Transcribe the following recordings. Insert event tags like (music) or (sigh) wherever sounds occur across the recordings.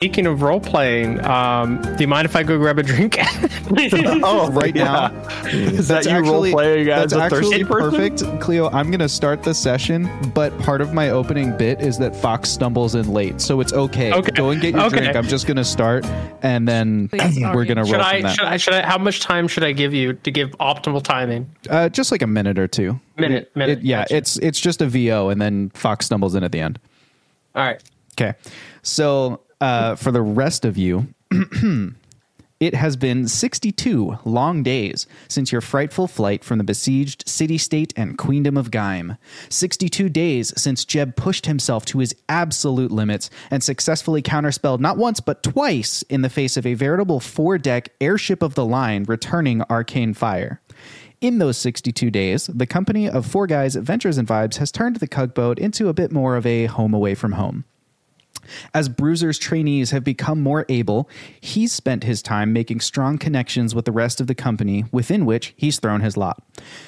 Speaking of role playing, um, do you mind if I go grab a drink? (laughs) oh, (laughs) right now. Is that you role playing as that's a actually thirsty person? perfect, Cleo. I'm gonna start the session, but part of my opening bit is that Fox stumbles in late, so it's okay. Okay. Go and get your Okay. drink. I'm just gonna start, and then Please, (clears throat) we're gonna roll should from I? that. Should I? Should I? How much time should I give you to give optimal timing? Uh, just like a minute or two. Minute. Minute. It- yeah, Gotcha. it's it's just a VO, and then Fox stumbles in at the end. all right. Okay. So uh, for the rest of you, (clears throat) it has been 62 long days since your frightful flight from the besieged city state and queendom of Gaim. 62 days since Jeb pushed himself to his absolute limits and successfully counterspelled not once but twice in the face of a veritable four deck airship of the line returning arcane fire. In those 62 days, the company of Four Guys Ventures and Vibes has turned the Cugboat into a bit more of a home away from home. As Bruiser's trainees have become more able, he's spent his time making strong connections with the rest of the company within which he's thrown his lot.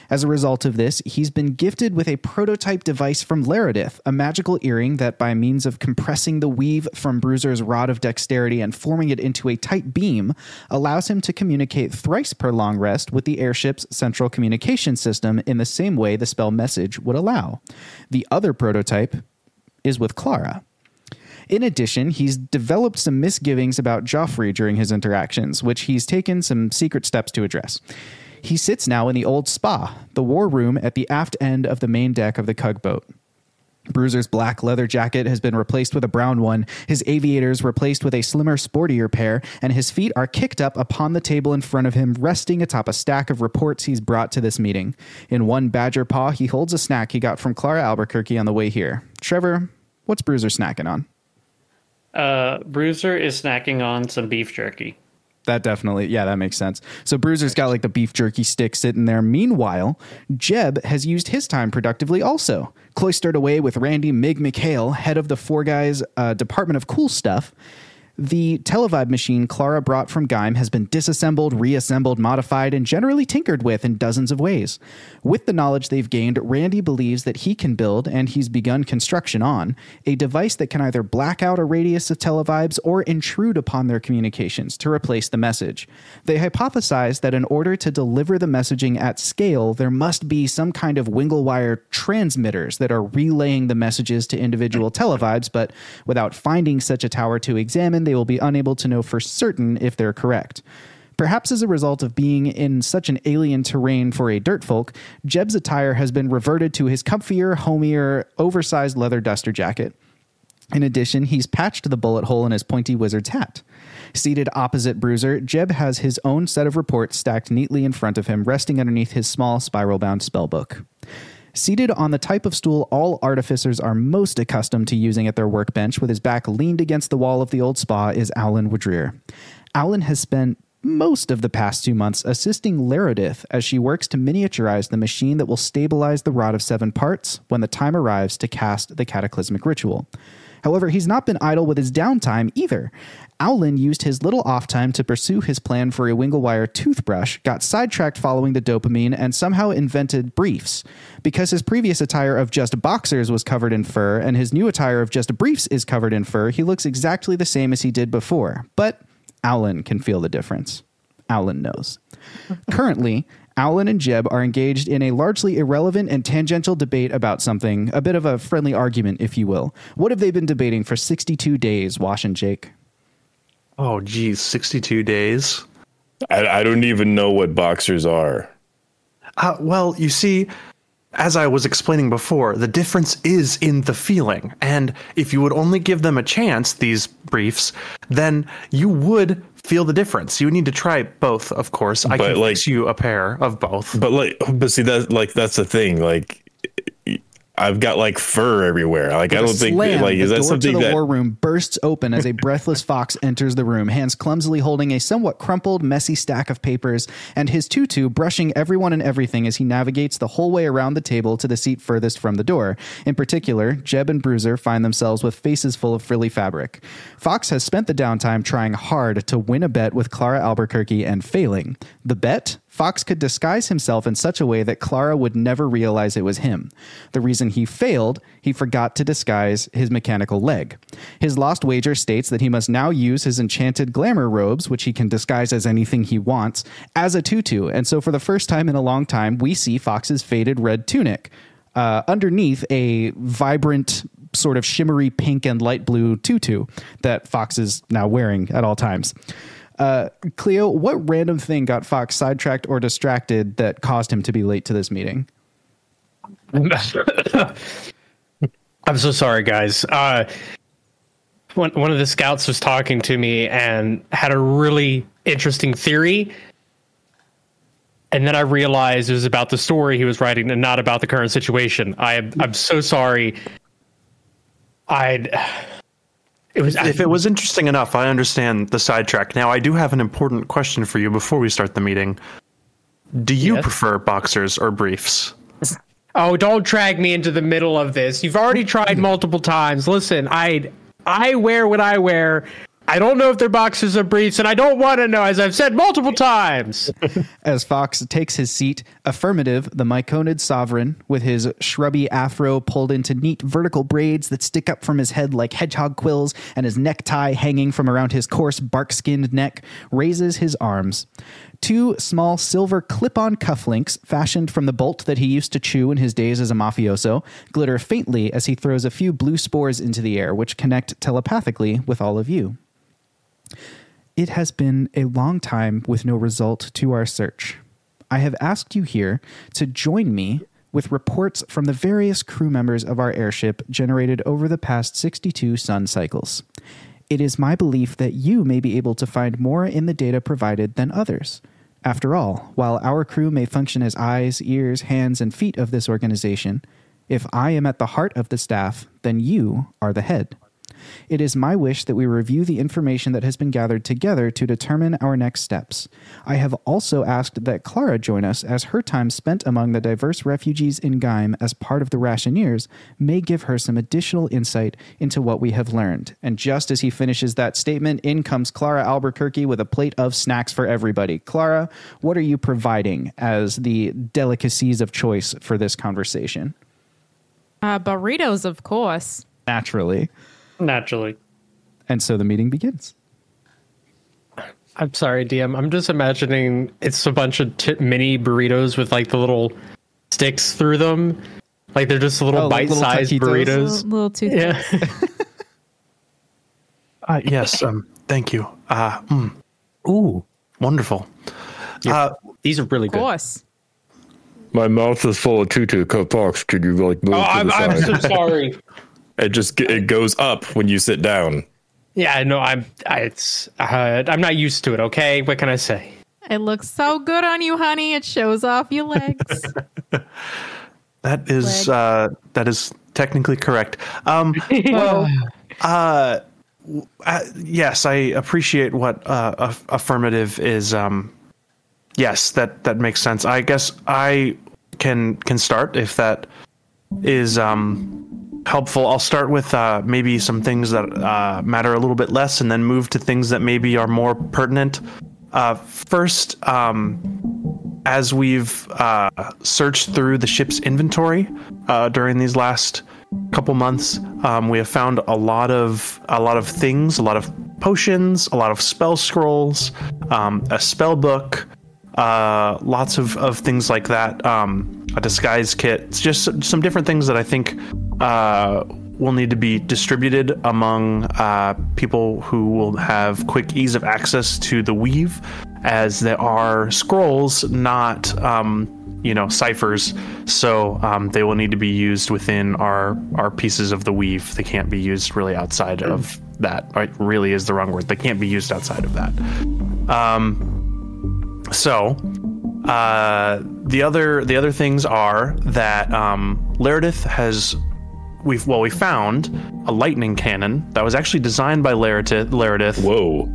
As a result of this, he's been gifted with a prototype device from Laredith, a magical earring that, by means of compressing the weave from Bruiser's rod of dexterity and forming it into a tight beam, allows him to communicate thrice per long rest with the airship's central communication system in the same way the spell message would allow. The other prototype is with Clara. In addition, he's developed some misgivings about Joffrey during his interactions, which he's taken some secret steps to address. He sits now in the old spa, the war room at the aft end of the main deck of the Cugboat. Bruiser's black leather jacket has been replaced with a brown one, his aviators replaced with a slimmer, sportier pair, and his feet are kicked up upon the table in front of him, resting atop a stack of reports he's brought to this meeting. In one badger paw, he holds a snack he got from Clara Albuquerque on the way here. Trevor, what's Bruiser snacking on? Uh, Bruiser is snacking on some beef jerky. That definitely, yeah, that makes sense. So Bruiser's got like the beef jerky stick sitting there. Meanwhile, Jeb has used his time productively also. Cloistered away with Randy Mig McHale, head of the Four Guys uh, Department of Cool Stuff. The Televibe machine Clara brought from Gaim has been disassembled, reassembled, modified, and generally tinkered with in dozens of ways. With the knowledge they've gained, Randy believes that he can build, and he's begun construction on, a device that can either black out a radius of Televibes or intrude upon their communications to replace the message. They hypothesize that in order to deliver the messaging at scale, there must be some kind of Winglewire transmitters that are relaying the messages to individual Televibes, but without finding such a tower to examine, they will be unable to know for certain if they're correct. Perhaps as a result of being in such an alien terrain for a dirt folk, Jeb's attire has been reverted to his comfier, homier, oversized leather duster jacket. In addition, he's patched the bullet hole in his pointy wizard's hat. Seated opposite Bruiser, Jeb has his own set of reports stacked neatly in front of him, resting underneath his small spiral bound spellbook. Seated on the type of stool all artificers are most accustomed to using at their workbench, with his back leaned against the wall of the old spa, is Alan Woodrear. Alan has spent most of the past two months assisting Laredith as she works to miniaturize the machine that will stabilize the Rod of Seven Parts when the time arrives to cast the Cataclysmic Ritual. However, he's not been idle with his downtime either. Owlin used his little off time to pursue his plan for a Winglewire toothbrush, got sidetracked following the dopamine, and somehow invented briefs. Because his previous attire of just boxers was covered in fur, and his new attire of just briefs is covered in fur, he looks exactly the same as he did before. But Owlin can feel the difference. Owlin knows. Currently, Owlin and Jeb are engaged in a largely irrelevant and tangential debate about something, a bit of a friendly argument, if you will. What have they been debating for 62 days, Wash and Jake? Oh, geez, 62 days. I, I don't even know what boxers are. Uh, well, you see, as I was explaining before, the difference is in the feeling. And if you would only give them a chance, these briefs, then you would feel the difference. You need to try both, of course. I But, can like- fix you a pair of both. But like, but see that like that's the thing. Like, I've got like fur everywhere. Like, I don't think Slam, like is the that door something to the that war room bursts open as a breathless fox enters the room, hands clumsily holding a somewhat crumpled, messy stack of papers, and his tutu brushing everyone and everything as he navigates the whole way around the table to the seat furthest from the door. In particular, Jeb and Bruiser find themselves with faces full of frilly fabric. Fox has spent the downtime trying hard to win a bet with Clara Albuquerque and failing. The bet Fox could disguise himself in such a way that Clara would never realize it was him. The reason he failed, he forgot to disguise his mechanical leg. His lost wager states that he must now use his enchanted glamour robes, which he can disguise as anything he wants, as a tutu. And so, for the first time in a long time, we see Fox's faded red tunic. Uh, underneath a vibrant sort of shimmery pink and light blue tutu that Fox is now wearing at all times. Uh, Cleo, what random thing got Fox sidetracked or distracted that caused him to be late to this meeting? (laughs) I'm so sorry, guys. Uh, one one of the scouts was talking to me and had a really interesting theory, and then I realized it was about the story he was writing and not about the current situation. I I'm so sorry. I'd. It was If it was interesting enough, I understand the sidetrack. Now, I do have an important question for you before we start the meeting. Do you Yes? prefer boxers or briefs? Oh, don't drag me into the middle of this. You've already tried multiple times. Listen, I I wear what I wear. I don't know if they're boxers or briefs, and I don't want to know, as I've said multiple times. (laughs) As Fox takes his seat, affirmative, the Myconid sovereign, with his shrubby afro pulled into neat vertical braids that stick up from his head like hedgehog quills, and his necktie hanging from around his coarse bark skinned neck, raises his arms. Two small silver clip on cufflinks, fashioned from the bolt that he used to chew in his days as a mafioso, glitter faintly as he throws a few blue spores into the air, which connect telepathically with all of you. It has been a long time with no result to our search. I have asked you here to join me with reports from the various crew members of our airship generated over the past 62 sun cycles. It is my belief that you may be able to find more in the data provided than others. After all, while our crew may function as eyes, ears, hands, and feet of this organization, if I am at the heart of the staff, then you are the head. It is my wish that we review the information that has been gathered together to determine our next steps. I have also asked that Clara join us, as her time spent among the diverse refugees in Gaim as part of the Rationeers may give her some additional insight into what we have learned. And just as he finishes that statement, in comes Clara Albuquerque with a plate of snacks for everybody. Clara, what are you providing as the delicacies of choice for this conversation? Uh, burritos, of course. Naturally. Naturally. And so the meeting begins. I'm sorry, DM. I'm just imagining it's a bunch of t- mini burritos with like the little sticks through them. Like they're just little Oh, like bite-sized taquitos? burritos. Little, little tooth. Yeah. Uh, yes, um, thank you. Uh, mm, ooh, wonderful. Uh, These are really Of good. My mouth is full of tutu cup box. Could you like move Oh, to I'm, the I'm side? so sorry. (laughs) it just it goes up when you sit down. Yeah, no, I'm. I, it's. Uh, I'm not used to it. Okay, what can I say? It looks so good on you, honey. It shows off your legs. (laughs) that is Leg. uh, that is technically correct. Um, (laughs) well, uh, uh, yes, I appreciate what uh, aff- affirmative is. Um, yes, that that makes sense. I guess I can can start if that is um, helpful. I'll start with uh, maybe some things that uh, matter a little bit less, and then move to things that maybe are more pertinent. Uh, first, um, as we've uh, searched through the ship's inventory uh, during these last couple months, um, we have found a lot of a lot of things, a lot of potions, a lot of spell scrolls, um, a spell book, uh, lots of, of things like that. Um, a disguise kit. It's just some- different things that I think uh, will need to be distributed among uh, people who will have quick ease of access to the weave, as there are scrolls, not um, you know ciphers. So um, they will need to be used within our our pieces of the weave. They can't be used really outside of that. Right, really is the wrong word. They can't be used outside of that. Um, so uh, the other the other things are that um, Laredith has we've well we found a lightning cannon that was actually designed by Laredith, Laredith Whoa.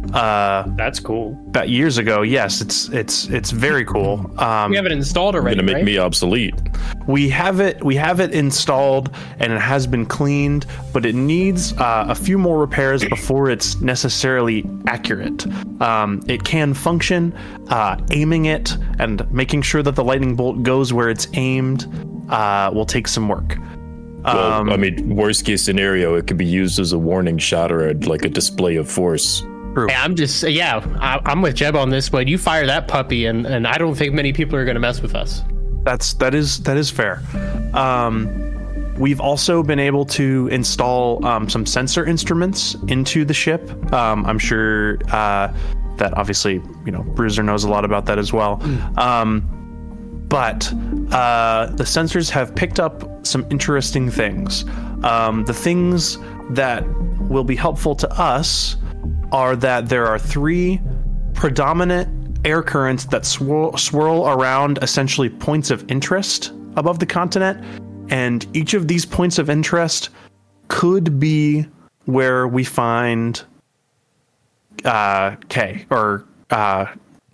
That's cool. about years ago. Yes, it's it's it's very cool. Um, We have it installed already, Gonna make right? me obsolete. we have it we have it installed and it has been cleaned, but it needs uh, a few more repairs before it's necessarily accurate. Um, it can function, uh, aiming it and making sure that the lightning bolt goes where it's aimed uh, will take some work. Well, Um, I mean, worst case scenario, it could be used as a warning shot or a, like a display of force. Yeah, I'm just yeah, I, I'm with Jeb on this one. You fire that puppy, and and I don't think many people are going to mess with us. That's that is that is fair. Um, we've also been able to install um, some sensor instruments into the ship. Um, I'm sure uh, that obviously you know Bruiser knows a lot about that as well. Um, but uh, the sensors have picked up some interesting things. Um, the things that will be helpful to us are that there are three predominant air currents that swirl, swirl around essentially points of interest above the continent. And each of these points of interest could be where we find uh, K or uh,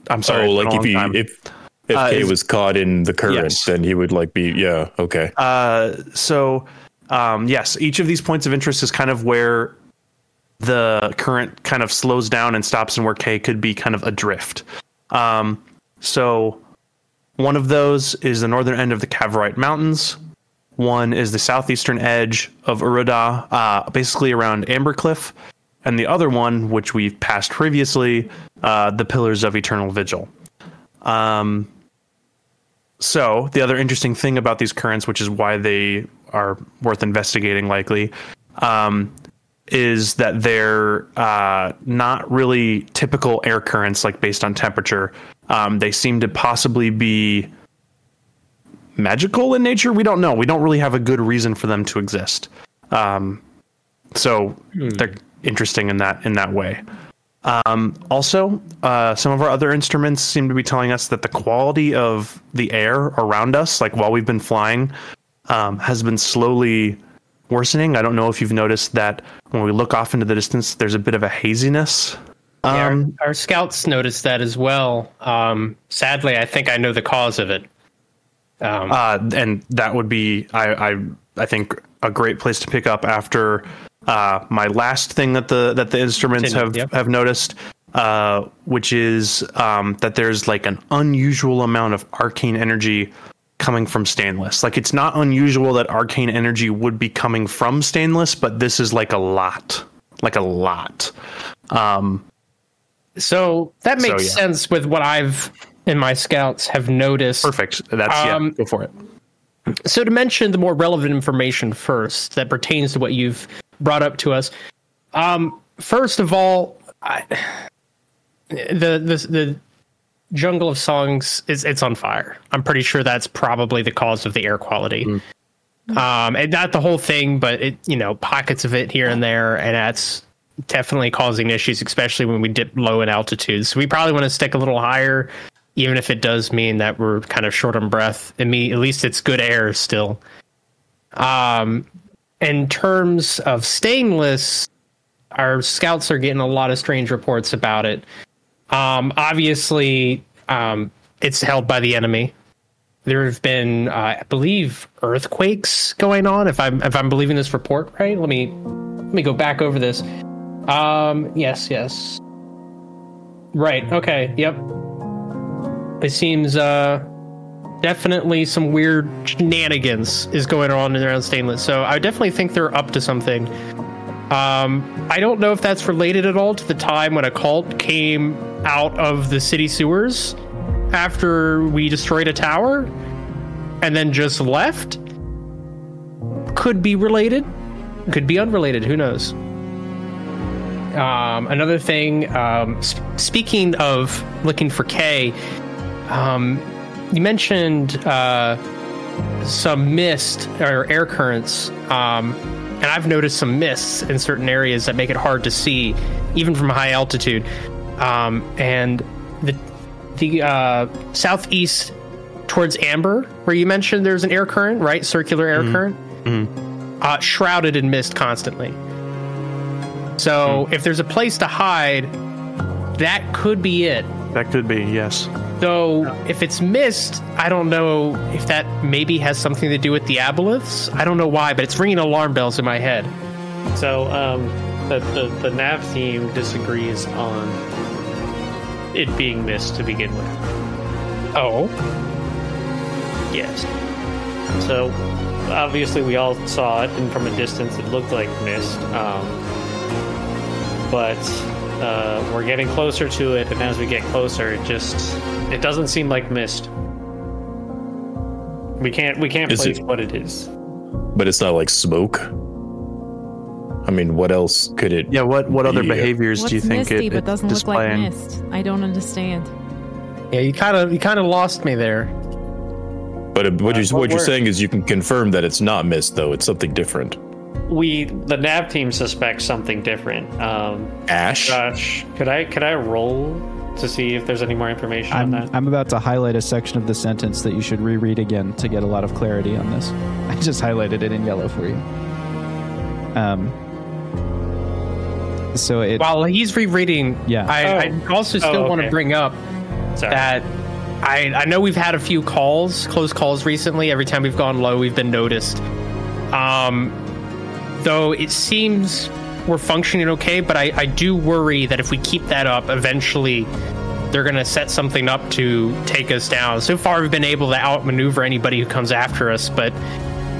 I'm sorry. oh, like if you time. if if Uh, K was caught in the current, Yes. then he would like be yeah okay. Uh, so um, yes, each of these points of interest is kind of where the current kind of slows down and stops, and where K could be kind of adrift. Um, so one of those is the northern end of the Cavorite Mountains. One is the southeastern edge of Uruda, uh, basically around Ambercliff, and the other one, which we've passed previously, uh, the Pillars of Eternal Vigil. Um, so the other interesting thing about these currents, which is why they are worth investigating, likely, um, is that they're uh, not really typical air currents, like based on temperature. Um, they seem to possibly be magical in nature. We don't know. We don't really have a good reason for them to exist. Um, so they're interesting in that in that way. Um, also, uh, some of our other instruments seem to be telling us that the quality of the air around us, like while we've been flying, um, has been slowly worsening. I don't know if you've noticed that when we look off into the distance, there's a bit of a haziness. Yeah, Um, our, our scouts noticed that as well. Um, sadly, I think I know the cause of it. Um, uh, and that would be, I, I, I think, a great place to pick up after uh, my last thing that the that the instruments have yep. have noticed, uh, which is um, that there's like an unusual amount of arcane energy coming from stainless. Like it's not unusual that arcane energy would be coming from stainless, but this is like a lot, like a lot. Um, so that makes yeah. sense with what I've in my scouts have noticed. perfect. That's Um, yeah. Go for it. So to mention the more relevant information first that pertains to what you've brought up to us. Um, first of all, I, the the the jungle of songs is it's on fire. I'm pretty sure that's probably the cause of the air quality. Um, and not the whole thing, but it you know pockets of it here and there, and that's definitely causing issues, especially when we dip low in altitude. So we probably want to stick a little higher, even if it does mean that we're kind of short on breath. I mean, at least it's good air still. Um, in terms of stainless, our scouts are getting a lot of strange reports about it. Um, obviously, um, it's held by the enemy. There have been, uh, I believe, earthquakes going on. If I'm if I'm believing this report right, let me let me go back over this. Um, yes, yes. Right. Okay. Yep. It seems uh, definitely some weird shenanigans is going on around Stainless. So I definitely think they're up to something. Um, I don't know if that's related at all to the time when a cult came out of the city sewers after we destroyed a tower and then just left. Could be related, could be unrelated. Who knows? Um, another thing, um, sp- speaking of looking for K, um, you mentioned uh, some mist or air currents, um, and I've noticed some mists in certain areas that make it hard to see, even from high altitude. Um, and the the uh, southeast towards Amber, where you mentioned there's an air current, right? Circular air current. uh, shrouded in mist constantly. So if there's a place to hide, that could be it. That could be, yes. Though if it's mist, I don't know if that maybe has something to do with the aboleths. I don't know why, but it's ringing alarm bells in my head. So um, the, the the nav team disagrees on it being mist to begin with. Oh, Yes. So obviously we all saw it, and from a distance it looked like mist. Um, but uh, we're getting closer to it, and as we get closer, it just it doesn't seem like mist. We can't we can't Is place it- what it is. But it's not like smoke. I mean, what else could it? Yeah, what what other behaviors What's do you think misty it, but doesn't look like mist? I don't understand. yeah, you kind of you kind of lost me there. But it- what, Uh, you're, what what you're saying is you can confirm that it's not mist, though. It's something different. We the nav team suspects something different. Um, Ash. Josh, could I could I roll to see if there's any more information I'm, on that? I'm about to highlight a section of the sentence that you should reread again to get a lot of clarity on this. (laughs) I just highlighted it in yellow for you. Um. So it. While he's rereading, Yeah. I, Oh. I also still Oh, want to bring up Sorry. that I I know we've had a few calls, close calls recently. Every time we've gone low, we've been noticed. Um, though it seems we're functioning okay, but I, I do worry that if we keep that up, eventually they're going to set something up to take us down. So far, we've been able to outmaneuver anybody who comes after us, but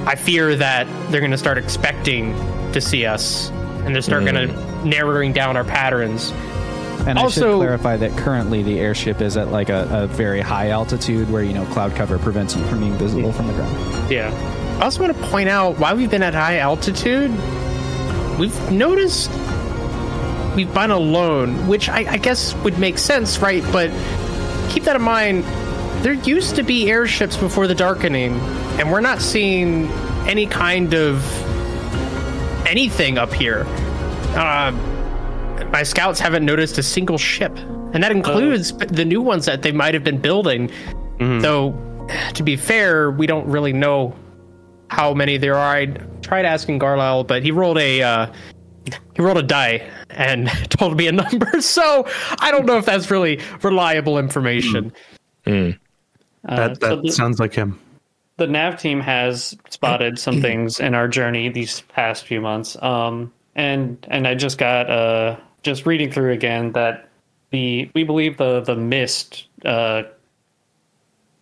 I fear that they're going to start expecting to see us, and they're start going to mm. narrowing down our patterns. And I should Also- clarify that currently the airship is at like a, a very high altitude where you know cloud cover prevents you from being visible mm. from the ground. yeah. I also want to point out why we've been at high altitude. We've noticed we've been alone, which I, I guess would make sense, right? But keep that in mind. There used to be airships before the darkening, and we're not seeing any kind of anything up here. Uh, my scouts haven't noticed a single ship, and that includes the new ones that they might have been building. Though, to be fair, we don't really know how many there are. I tried asking Garlisle, but he rolled a uh, he rolled a die and (laughs) told me a number. (laughs) So I don't know if that's really reliable information. That Uh, that so the- sounds like him. the nav team has spotted some things in our journey these past few months um and and i just got uh just reading through again that the we believe the the mist uh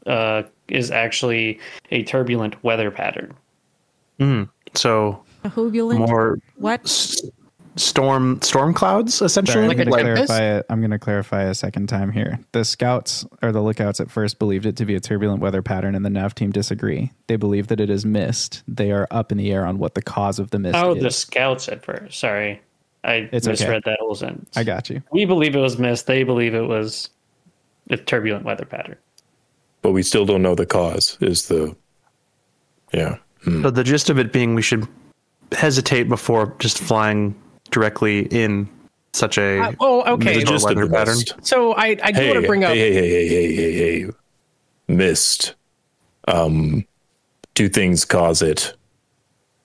uh is actually a turbulent weather pattern So A more What? s- storm storm clouds essentially. Sorry, I'm Like going to tempest? clarify it. I'm going to clarify a second time here. The scouts or the lookouts at first believed it to be a turbulent weather pattern, and the nav team disagree. They believe that it is mist. They are up in the air on what the cause of the mist oh is. the scouts at first sorry i It's okay. misread that whole sentence I got you. we believe it was mist they believe it was a turbulent weather pattern But we still don't know the cause. Is the yeah. So the gist of it being, we should hesitate before just flying directly in such a Uh, oh, okay. The Or weather pattern. So I, I do Hey, want to bring up. hey, hey, hey, hey, hey, hey, hey. Mist. Um, do things cause it?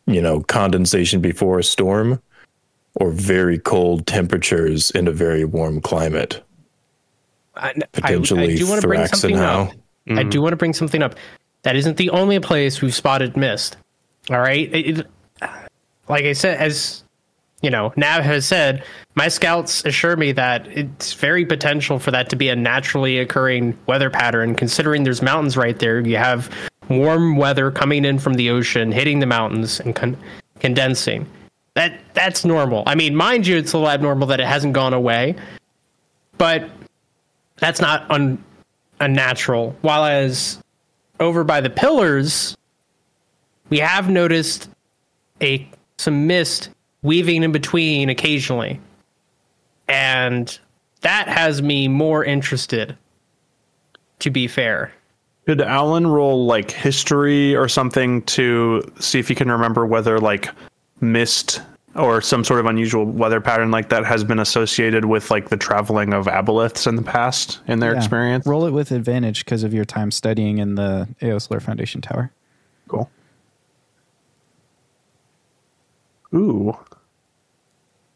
You know, condensation before a storm, or very cold temperatures in a very warm climate. I, I- Potentially I do want to bring something how. up. I do want to bring something up. That isn't the only place we've spotted mist. All right. It- it- like I said, as you know, Nav has said, my scouts assure me that it's very potential for that to be a naturally occurring weather pattern. Considering there's mountains right there, you have warm weather coming in from the ocean, hitting the mountains and con- condensing. That that's normal. I mean, mind you, it's a little abnormal that it hasn't gone away, but that's not un- unnatural. While as over by the pillars, we have noticed a some mist weaving in between occasionally, and that has me more interested. To be fair, Could Alan roll like history or something to see if he can remember whether like mist or some sort of unusual weather pattern like that has been associated with like the traveling of aboleths in the past in their Yeah. experience? Roll it with advantage because of your time studying in the Aoslar Foundation Tower. Cool. Ooh.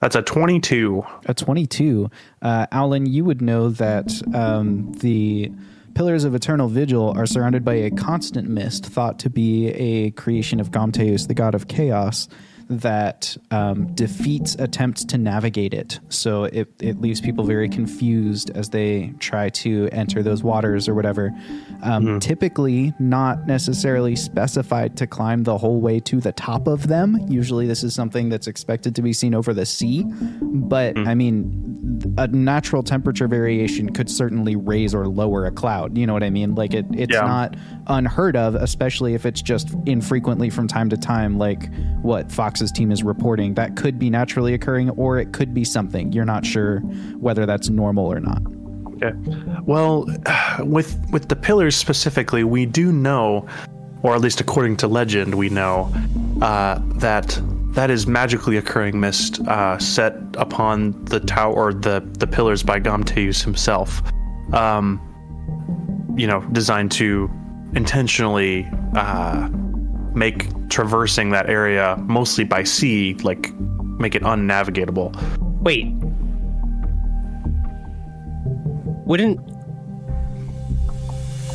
That's a 22. A 22. Uh, Alan, you would know that um, the Pillars of Eternal Vigil are surrounded by a constant mist thought to be a creation of Gomteus, the god of chaos, that um, defeats attempts to navigate it. So it, it leaves people very confused as they try to enter those waters or whatever. Um, Typically, not necessarily specified to climb the whole way to the top of them. Usually, this is something that's expected to be seen over the sea. But I mean, a natural temperature variation could certainly raise or lower a cloud. You know what I mean? Like it, it's Yeah. not unheard of, especially if it's just infrequently from time to time, like what Fox's team is reporting. That could be naturally occurring, or it could be something. You're not sure whether that's normal or not. Okay. Well, (sighs) with with the pillars specifically, we do know, or at least according to legend, we know uh, that that is magically occurring mist uh, set upon the tower or the the pillars by Gomteus himself. Um, you know, designed to intentionally uh, make traversing that area mostly by sea like make it unnavigatable. Wait. Wouldn't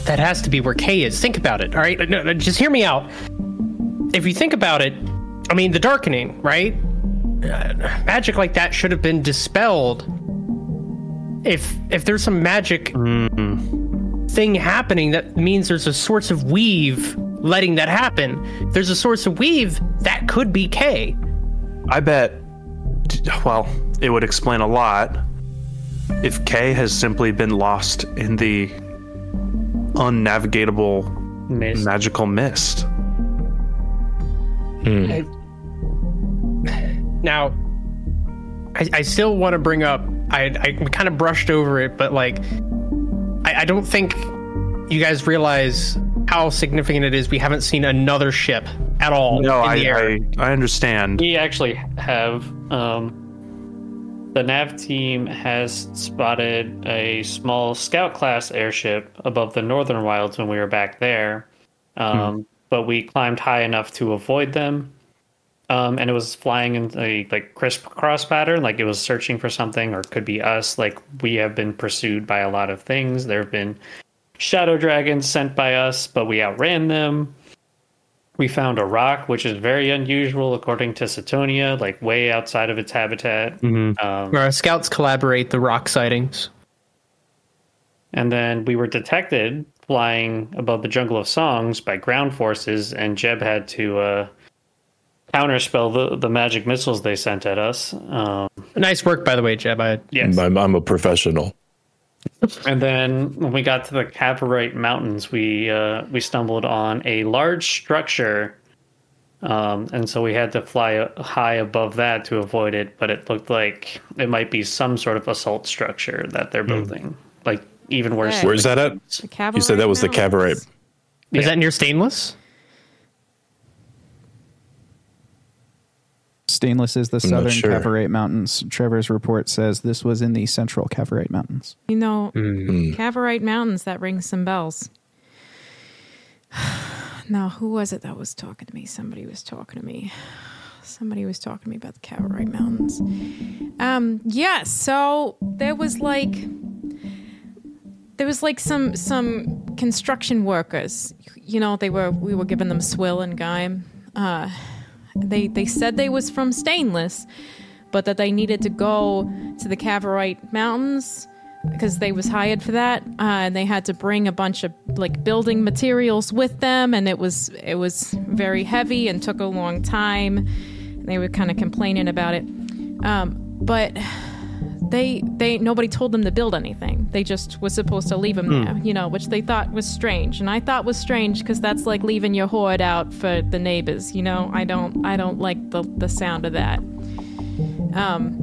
that has to be where K is? Think about it. All right, no, no, just hear me out. If you think about it, I mean, the darkening, right? Uh, magic like that should have been dispelled. If if there's some magic thing happening, that means there's a source of weave letting that happen. If there's a source of weave that could be K. I bet, well, it would explain a lot if K has simply been lost in the unnavigatable Mist. magical mist. Hmm. Now, I, I still want to bring up. I I kind of brushed over it, but like, I, I don't think you guys realize how significant it is. We haven't seen another ship at all No, in I, the air. I I understand. We actually have. Um, the nav team has spotted a small scout class airship above the northern wilds when we were back there, um, but we climbed high enough to avoid them. Um, and it was flying in a like crisscross pattern, like it was searching for something, or it could be us. Like we have been pursued by a lot of things. There have been shadow dragons sent by us, but we outran them. We found a roc, which is very unusual according to Satonia, like way outside of its habitat. Um, Where our scouts collaborate the roc sightings. and then we were detected flying above the jungle of songs by ground forces, and Jeb had to uh, counterspell the, the magic missiles they sent at us. Um, Nice work, by the way, Jeb. I, yes. I'm, I'm a professional. And then when we got to the Cavorite Mountains, we uh, we stumbled on a large structure, um, and so we had to fly uh, high above that to avoid it. But it looked like it might be some sort of assault structure that they're building, like even worse. Hey. Where's that at? You said that was the cabaret. is Yeah. that near Stainless? Stainless is the I'm southern sure. Cavorite Mountains. Trevor's report says this was in the central Cavorite Mountains. You know. Cavorite Mountains, that rings some bells. (sighs) now, who was it that was talking to me? Somebody was talking to me. Somebody was talking to me about the Cavorite Mountains. Um, yes, so there was like there was like some some construction workers. You know, they were we were giving them swill and Gaim. Uh, they they said they was from Stainless, but that they needed to go to the Cavorite Mountains because they was hired for that, uh, and they had to bring a bunch of like building materials with them, and it was it was very heavy and took a long time. They were kind of complaining about it, um, but they they nobody told them to build anything. They just was supposed to leave them there, you know, which they thought was strange, and I thought was strange because that's like leaving your hoard out for the neighbors. You know, I don't I don't like the the sound of that. Um,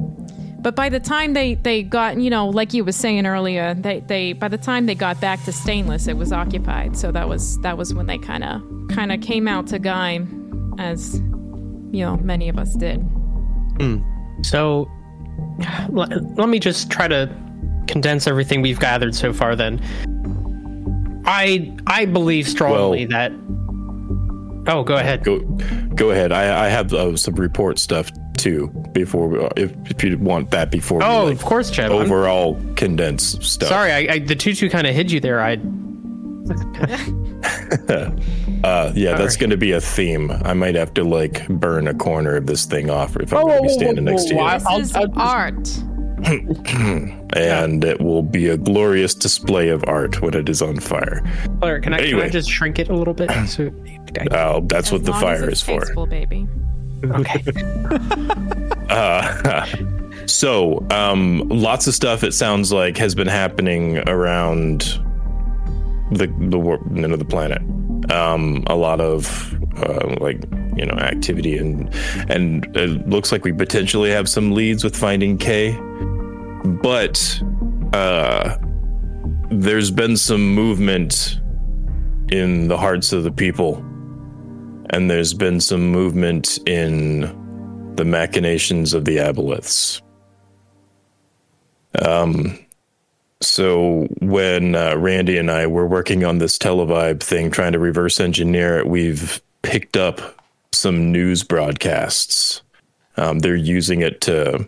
but by the time they they got you know like you was saying earlier, they they by the time they got back to Stainless, it was occupied. So that was that was when they kind of kind of came out to Gaim, as you know many of us did. So let, let me just try to condense everything we've gathered so far then. I I believe strongly Well- that Oh, go ahead. Go, go ahead. I, I have uh, some report stuff too. Before, we, if if you want that before. we, Oh, like, of course, Jeb. I'm Overall condensed stuff. sorry, I, I the tutu kind of hid you there. I (laughs) (laughs) (laughs) Uh, yeah, that's right. going to be a theme. I might have to like burn a corner of this thing off if I'm going to be standing next to you, I- This I'll- is I'll art. (clears throat) and it will be a glorious display of art when it is on fire. Claire, can I, can I just shrink it a little bit? (clears throat) So, I- Uh, that's As what the fire is for. tasteful, baby. okay. (laughs) Uh, (laughs) so, um, lots of stuff. It sounds like has been happening around the the wor- you know, the planet. Um, a lot of uh, like you know activity and and it looks like we potentially have some leads with finding K, but uh, there's been some movement in the hearts of the people, and there's been some movement in the machinations of the aboleths. Um, so when uh, Randy and I were working on this televibe thing, trying to reverse engineer it, we've picked up some news broadcasts. Um, they're using it to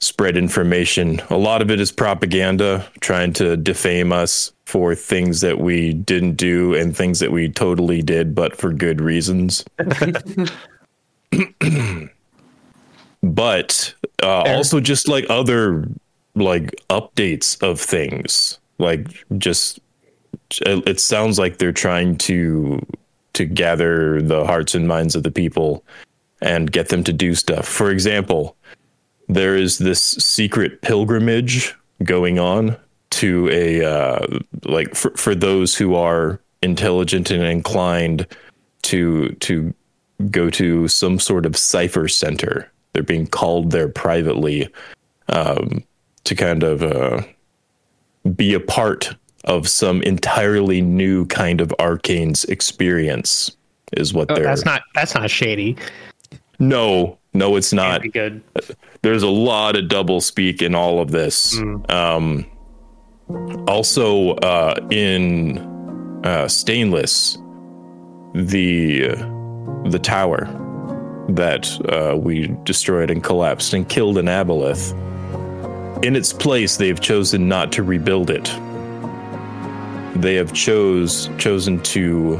spread information. A lot of it is propaganda, trying to defame us for things that we didn't do and things that we totally did, but for good reasons. (laughs) (clears throat) but uh, also just like other like updates of things. Like just it sounds like they're trying to to gather the hearts and minds of the people and get them to do stuff. For example there is this secret pilgrimage going on to a uh, like for, for those who are intelligent and inclined to to go to some sort of cipher center. They're being called there privately um, to kind of uh, be a part of some entirely new kind of arcane's experience is what Oh, they're that's not that's not shady. no no it's not be good. there's a lot of double speak in all of this. Um, also, uh, in uh, stainless, the the tower that uh, we destroyed and collapsed and killed an aboleth. In its place, they've chosen not to rebuild it. They have chose chosen to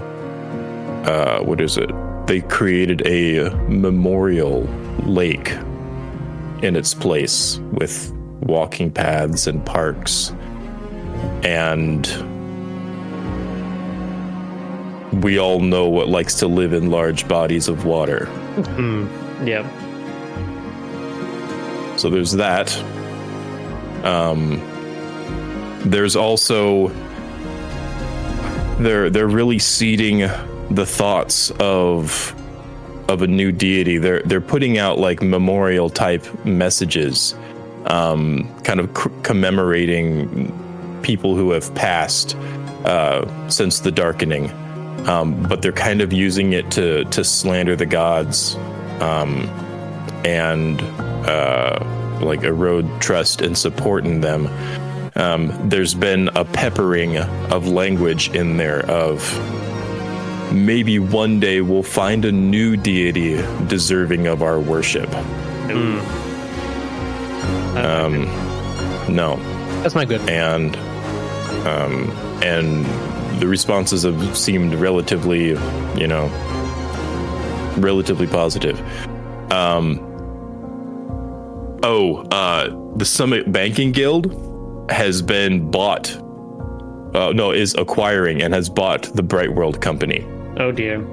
uh, what is it? They created a memorial lake in its place with walking paths and parks. And we all know what likes to live in large bodies of water. Yep. So there's that. Um, there's also they're they're really seeding the thoughts of of a new deity. They're they're putting out like memorial type messages, um, kind of c- commemorating people who have passed uh, since the darkening. Um, but they're kind of using it to to slander the gods, um, and uh, like erode trust and support in them. Um, there's been a peppering of language in there of maybe one day we'll find a new deity deserving of our worship. Um, no, That's my good. and um, and the responses have seemed relatively, you know, relatively positive. Um, oh, uh, the Summit Banking Guild has been bought. Uh, no, is acquiring and has bought the Bright World company. Oh dear.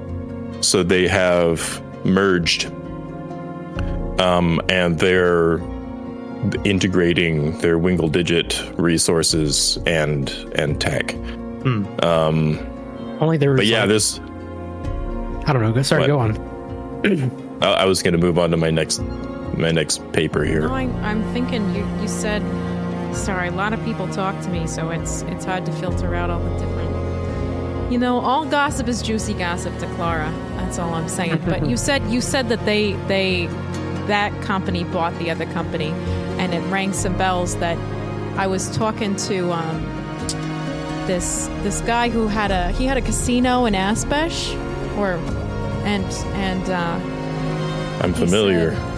So they have merged, um, and they're integrating their Wingle Digit resources and and tech. Um, Only there was. but yeah, like- this I don't know. Go sorry. What? Go on. (clears throat) I, I was going to move on to my next my next paper here. No, I, I'm thinking you, you said, sorry, a lot of people talk to me, so it's it's hard to filter out all the different. You know, all gossip is juicy gossip to Clara. That's all I'm saying. (laughs) But you said you said that they they that company bought the other company, and it rang some bells that I was talking to um, this this guy who had a he had a casino in Aspesh, or and and uh, I'm familiar. said-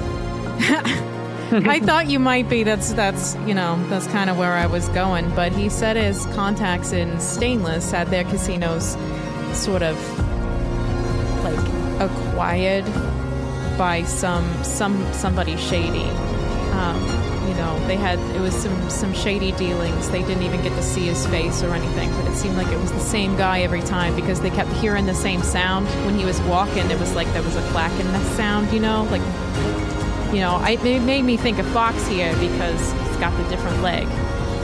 (laughs) I thought you might be. That's that's you know that's kind of where I was going. But he said his contacts in Stainless had their casinos sort of like acquired by some some somebody shady. Um, you know, they had it was some some shady dealings. They didn't even get to see his face or anything, but it seemed like it was the same guy every time because they kept hearing the same sound when he was walking. It was like there was a clacking sound. You know, like you know, I, it made me think of Fox here because he's got the different leg.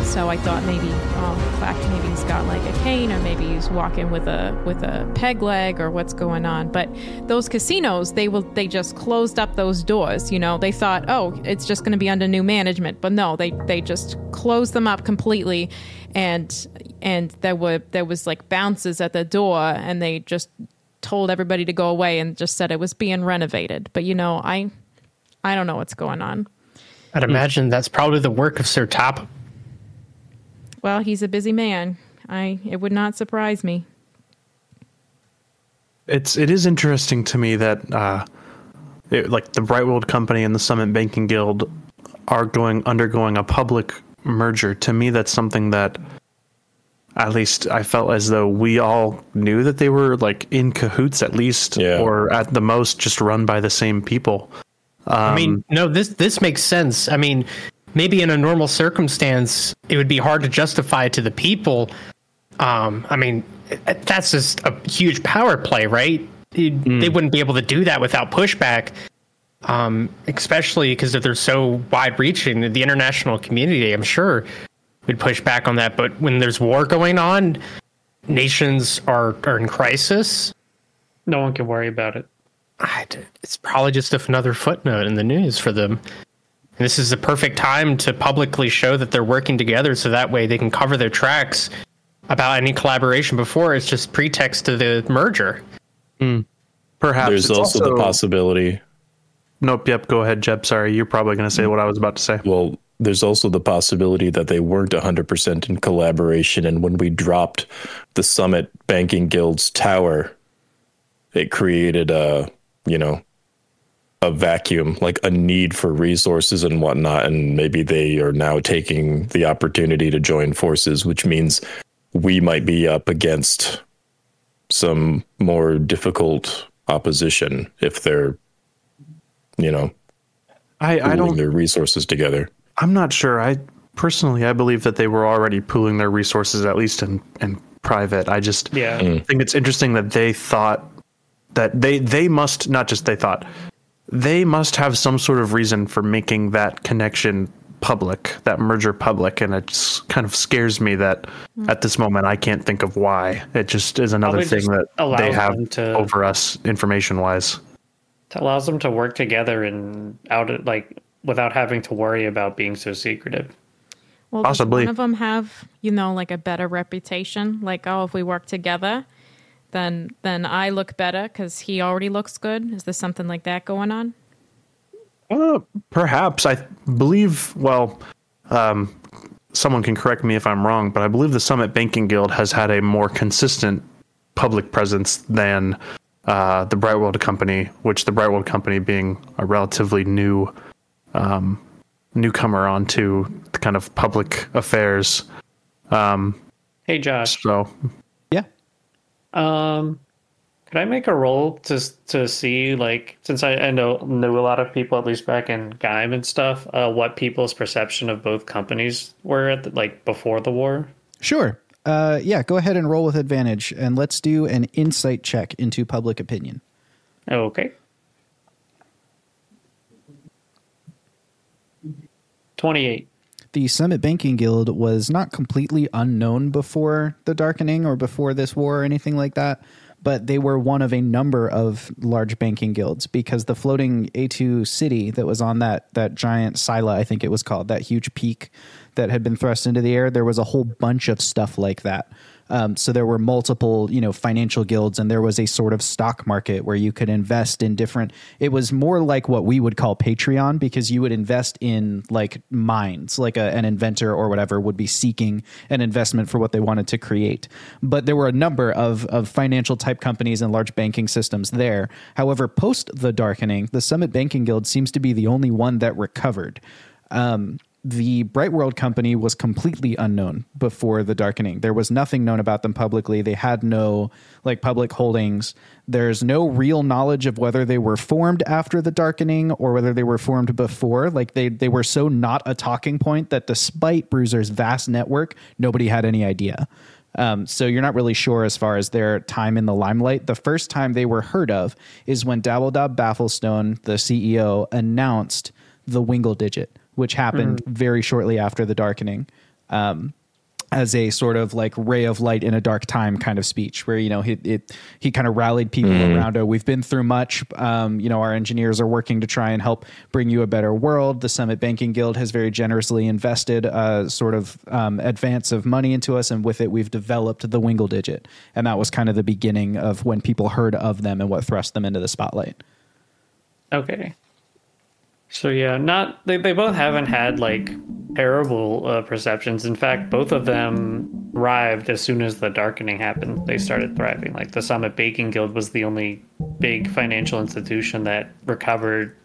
So I thought maybe, oh, Clack, maybe he's got like a cane, or maybe he's walking with a with a peg leg, or what's going on. But those casinos, they will they just closed up those doors. You know, they thought, oh, it's just going to be under new management, but no, they they just closed them up completely, and and there were there was like bounces at the door, and they just told everybody to go away and just said it was being renovated. But you know, I I don't know what's going on. I'd imagine that's probably the work of Sir Top. Well, he's a busy man. I it would not surprise me. It's it is interesting to me that uh, it, like the Bright World Company and the Summit Banking Guild are going undergoing a public merger. To me, that's something that at least I felt as though we all knew that they were like in cahoots at least, Yeah. or at the most just run by the same people. I mean, no, this this makes sense. I mean, maybe in a normal circumstance, it would be hard to justify to the people. Um, I mean, that's just a huge power play, right? It- They wouldn't be able to do that without pushback, um, especially because they're so wide-reaching. The international community, I'm sure, would push back on that. But when there's war going on, nations are are in crisis. No one can worry about it. I d- it's probably just another footnote in the news for them. And this is the perfect time to publicly show that they're working together so that way they can cover their tracks about any collaboration before it's just pretext to the merger. Hmm. Perhaps There's it's also, the possibility. Nope. Yep. Go ahead, Jeb. Sorry, you're probably going to say what I was about to say. Well, there's also the possibility that they weren't 100% in collaboration. And when we dropped the Summit Banking Guild's tower, it created a, you know, a vacuum, like a need for resources and whatnot. And maybe they are now taking the opportunity to join forces, which means we might be up against some more difficult opposition if they're, you know, I, I don't. their resources together. I'm not sure. I personally, I believe that they were already pooling their resources, at least in in private. I just Yeah. Mm. think it's interesting that they thought that they they must not just they thought they must have some sort of reason for making that connection public, that merger public, and it kind of scares me that hmm. at this moment I can't think of why. It just is another Probably thing that they have to- over us information wise. It allows them to work together and out of, like without having to worry about being so secretive. Well, Possibly. does one of them have you know like a better reputation? Like, oh, if we work together, then then I look better because he already looks good. Is there something like that going on? Uh, perhaps I believe. Well, um, someone can correct me if I'm wrong, but I believe the Summit Banking Guild has had a more consistent public presence than uh, the Bright World Company, which the Bright World Company being a relatively new um, newcomer onto the kind of public affairs. Hey Josh, So Yeah. Um, could I make a roll to to see like since I, I know knew a lot of people at least back in Gaim and stuff, uh, what people's perception of both companies were at the, like before the war? Sure. Uh, yeah, go ahead and roll with advantage, and let's do an insight check into public opinion. Okay. Twenty eight. The Summit Banking Guild was not completely unknown before the Darkening or before this war or anything like that, but they were one of a number of large banking guilds because the floating A2 city that was on that that giant sila, I think it was called, that huge peak that had been thrust into the air, there was a whole bunch of stuff like that. Um, so there were multiple, you know, financial guilds, and there was a sort of stock market where you could invest in different. It was more like what we would call Patreon because you would invest in like mines, like a, an inventor or whatever would be seeking an investment for what they wanted to create. But there were a number of of financial type companies and large banking systems there. However, post the darkening, the Summit Banking Guild seems to be the only one that recovered. Um, the Bright World company was completely unknown before the darkening. There was nothing known about them publicly. They had no like public holdings. There's no real knowledge of whether they were formed after the darkening or whether they were formed before. Like they they were so not a talking point that despite Bruiser's vast network, nobody had any idea. Um, so you're not really sure as far as their time in the limelight. The first time they were heard of is when Dabbledob Bafflestone, the CEO, announced the Wingle digit which happened mm-hmm. very shortly after the darkening. Um, as a sort of like ray of light in a dark time kind of speech where you know he it, he kind of rallied people mm. around it we've been through much um, you know our engineers are working to try and help bring you a better world the summit banking guild has very generously invested a sort of um, advance of money into us and with it we've developed the wingle digit and that was kind of the beginning of when people heard of them and what thrust them into the spotlight okay so yeah, not they, they both haven't had like terrible uh, perceptions. In fact, both of them thrived as soon as the darkening happened. They started thriving. Like the Summit Banking Guild was the only big financial institution that recovered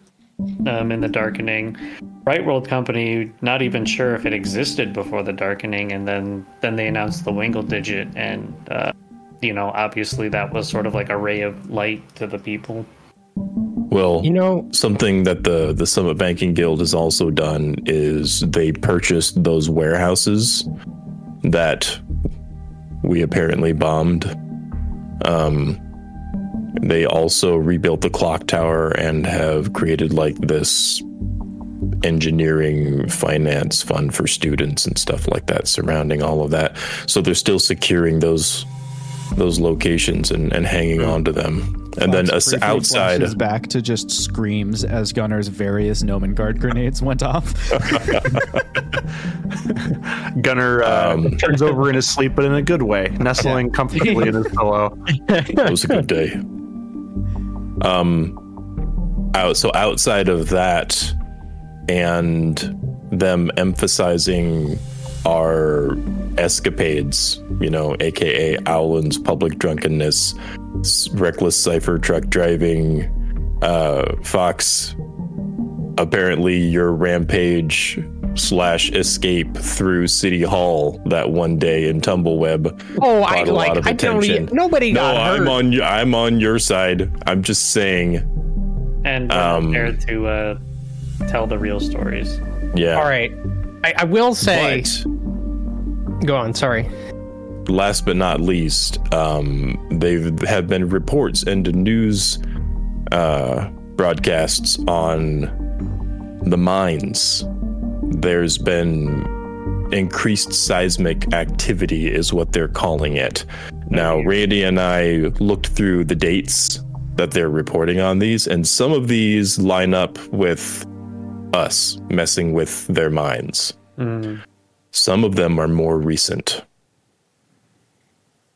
um, in the darkening. Bright World Company, not even sure if it existed before the darkening, and then then they announced the Wingle digit, and uh, you know, obviously that was sort of like a ray of light to the people. Well, you know, something that the the Summit Banking Guild has also done is they purchased those warehouses that we apparently bombed. Um, they also rebuilt the clock tower and have created like this engineering finance fund for students and stuff like that surrounding all of that. So they're still securing those those locations and, and hanging on to them and then us outside is back to just screams as Gunner's various Gnomenguard grenades went off. (laughs) Gunner uh, um, turns over in his sleep, but in a good way, nestling comfortably in his pillow. (laughs) It was a good day. Um, out so outside of that, and them emphasizing our escapades, you know, aka Owlin's public drunkenness reckless cipher truck driving. Uh, Fox, apparently your rampage slash escape through City Hall that one day in Tumbleweb. Oh, I like. I don't. Even, nobody no, got hurt. I'm on. I'm on your side. I'm just saying. And um, there to uh, tell the real stories. Yeah. All right. I, I will say. But, go on. Sorry last but not least, um, there have been reports and news uh, broadcasts on the mines. There's been increased seismic activity, is what they're calling it. Now, Randy and I looked through the dates that they're reporting on these, and some of these line up with us messing with their minds. Mm. Some of them are more recent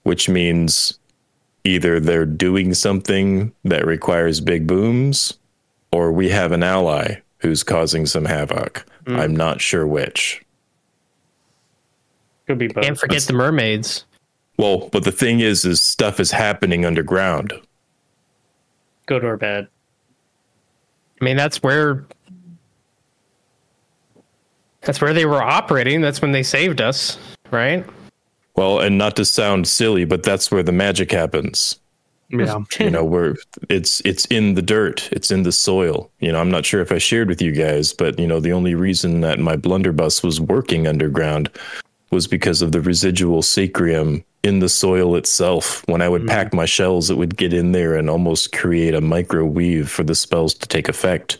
which means either they're doing something that requires big booms or we have an ally who's causing some havoc. Mm. I'm not sure which. Could be both. Can't forget That's, the mermaids. Well, but the thing is, is stuff is happening underground. Good or bad? I mean, that's where that's where they were operating. That's when they saved us, right? Well, and not to sound silly, but that's where the magic happens. Yeah. (laughs) you know, where it's it's in the dirt, it's in the soil. You know, I'm not sure if I shared with you guys, but you know, the only reason that my blunderbuss was working underground was because of the residual sacrium in the soil itself. When I would mm. pack my shells, it would get in there and almost create a micro weave for the spells to take effect.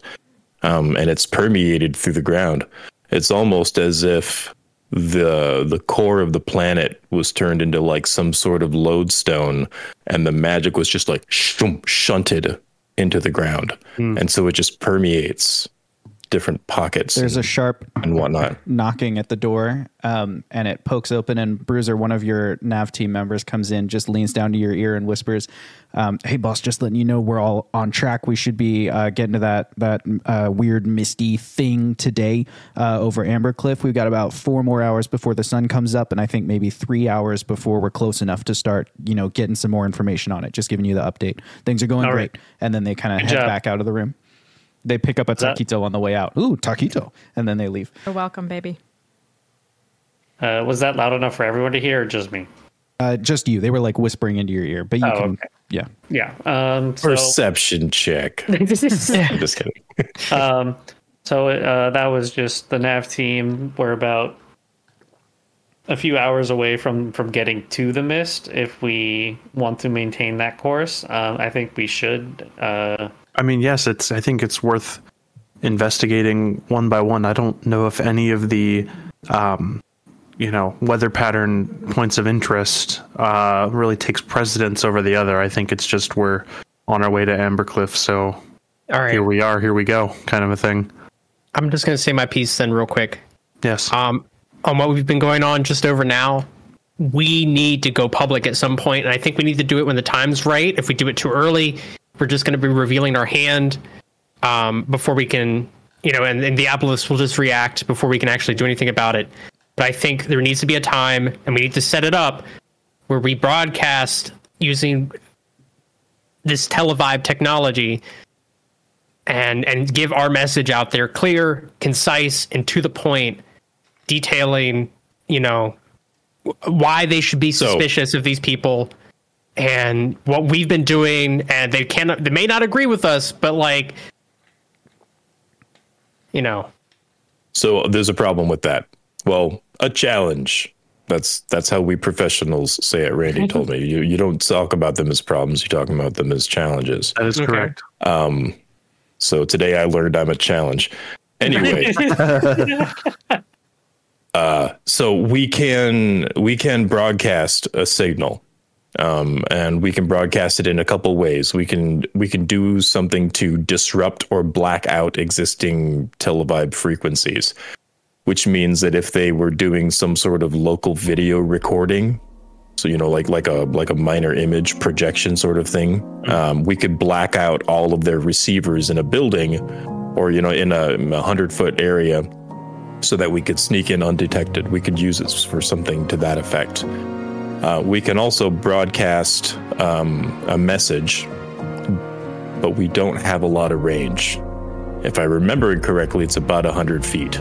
Um, and it's permeated through the ground. It's almost as if the the core of the planet was turned into like some sort of lodestone and the magic was just like shunted into the ground mm. and so it just permeates different pockets There's a sharp and whatnot. knocking at the door, um, and it pokes open, and Bruiser, one of your Nav team members, comes in, just leans down to your ear and whispers, um, "Hey, boss, just letting you know we're all on track. We should be uh, getting to that that uh, weird misty thing today uh, over Amber Cliff. We've got about four more hours before the sun comes up, and I think maybe three hours before we're close enough to start, you know, getting some more information on it. Just giving you the update. Things are going All great." right. And then they kind of head job. back out of the room. They pick up a that- taquito on the way out. Ooh, taquito, and then they leave. You're welcome, baby. Uh, was that loud enough for everyone to hear, or just me? Uh, just you. They were like whispering into your ear, but you Oh, can. okay. Yeah. Yeah. Um, so, Perception check. (laughs) I'm just kidding. (laughs) um, so uh, that was just the nav team. We're about a few hours away from from getting to the mist. If we want to maintain that course, um, I think we should. Uh, I mean, yes, it's. I think it's worth investigating one by one. I don't know if any of the, um, you know, weather pattern points of interest uh, really takes precedence over the other. I think it's just we're on our way to Ambercliff, so All right. here we are, here we go, kind of a thing. I'm just going to say my piece then, real quick. Yes. um, on what we've been going on just over now, we need to go public at some point, and I think we need to do it when the time's right. If we do it too early, we're just going to be revealing our hand um, before we can, you know, and, and the Diabolus will just react before we can actually do anything about it. But I think there needs to be a time, and we need to set it up where we broadcast using this televibe technology and and give our message out there clear, concise, and to the point detailing, you know, why they should be So- suspicious of these people and what we've been doing and they cannot they may not agree with us, but like you know, So there's a problem with that. Well, a challenge. That's that's how we professionals say it. Randy told me you you don't talk about them as problems. You talk about them as challenges. that is okay. correct. So today I learned I'm a challenge. Anyway, (laughs) uh, so we can we can broadcast a signal, um, and we can broadcast it in a couple ways. We can we can do something to disrupt or black out existing televibe frequencies, which means that if they were doing some sort of local video recording, so you know like like a like a minor image projection sort of thing um, we could black out all of their receivers in a building or you know in a, hundred foot area so that we could sneak in undetected we could use it for something to that effect uh, we can also broadcast um, a message but we don't have a lot of range if i remember it correctly it's about 100 feet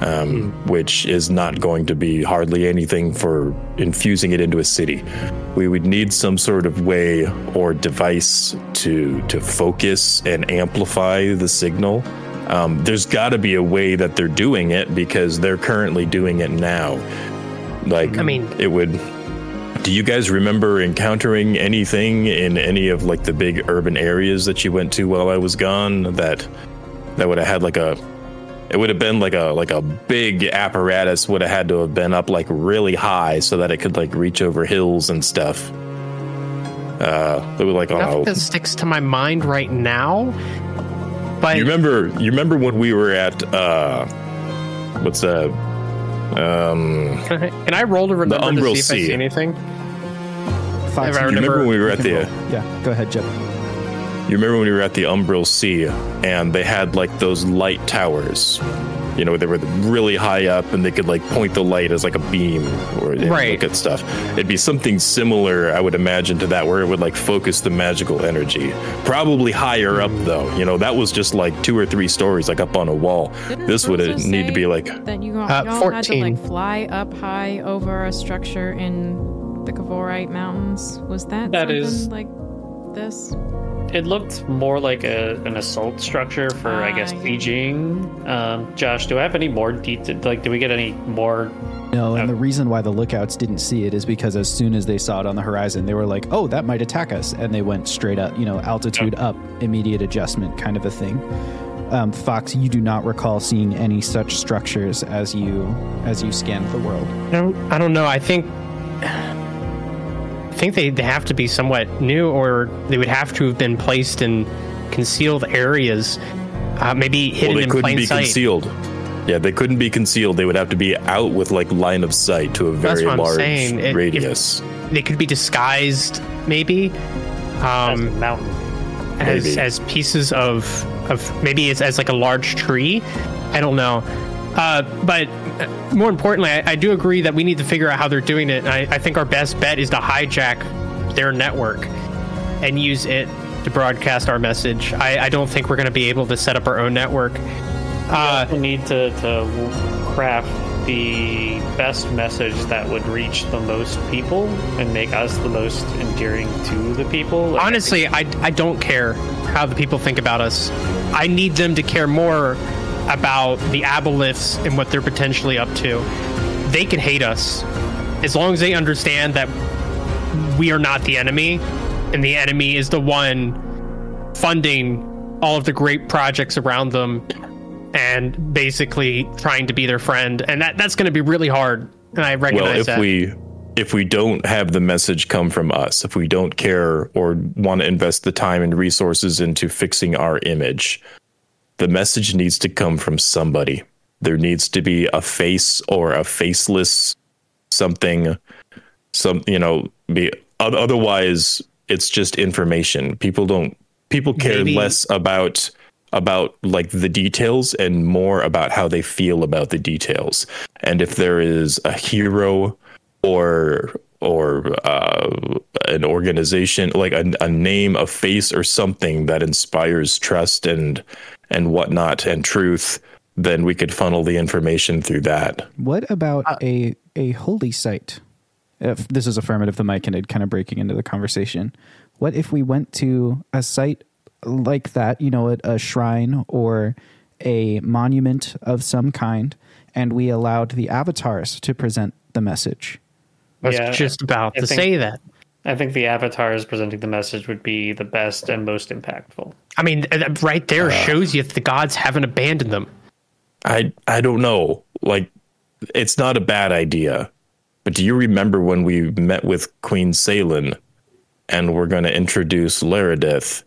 um, which is not going to be hardly anything for infusing it into a city. We would need some sort of way or device to to focus and amplify the signal. Um, there's got to be a way that they're doing it because they're currently doing it now. Like, I mean- it would. Do you guys remember encountering anything in any of like the big urban areas that you went to while I was gone that that would have had like a it would have been like a like a big apparatus would have had to have been up like really high so that it could like reach over hills and stuff. Uh, it was like nothing oh, that sticks to my mind right now. But you remember you remember when we were at uh, what's that? Um, can I, can I roll to remember to Umbral see if I see anything? Fox, If I you you remember remember- when we were at the roll. Yeah, go ahead, Jeb. You remember when we were at the Umbral Sea and they had like those light towers? You know, they were really high up and they could like point the light as like a beam or and Right. look at stuff. It'd be something similar, I would imagine, to that where it would like focus the magical energy. Probably higher up though. You know, that was just like two or three stories like up on a wall. Didn't this would need to be like that you all, Uh, y'all had to like fly up high over a structure in the Kavorite Mountains. Was that That something is- like this? it looked more like a, an assault structure for, I guess, besieging. Um, Josh, do I have any more detail? Like, do we get any more? No, and Okay. the reason why the lookouts didn't see it is because as soon as they saw it on the horizon, they were like, "Oh, that might attack us," and they went straight up. You know, altitude up, immediate adjustment, kind of a thing. Um, Fox, you do not recall seeing any such structures as you as you scanned the world. I don't, I don't know. I think I think they, they have to be somewhat new, or they would have to have been placed in concealed areas. Uh, maybe hidden Well, they in couldn't plain be sight. concealed. Yeah, they couldn't be concealed. They would have to be out with like line of sight to a That's very what I'm large saying. It- radius. They could be disguised, maybe, As a um, mountain. as Maybe. as pieces of of maybe it's as like a large tree. I don't know. Uh, but more importantly, I, I do agree that we need to figure out how they're doing it. I, I think our best bet is to hijack their network and use it to broadcast our message. I, I don't think we're going to be able to set up our own network. Uh, we need to, to craft the best message that would reach the most people and make us the most endearing to the people. Like, honestly, I, I don't care how the people think about us. I need them to care more about the aboleths and what they're potentially up to. They can hate us as long as they understand that we are not the enemy and the enemy is the one funding all of the great projects around them and basically trying to be their friend. And that, that's going to be really hard. And I recognize Well, if that. we if we don't have the message come from us, if we don't care or want to invest the time and resources into fixing our image, the message needs to come from somebody. There needs to be a face or a faceless something some you know be otherwise it's just information people don't people care Maybe- less about about like the details and more about how they feel about the details and if there is a hero or or uh, an organization like a, a name a face or something that inspires trust and and whatnot and truth then we could funnel the information through that What about uh, a a holy site? If this is affirmative, the mic and it kind of breaking into the conversation. What if we went to a site like that, you know, a, a shrine or a monument of some kind, and we allowed the avatars to present the message? I was Yeah, just about I to think- say that. I think the avatars presenting the message would be the best and most impactful. I mean, uh, right there shows you if the gods haven't abandoned them. I I don't know. Like it's not a bad idea. But do you remember when we met with Queen Salen and we're going to introduce Laredith?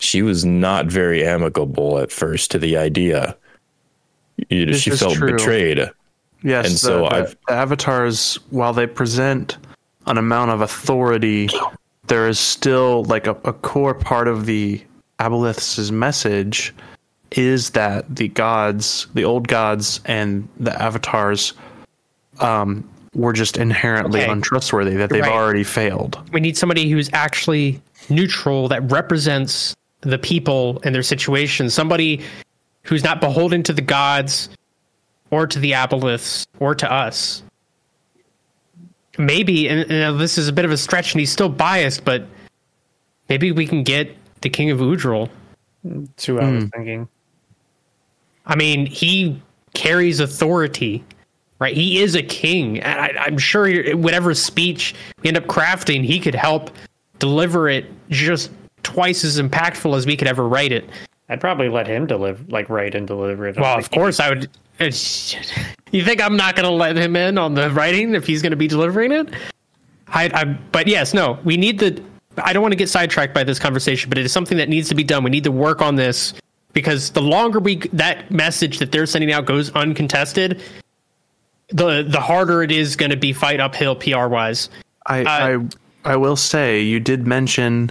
She was not very amicable at first to the idea. You- This She felt true. betrayed. Yes, And the, so the- I've- the avatars, while they present an amount of authority, there is still like a, a core part of the aboleth's message is that the gods, the old gods, and the avatars, um, were just inherently Okay. untrustworthy. That they've Right. already failed. We need somebody who's actually neutral that represents the people and their situation. Somebody who's not beholden to the gods or to the aboleths or to us. Maybe, and, and this is a bit of a stretch, and he's still biased, but maybe we can get the King of Udril. That's who I was thinking. I mean, he carries authority, right? He is a king. And I, I'm sure whatever speech we end up crafting, he could help deliver it just twice as impactful as we could ever write it. I'd probably let him deliver, like, write and deliver it. Well, of course, I would. You think I'm not going to let him in on the writing if he's going to be delivering it? I, I, but yes, no, we need the. I don't want to get sidetracked by this conversation, but it is something that needs to be done. We need to work on this because the longer we that message that they're sending out goes uncontested, the the harder it is going to be fight uphill PR wise. I, Uh, I I will say you did mention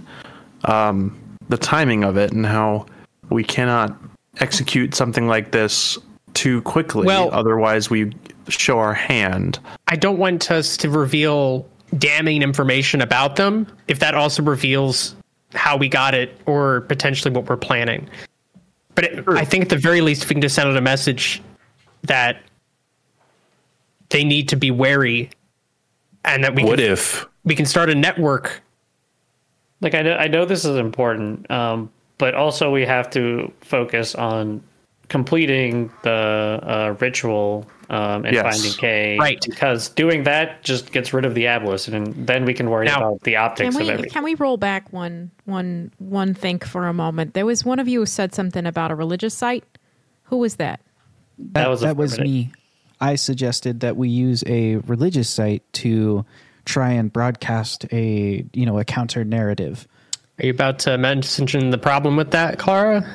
um, the timing of it and how we cannot execute something like this too quickly. Well- otherwise we show our hand. I don't want us to reveal damning information about them if that also reveals how we got it or potentially what we're planning. But it, I think at the very least, if we can just send out a message that they need to be wary and that we What can, if we can start a network. like I know, I know this is important, um, but also we have to focus on completing the uh, ritual um, and Yes. finding K. Right. Because doing that just gets rid of the aboleths, and then we can worry Now- about the optics Can of we everything. can we roll back one one one think for a moment? There was one of you who said something about a religious site. Who was that? That was that was me. I suggested that we use a religious site to try and broadcast a you know a counter narrative. Are you about to mention the problem with that, Clara?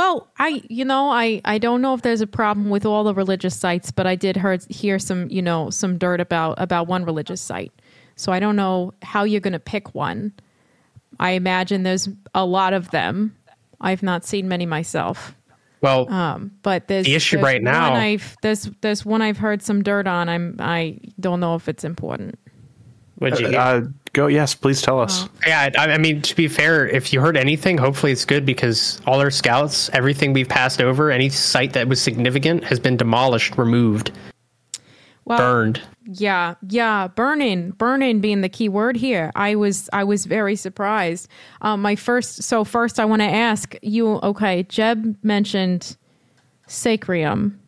Well, I you know I I don't know if there's a problem with all the religious sites, but I did heard hear some you know some dirt about about one religious site. So I don't know how you're going to pick one. I imagine there's a lot of them. I've not seen many myself. Well, Um, but there's The issue there's right now- One I've, there's there's one I've heard some dirt on. I'm I don't know if it's important. what'd you? Uh, go. Yes, please tell us. Yeah, I, I mean, to be fair, if you heard anything, hopefully it's good because all our scouts, everything we've passed over, any site that was significant has been demolished, removed, Well, burned. Yeah, yeah, burning, burning being the key word here. I was I was very surprised. Um, my first so first I want to ask you. Okay, Jeb mentioned sacrium.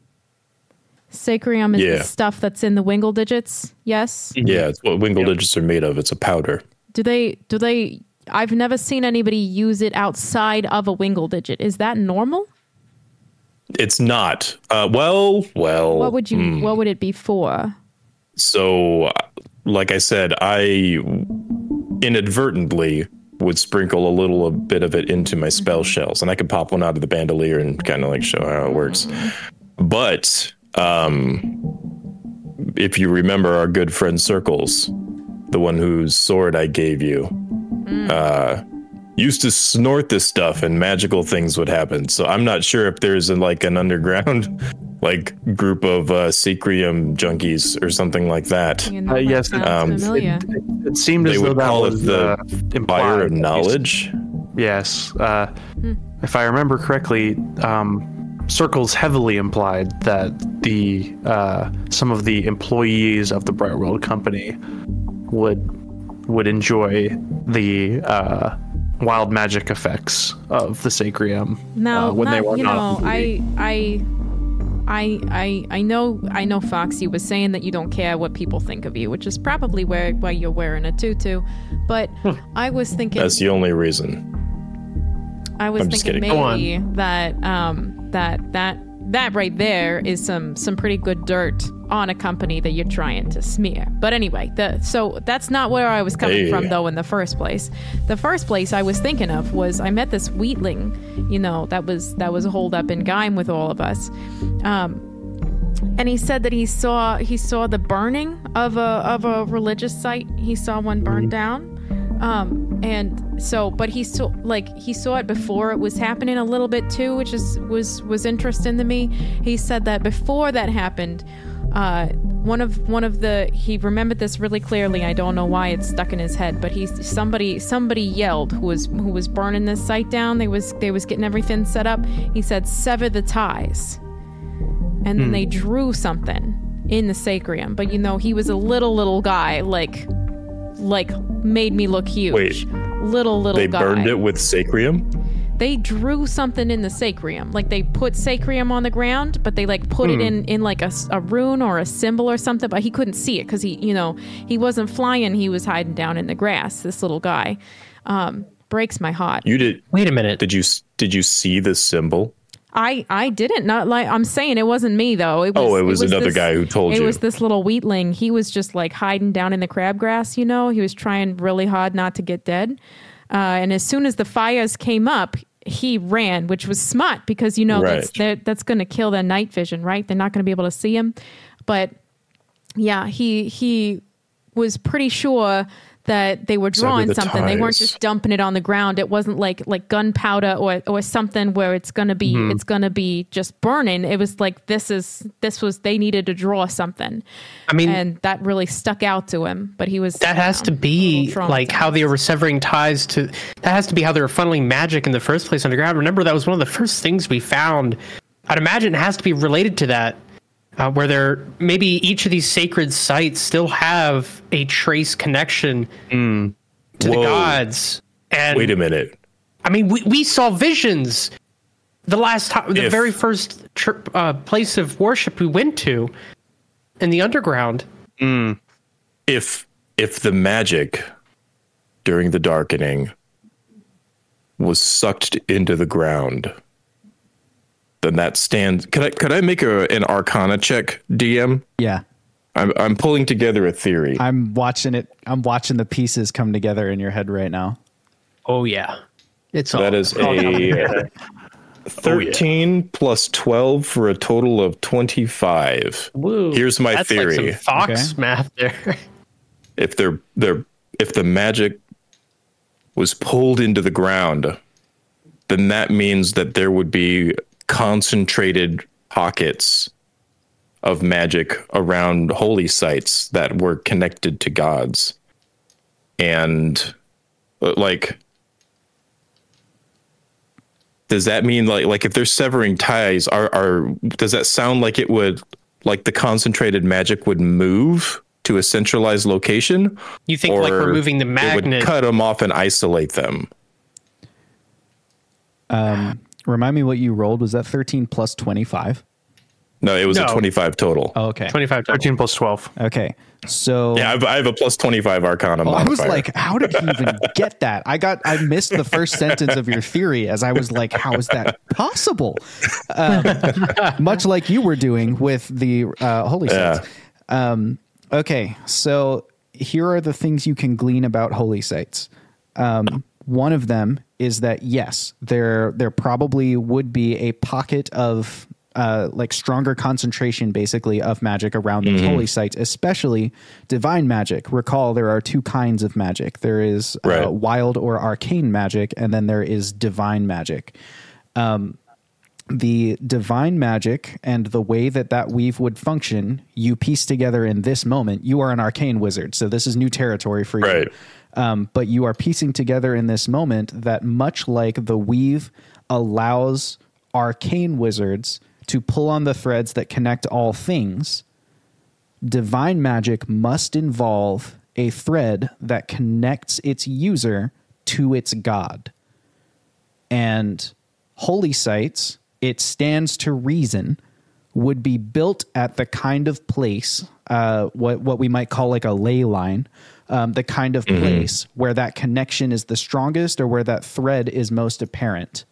Sacrium is Yeah. the stuff that's in the wingle digits. Yes. Yeah, it's what wingle digits are made of. It's a powder. Do they? Do they? I've never seen anybody use it outside of a wingle digit. Is that normal? It's not. Uh, well, well. What would you? What would it be for? So, uh, like I said, I inadvertently would sprinkle a little a bit of it into my spell shells, and I could pop one out of the bandolier and kind of like show how it works. But um, if you remember our good friend Circles, the one whose sword I gave you, uh, used to snort this stuff, and magical things would happen. So I'm not sure if there's a, like an underground. (laughs) Like group of uh, Sacrium junkies or something like that. You know, Uh, yes, um, familiar. It, it seemed They as though would that call it was the uh. Fire of knowledge. Yes. Uh, If I remember correctly, um, Circles heavily implied that the uh, some of the employees of the Bright World Company would would enjoy the uh, wild magic effects of the Sacrium No, uh, when not, they were you not. know. I, I, I, I, I know, I know. Foxy was saying that you don't care what people think of you, which is probably where why you're wearing a tutu. But I was thinking, That's the only reason. I was I'm just thinking. Go on. maybe that, um, that that that right there is some some pretty good dirt on a company that you're trying to smear. But anyway, the so that's not where I was coming Hey. from though in the first place. The first place I was thinking of was I met this wheatling, you know, that was that was holed up in Gaim with all of us. Um and he said that he saw he saw the burning of a of a religious site. He saw one burned down. Um, and so, but he saw like he saw it before it was happening a little bit too, which is was was interesting to me. He said that before that happened, uh, one of one of the he remembered this really clearly. I don't know why it's stuck in his head, but he somebody somebody yelled who was who was burning this site down. They was they was getting everything set up. He said, "Sever the ties." and then they drew something in the sacrium. But you know, he was a little little guy, like like made me look huge. Wait. little little They guy. burned it with Sacrium? They drew something in the sacrium, like they put sacrium on the ground, but they like put it in in like a, a rune or a symbol or something. But he couldn't see it because he, you know, he wasn't flying. He was hiding down in the grass. This little guy um, breaks my heart. You did Wait a minute. did you did you see the symbol? I I didn't not like I'm saying it wasn't me though. It was, Oh, it was another this- guy who told it you. It was this little wheatling. He was just like hiding down in the crabgrass. You know, he was trying really hard not to get dead. Uh, and as soon as the fires came up, he ran, which was smart because you know that's Right. that- that's going to kill their night vision, right? They're not going to be able to see him. But yeah, he he was pretty sure that they were drawing the something. They weren't just dumping it on the ground. It wasn't like like gunpowder or or something where it's gonna be Mm-hmm. it's gonna be just burning. It was like this is this was they needed to draw something. I mean, and that really stuck out to him. But he was that has um, to be like how they were severing ties to that has to be how they were funneling magic in the first place underground remember that was one of the first things we found i'd imagine it has to be related to that uh, where there maybe each of these sacred sites still have a trace connection to the gods. And Wait a minute. i mean we, we saw visions the last time the If- very first tr- uh, place of worship we went to in the underground. If if the magic during the darkening was sucked into the ground, then that stands. Could I could I make a, an Arcana check, DM? Yeah. I'm I'm pulling together a theory. I'm watching it. I'm watching the pieces come together in your head right now. oh yeah it's all That is (laughs) a (laughs) 13 plus 12 for a total of 25. Here's my That's theory. like some fox Okay. math there. (laughs) if they're they're if the magic was pulled into the ground, then that means that there would be concentrated pockets of magic around holy sites that were connected to gods. And uh, like does that mean like like if they're severing ties are are does that sound like it would like the concentrated magic would move to a centralized location You think like removing the it magnet? would cut them off and isolate them Remind me what you rolled. Was that 13 plus 25? no it was No. a 25 total Oh, okay. 25 total. 13 plus 12. Okay. So yeah I've, I have a plus 25 arcana Oh, I was like, how did he even (laughs) get that? I got, I missed the first sentence of your theory as I was like, how is that possible? Um, (laughs) much like you were doing with the uh, holy Yeah. sites. Um, okay, so here are the things you can glean about holy sites. Um, one of them is that yes, there there probably would be a pocket of uh, like stronger concentration, basically, of magic around those holy sites, especially divine magic. Recall there are two kinds of magic. There is uh, wild or arcane magic, and then there is divine magic the divine magic and the way that that weave would function, you piece together in this moment. You are an arcane wizard, so this is new territory for you. Right. Um, but you are piecing together in this moment that much like the weave allows arcane wizards to pull on the threads that connect all things, divine magic must involve a thread that connects its user to its god. And holy sites, it stands to reason, would be built at the kind of place, uh, what what we might call like a ley line, um, the kind of place where that connection is the strongest or where that thread is most apparent.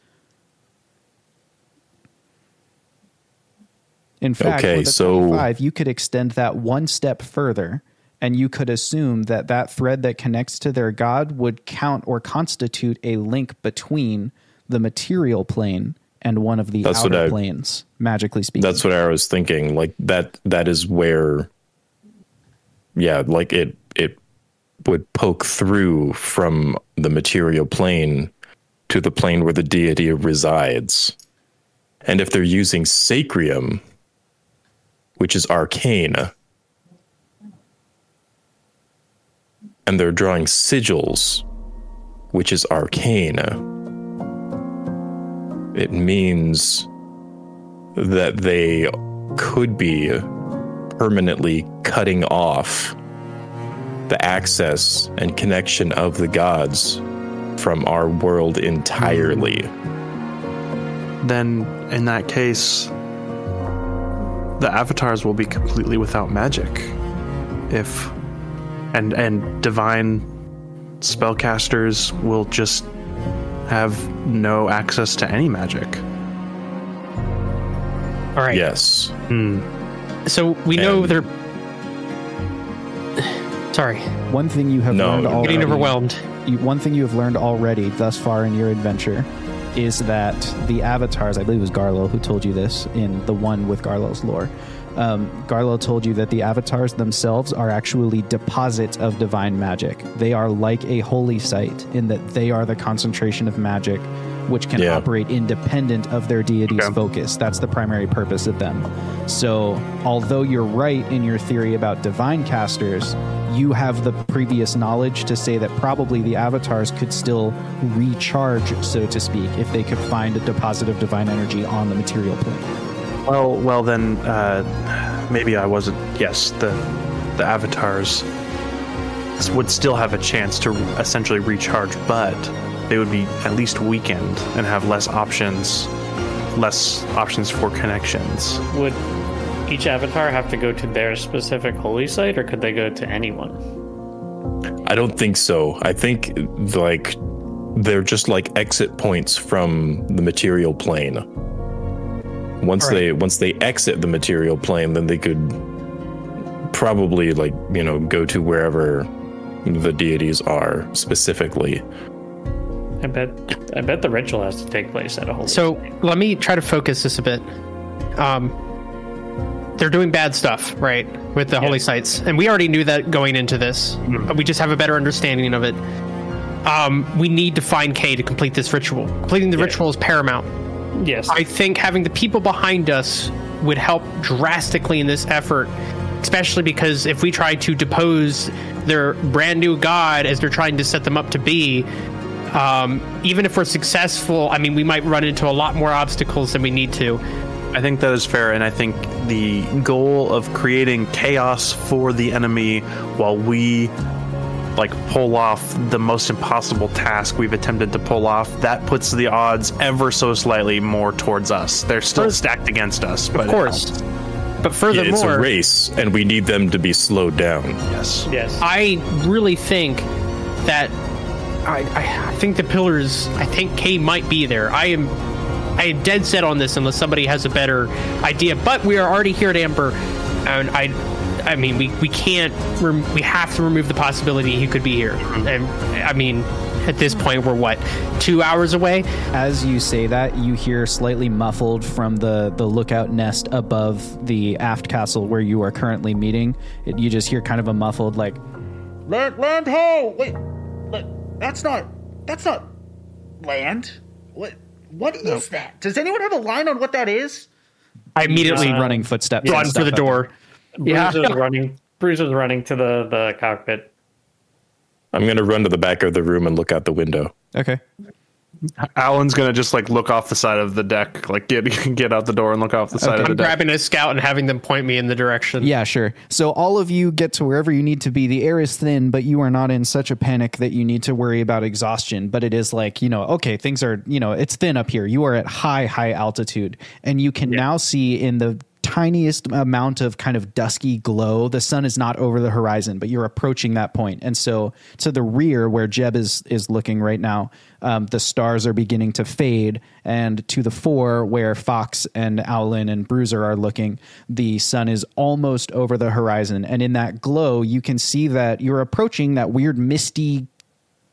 In fact, Okay, so- 25, you could extend that one step further and you could assume that that thread that connects to their god would count or constitute a link between the material plane and one of the That's what outer I- planes, magically speaking. That's what I was thinking. Like that that is where yeah, like it would poke through from the material plane to the plane where the deity resides. And if they're using sacrium, which is arcane, and they're drawing sigils, which is arcane, it means that they could be permanently cutting off the access and connection of the gods from our world entirely. Then, in that case, the avatars will be completely without magic. If and and divine spellcasters will just have no access to any magic. All right. Yes. Hmm. So we know And- they're. Sorry, one thing you have No, learned I'm already. getting overwhelmed. you, one thing you have learned already thus far in your adventure is that the avatars, I believe it was Garlo who told you this in the one with Garlo's lore. Um, Garlo told you that the avatars themselves are actually deposits of divine magic. They are like a holy site in that they are the concentration of magic which can Yeah. operate independent of their deity's Okay. focus. That's the primary purpose of them. So, although you're right in your theory about divine casters, you have the previous knowledge to say that probably the avatars could still recharge, so to speak, if they could find a deposit of divine energy on the material plane. Well, well then, uh, maybe I wasn't. Yes, the the avatars would still have a chance to essentially recharge, but they would be at least weakened and have less options, less options for connections. Would each avatar have to go to their specific holy site, or could they go to anyone? I don't think so. I think like they're just like exit points from the material plane. Once Right. they once they exit the material plane, then they could probably like, you know, go to wherever the deities are specifically. I bet. I bet the ritual has to take place at a holy. So let me try to focus this a bit. Um, they're doing bad stuff, right, with the holy sites, and we already knew that going into this. But we just have a better understanding of it. Um, we need to find Kay to complete this ritual. Completing the ritual is paramount. yes, I think having the people behind us would help drastically in this effort, especially because if we try to depose their brand new god as they're trying to set them up to be, um, even if we're successful, I mean, we might run into a lot more obstacles than we need to. I think that is fair, and I think the goal of creating chaos for the enemy while we like pull off the most impossible task we've attempted to pull off, that puts the odds ever so slightly more towards us. They're still First- stacked against us, but Of course. helps. But Yeah, furthermore, it's a race, and we need them to be slowed down. yes. yes. I really think that I, I, I think the pillars. I think K might be there. I am. I am dead set on this unless somebody has a better idea. But we are already here at Amber, and I. I mean, we, we can't. Rem- we have to remove the possibility he could be here. And I mean, at this point, we're what two hours away. As you say that, you hear slightly muffled from the, the lookout nest above the aft castle where you are currently meeting. It, you just hear kind of a muffled, like, Land, land ho! Wait, wait, that's not, that's not land. What, what is that? Does anyone have a line on what that is? I immediately uh, running footsteps. and run stuff for the up door. Yeah. Is running. Bruce is running to the the cockpit. I'm gonna run to the back of the room and look out the window. Okay. Alan's gonna just like look off the side of the deck, like get (laughs) get out the door and look off the side of the I'm deck. grabbing a scout and having them point me in the direction. Yeah, sure. So all of you get to wherever you need to be. The air is thin, but you are not in such a panic that you need to worry about exhaustion. But it is like, you know, okay, things are, you know, it's thin up here. You are at high, high altitude. And you can now see in the tiniest amount of kind of dusky glow, the sun is not over the horizon, but you're approaching that point. And so to the rear where Jeb is is looking right now, um, the stars are beginning to fade. And to the fore where Fox and Owlin and Bruiser are looking, the sun is almost over the horizon. And in that glow, you can see that you're approaching that weird misty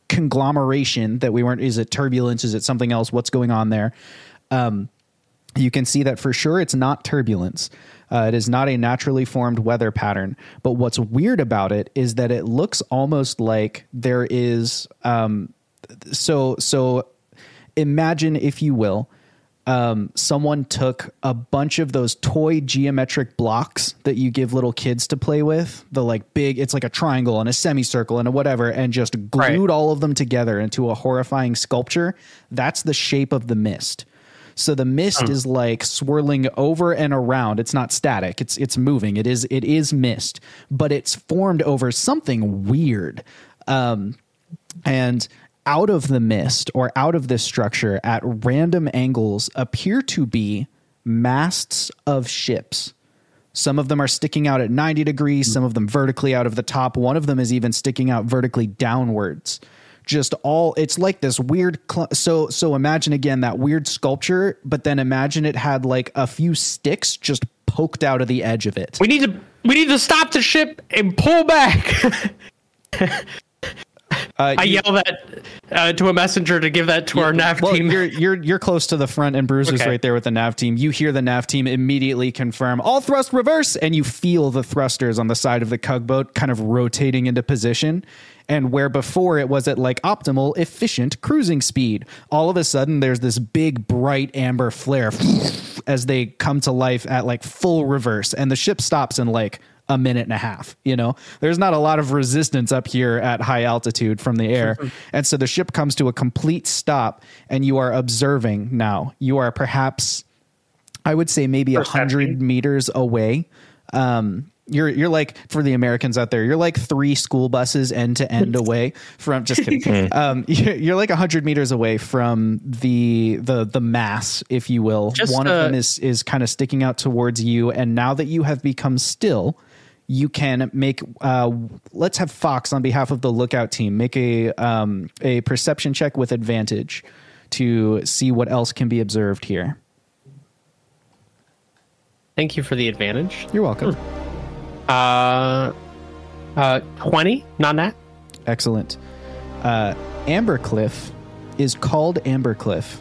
conglomeration that we weren't is it turbulence is it something else what's going on there um, you can see that for sure it's not turbulence. Uh, it is not a naturally formed weather pattern. But what's weird about it is that it looks almost like there is. Um, so so imagine, if you will, um, someone took a bunch of those toy geometric blocks that you give little kids to play with, the like big, it's like a triangle and a semicircle and a whatever, and just glued Right. all of them together into a horrifying sculpture. That's the shape of the mist. So the mist is like swirling over and around. It's not static. It's it's moving. It is it is mist, but it's formed over something weird. Um, and out of the mist or out of this structure at random angles appear to be masts of ships. Some of them are sticking out at 90 degrees, some of them vertically out of the top. One of them is even sticking out vertically downwards. Just all it's like this weird cl- so so imagine again that weird sculpture, but then imagine it had like a few sticks just poked out of the edge of it. We need to we need to stop the ship and pull back. (laughs) Uh, I you- yell that uh, to a messenger to give that to our nav well, team. You're you're you're close to the front, and Bruiser's Okay. right there with the nav team. You hear the nav team immediately confirm all thrust reverse, and you feel the thrusters on the side of the tugboat kind of rotating into position. And where before it was at like optimal, efficient cruising speed, all of a sudden there's this big bright amber flare (laughs) as they come to life at like full reverse, and the ship stops in like a minute and a half. You know, there's not a lot of resistance up here at high altitude from the air. (laughs) and so the ship comes to a complete stop, and you are observing now. You are perhaps, I would say, maybe a hundred meters away. Um, you're you're like for the Americans out there, you're like three school buses end to end (laughs) away from. Just kidding. um, (laughs) you're, you're like a hundred meters away from the the the mass, if you will. Just, One of uh, them is is kind of sticking out towards you, and now that you have become still, you can make. Uh, let's have Fox on behalf of the lookout team make a um, a perception check with advantage to see what else can be observed here. Thank you for the advantage. You're welcome. Uh, uh, twenty, not that. Excellent. Uh, Ambercliff, is called Ambercliff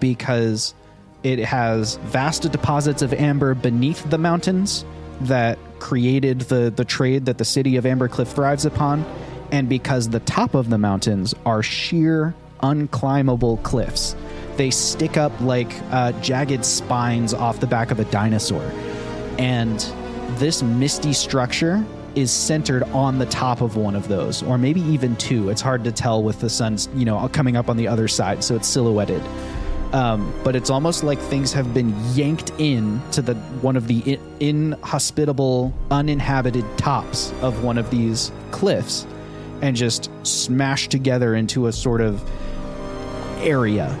because it has vast deposits of amber beneath the mountains that created the, the trade that the city of Ambercliff thrives upon, and because the top of the mountains are sheer, unclimbable cliffs. They stick up like uh, jagged spines off the back of a dinosaur. And this misty structure is centered on the top of one of those, or maybe even two. It's hard to tell with the sun's, you know, coming up on the other side, so it's silhouetted. Um, but it's almost like things have been yanked in to the one of the in, inhospitable, uninhabited tops of one of these cliffs, and just smashed together into a sort of area,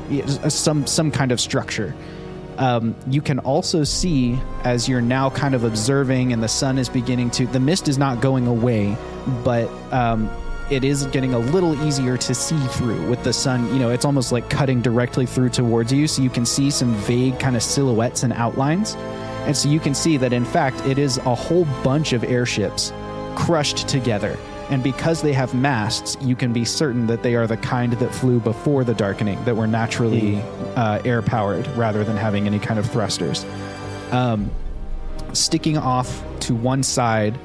some some kind of structure. Um, you can also see as you're now kind of observing, and the sun is beginning to. The mist is not going away, but um, it is getting a little easier to see through with the sun. You know, it's almost like cutting directly through towards you, so you can see some vague kind of silhouettes and outlines. And so you can see that, in fact, it is a whole bunch of airships crushed together. And because they have masts, you can be certain that they are the kind that flew before the darkening, that were naturally uh, air powered rather than having any kind of thrusters. Um, sticking off to one side,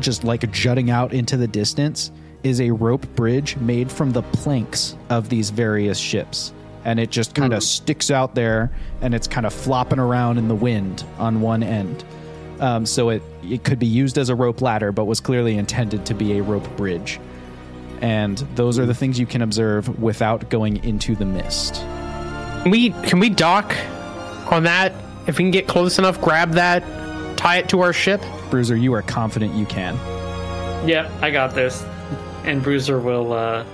just like jutting out into the distance, is a rope bridge made from the planks of these various ships. And it just kind of sticks out there and it's kind of flopping around in the wind on one end. Um, so it, it could be used as a rope ladder, but was clearly intended to be a rope bridge. And those are the things you can observe without going into the mist. Can we can we dock on that? If we can get close enough, grab that, tie it to our ship. Bruiser, you are confident you can. Yep, I got this. And Bruiser will uh,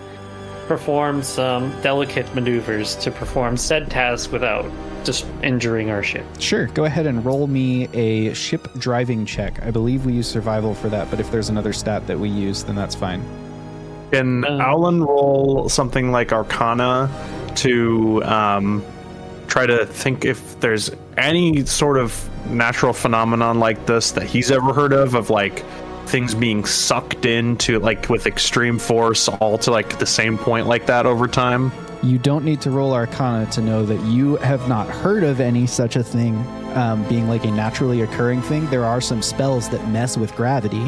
perform some delicate maneuvers to perform said task without just injuring our ship. Sure, go ahead and roll me a ship driving check. I believe we use survival for that, but if there's another stat that we use, then that's fine. Can Um, Alan roll something like Arcana to um, try to think if there's any sort of natural phenomenon like this that he's ever heard of, of like things being sucked into like with extreme force all to like the same point like that over time? You don't need to roll Arcana to know that you have not heard of any such a thing um, being like a naturally occurring thing. There are some spells that mess with gravity.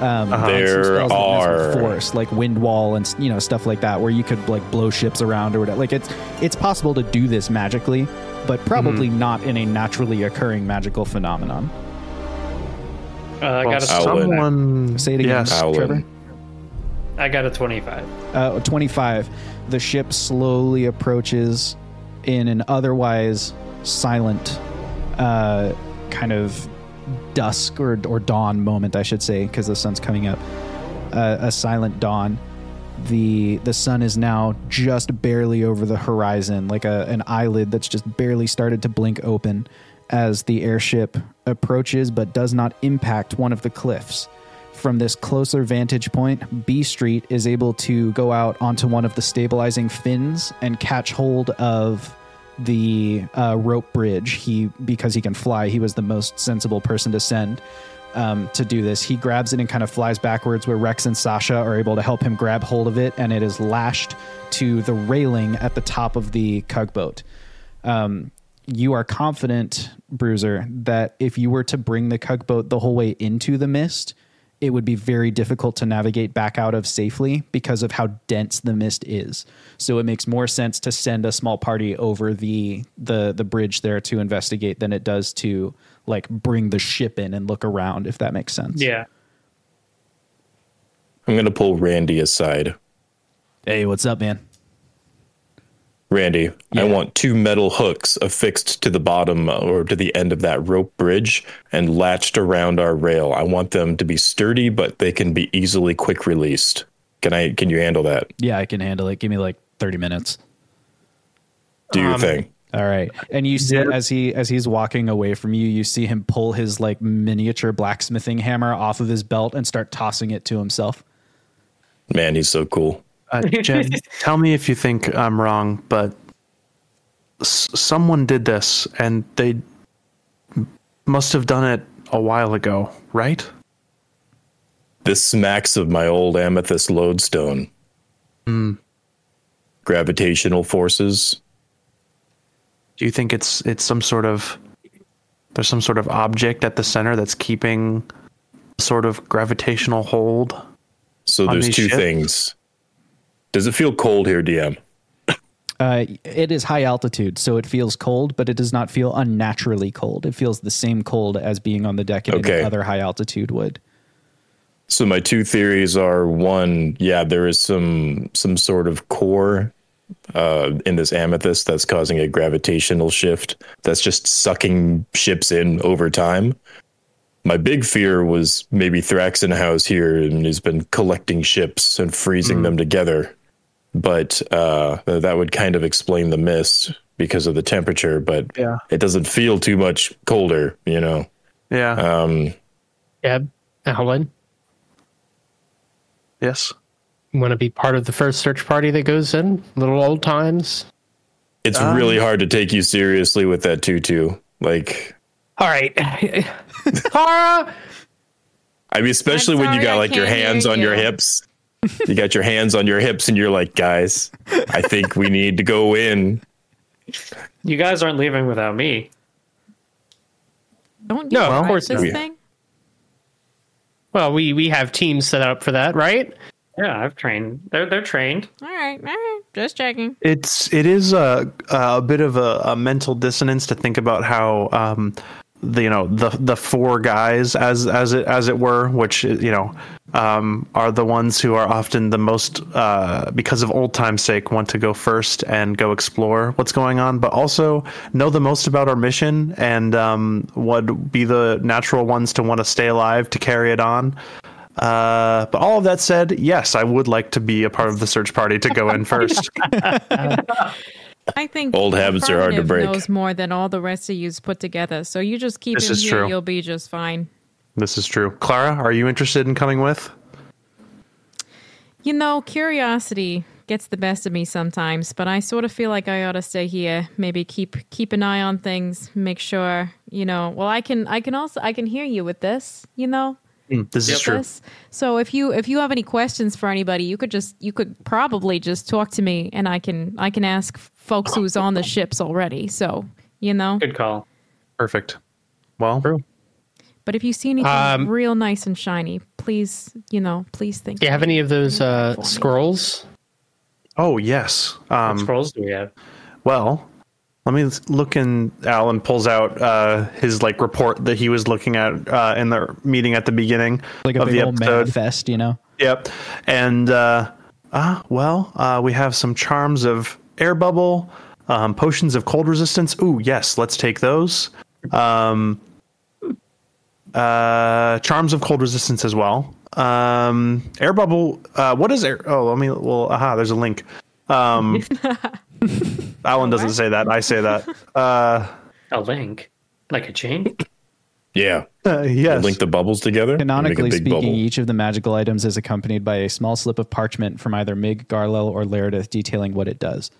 Um, and some There spells that mess with are. force, like wind wall and you know stuff like that, where you could like blow ships around or whatever. Like it's it's possible to do this magically, but probably not in a naturally occurring magical phenomenon. Uh, I got a someone Say it again, Yes. Trevor. I got a 25. Uh, 25. The ship slowly approaches in an otherwise silent, uh, kind of dusk or, or dawn moment, I should say, because the sun's coming up. Uh, a silent dawn. The the sun is now just barely over the horizon, like a, an eyelid that's just barely started to blink open as the airship approaches but does not impact one of the cliffs from this closer vantage point, B Street is able to go out onto one of the stabilizing fins and catch hold of the uh, rope bridge. He because he can fly, he was the most sensible person to send um, to do this. He grabs it and kind of flies backwards, where Rex and Sasha are able to help him grab hold of it, and it is lashed to the railing at the top of the tugboat. Um, you are confident, Bruiser, that if you were to bring the tugboat the whole way into the mist, it would be very difficult to navigate back out of safely because of how dense the mist is. So it makes more sense to send a small party over the the the bridge there to investigate than it does to like bring the ship in and look around if that makes sense. Yeah. I'm going to pull Randy aside. Hey, what's up, man? Randy, Yeah. I want two metal hooks affixed to the bottom uh, or to the end of that rope bridge and latched around our rail. I want them to be sturdy, but they can be easily quick released. Can I? Can you handle that? Yeah, I can handle it. Give me like 30 minutes. Do your Um, thing. All right. And you see Yeah. as he as he's walking away from you, you see him pull his like miniature blacksmithing hammer off of his belt and start tossing it to himself. Man, he's so cool. Uh, Jen, (laughs) tell me if you think I'm wrong, but s- someone did this and they must have done it a while ago, right? This smacks of my old amethyst lodestone. gravitational forces. Do you think it's it's some sort of there's some sort of object at the center that's keeping sort of gravitational hold? So there's two ships? things. Does it feel cold here, DM? Uh, it is high altitude, so it feels cold, but it does not feel unnaturally cold. It feels the same cold as being on the deck in Okay. any other high altitude would. So my two theories are one, yeah, there is some some sort of core uh, in this amethyst that's causing a gravitational shift that's just sucking ships in over time. My big fear was maybe Thraxenhaus here and has been collecting ships and freezing them together. But uh, that would kind of explain the mist because of the temperature, but Yeah. it doesn't feel too much colder, you know. Yeah. Um, Deb, Alan, yes. want to be part of the first search party that goes in? Little old times. it's Um, really hard to take you seriously with that tutu. Like, All right, (laughs) Clara. I mean, especially when you got like your can't hands on your hips. (laughs) You got your hands on your hips, and you're like, guys, I think we need to go in. You guys aren't leaving without me. Don't you No, of course this not. thing? Well, we we have teams set up for that, right? Yeah, I've trained. They're they're trained. All right, all right. Just checking. It's it is a a bit of a, a mental dissonance to think about how um the you know the the four guys as as it as it were which you know um are the ones who are often the most uh because of old time's sake want to go first and go explore what's going on but also know the most about our mission and um would be the natural ones to want to stay alive to carry it on uh, but all of that said, yes, I would like to be a part of the search party to go in (laughs) first. (laughs) I think Old habits are hard to break. Knows more than all the rest of yous put together. So you just keep This him is here. true. You'll be just fine. This is true. Clara, are you interested in coming with? You know, curiosity gets the best of me sometimes, but I sort of feel like I ought to stay here. Maybe keep keep an eye on things, make sure, you know. Well, I can I can also I can hear you with this, you know. Mm, this is true. This. So if you if you have any questions for anybody, you could just you could probably just talk to me and I can I can ask folks who's on the ships already. So, you know. Good call. Perfect. Well, But if you see anything Um, real nice and shiny, please, you know, please think. Do you have any of those uh, scrolls? oh yes. What Um, scrolls do we have? well, let me look in. Alan pulls out uh, his like report that he was looking at uh, in the meeting at the beginning Like a of big the old episode. manifest, you know? Yep. And uh, ah, well, uh, we have some charms of air bubble, um, potions of cold resistance. Ooh, yes, let's take those. Um, uh, charms of cold resistance as well. Um, air bubble. Uh, what is air? Oh, let me. Well, aha, there's a link. Um, (laughs) Alan doesn't say that. I say that. Uh, A link, like a chain. Yeah, uh, yes. link the bubbles together. make a Canonically big speaking, bubble. each of the magical items is accompanied by a small slip of parchment from either Mig, Garlel, or Laredith detailing what it does.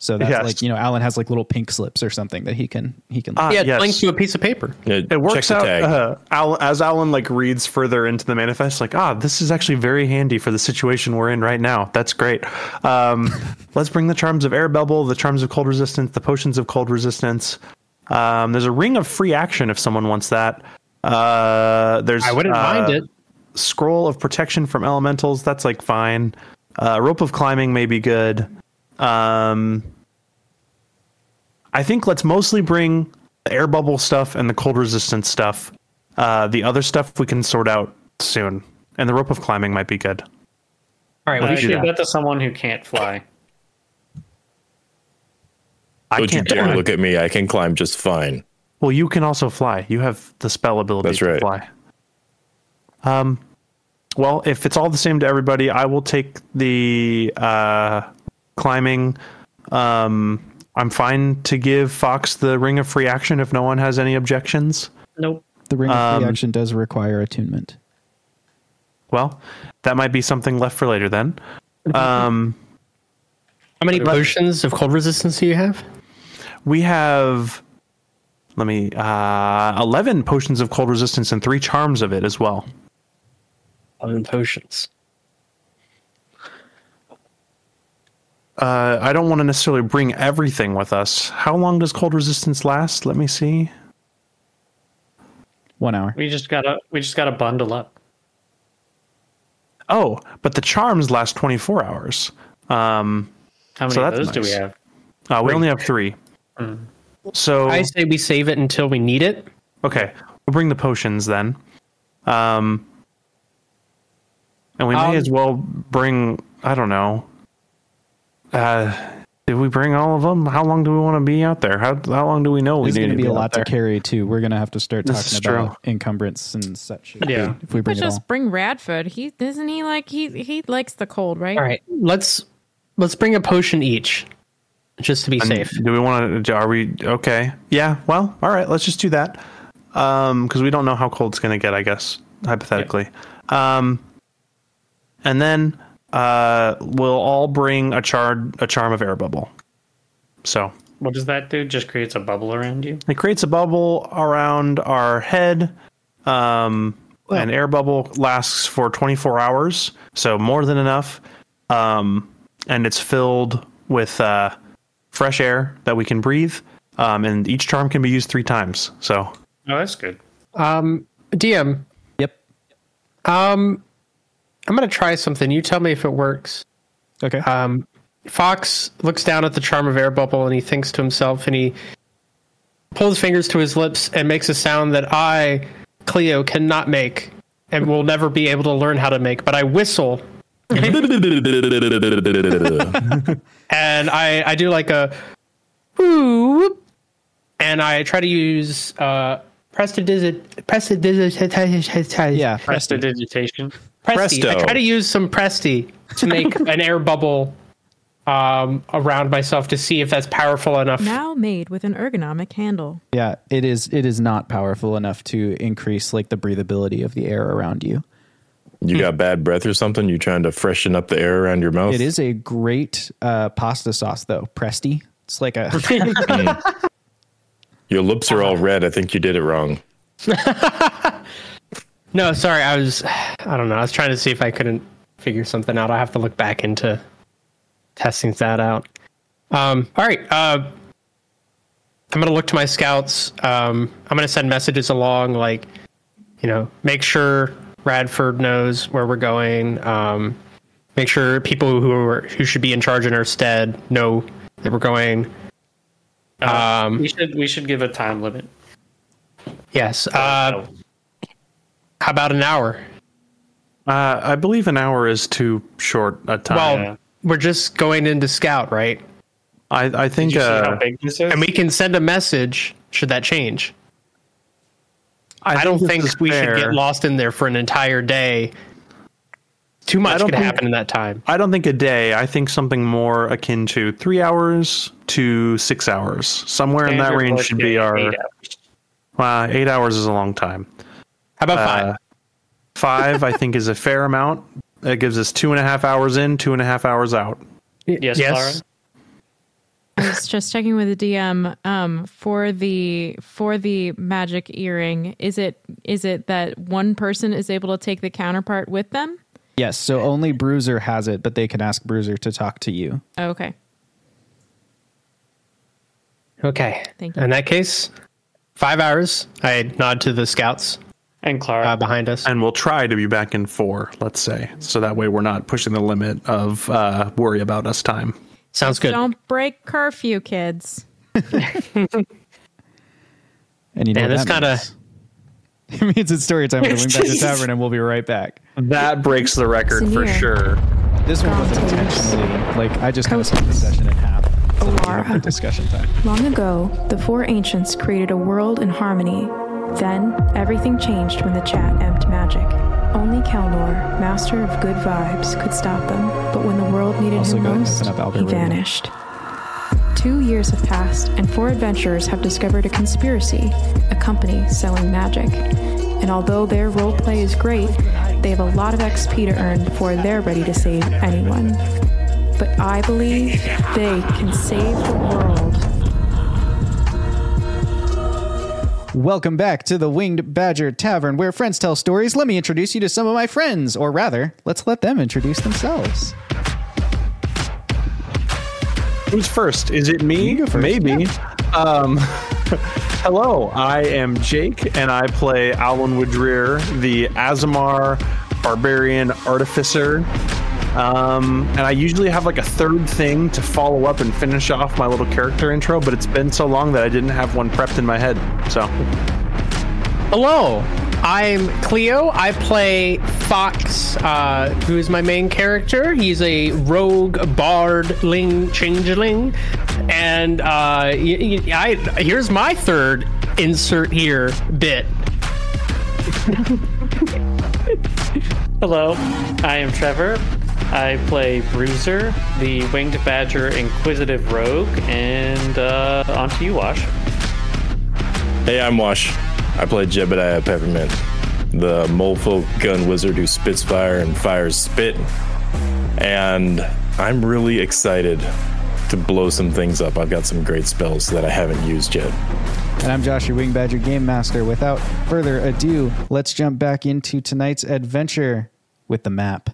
So that's Yes. like you know, Alan has like little pink slips or something that he can he can. Ah, Yeah, yes. link to a piece of paper. Yeah, it works check the out tag. uh, Al, as alan like reads further into the manifest like ah this is actually very handy for the situation we're in right now that's great um, (laughs) let's bring the charms of air bubble the charms of cold resistance the potions of cold resistance um, there's a ring of free action if someone wants that uh, there's I wouldn't uh, mind it. scroll of protection from elementals that's like fine uh, rope of climbing may be good um, i think let's mostly bring the air bubble stuff and the cold resistance stuff uh, the other stuff we can sort out soon and the rope of climbing might be good All right, I we should should. bet to someone who can't fly. i Don't you can't dare fly. look at me. I can climb just fine. well you can also fly you have the spell ability That's to right. fly um well if it's all the same to everybody i will take the uh climbing um i'm fine to give fox the ring of free action if no one has any objections Nope. the ring of um, free action does require attunement. well that might be something left for later then um How many potions of cold resistance do you have? we have let me uh 11 potions of cold resistance and three charms of it as well Eleven potions. Uh, I don't want to necessarily bring everything with us. How long does cold resistance last? Let me see. One hour. We just gotta we just gotta bundle up. Oh, but the charms last 24 hours. Um, How many So of that's those do we have? uh, we only have three. So I say we save it until we need it. okay, we'll bring the potions then. Um, and we may Um, as well bring. I don't know. Uh, did we bring all of them? How long do we want to be out there? How how long do we know we There's going to to be a out lot to carry too. We're going to have to start This talking is about encumbrance and such. Yeah. if we But bring all. just bring Radford. He isn't he like he he likes the cold, right? All right, let's let's bring a potion each, just to be And safe. Do we want to? Are we okay? Yeah. Well, all right. Let's just do that. Um, because we don't know how cold it's going to get. I guess hypothetically. Um, and then uh, we'll all bring a charred a charm of air bubble. So What does that do? Just creates a bubble around you? it creates a bubble around our head. Um, an air bubble lasts for 24 hours, so more than enough. Um, and it's filled with uh, fresh air that we can breathe. Um, and each charm can be used three times. So Oh, that's good. Um, DM, Yep. um, I'm gonna try something. You tell me if it works. Okay. Um, Fox looks down at the charm of air bubble and he thinks to himself and he pulls fingers to his lips and makes a sound that I, Cleo, cannot make and will never be able to learn how to make. But I whistle (laughs) and I, I do like a whoop, and I try to use uh prestidigit prestidigit yeah. Prestidigitation. Presti. I try to use some Presti to make (laughs) an air bubble um, around myself to see if that's powerful enough. Now made with an ergonomic handle. Yeah. It is. It is not powerful enough to increase like the breathability of the air around you. You got bad breath or something? You trying to freshen up the air around your mouth? It is a great uh, pasta sauce though. Presti. It's like a. (laughs) Your lips are all (laughs) red. I think you did it wrong. No, sorry, I was, I don't know. I was trying to see if I couldn't figure something out. I have to look back into testing that out. Um, all right. Uh, I'm gonna look to my scouts. Um, I'm gonna send messages along, like, you know, make sure Radford knows where we're going. Um, make sure people who are who should be in charge in our stead know that we're going. Um, we should we should give a time limit. yes. Uh, how about an hour? uh, I believe an hour is too short a time. Well, Yeah. we're just going into scout, right? I, I think Did you see uh, how big this is? And we can send a message should that change. I, don't this think we fair. should get lost in there for an entire day. Too much don't could think- happen in that time. I don't think a day. I think something more akin to three hours to six hours. Somewhere in that range should be our. eight hours. Uh, eight hours is a long time. How about Uh, five? Five, I think, is a fair amount. It gives us two and a half hours in, two and a half hours out. Yes, Clara? I was just checking with the DM um, for the for the magic earring. Is it is it that one person is able to take the counterpart with them? yes. So only Bruiser has it, but they can ask Bruiser to talk to you. Oh, okay. Okay. Thank you. In that case, five hours. I nod to the scouts And Clara. uh, behind us. And we'll try to be back in four, let's say. So that way we're not pushing the limit of uh, worry about us time. Sounds good. Don't break curfew, kids. (laughs) And you know Man, this that kind of (laughs) it means it's story time with the Wing Badger Tavern, and we'll be right back. That breaks the record for Senior. sure. This one was intentionally like I just kind of Coaches. split the session in half. So that we have Alara. discussion time. Long ago, the four ancients created a world in harmony. Then, everything changed when the chat emped magic. Only Kelnor, master of good vibes, could stop them. But when the world needed Also him go ahead and most, open up Albert he vanished. Two years have passed, and four adventurers have discovered a conspiracy, a company selling magic. And although their roleplay is great, they have a lot of XP to earn before they're ready to save anyone. But I believe they can save the world. Welcome back to the Winged Badger Tavern, where friends tell stories. Let me introduce you to some of my friends, or rather, let's let them introduce themselves. Who's first? Is it me? Maybe. Um, (laughs) hello, I am Jake, and I play Alan Woodrear, the Aasimar Barbarian Artificer. Um, and I usually have like a third thing to follow up and finish off my little character intro, but it's been so long that I didn't have one prepped in my head. So, Hello, I'm Cleo. I play Fox, uh, who is my main character. He's a rogue bardling changeling, and uh, y- y- I here's my third insert here bit. (laughs) Hello, I am Trevor. I play Bruiser, the Winged Badger Inquisitive Rogue, and uh, on to you, Wash. Hey, I'm Wash. I play Jebediah Peppermint, the molefolk gun wizard who spits fire and fires spit. And I'm really excited to blow some things up. I've got some great spells that I haven't used yet. And I'm Josh, your Wing Badger Game Master. Without further ado, let's jump back into tonight's adventure with the map.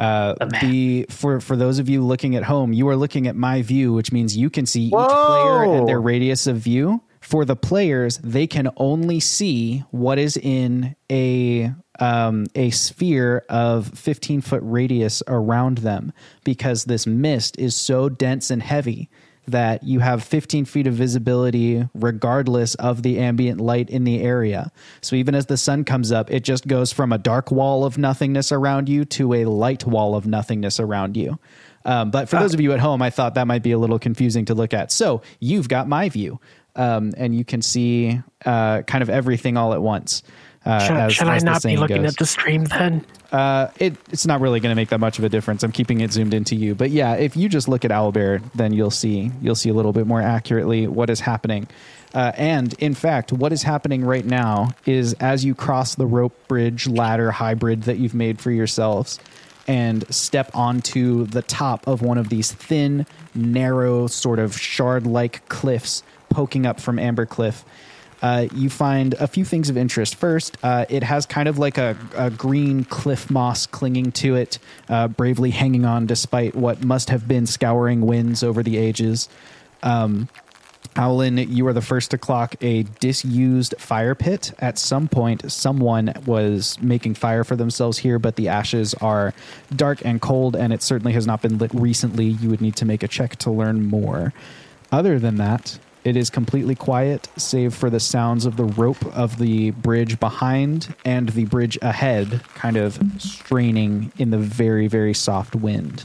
Uh, the for for those of you looking at home, you are looking at my view, which means you can see each player and their radius of view. For the players, they can only see what is in a um, a sphere of 15 foot radius around them because this mist is so dense and heavy that you have 15 feet of visibility regardless of the ambient light in the area. So even as the sun comes up, it just goes from a dark wall of nothingness around you to a light wall of nothingness around you. Um, but for those of you at home, I thought that might be a little confusing to look at. So you've got my view, um, and you can see uh, kind of everything all at once. Uh, as- should I as the not be looking goes. at the stream then? Uh, it, it's not really going to make that much of a difference. I'm keeping it zoomed into you, but yeah, if you just look at Owlbear, then you'll see you'll see a little bit more accurately what is happening. Uh, and in fact, what is happening right now is as you cross the rope bridge ladder hybrid that you've made for yourselves and step onto the top of one of these thin, narrow, sort of shard like cliffs poking up from Amber Cliff uh, you find a few things of interest. First, uh, it has kind of like a, a green cliff moss clinging to it, uh, bravely hanging on despite what must have been scouring winds over the ages. Um, Owlin, you are the first to clock a disused fire pit. At some point, someone was making fire for themselves here, but the ashes are dark and cold, and it certainly has not been lit recently. You would need to make a check to learn more. Other than that, it is completely quiet, save for the sounds of the rope of the bridge behind and the bridge ahead, kind of straining in the very, very soft wind.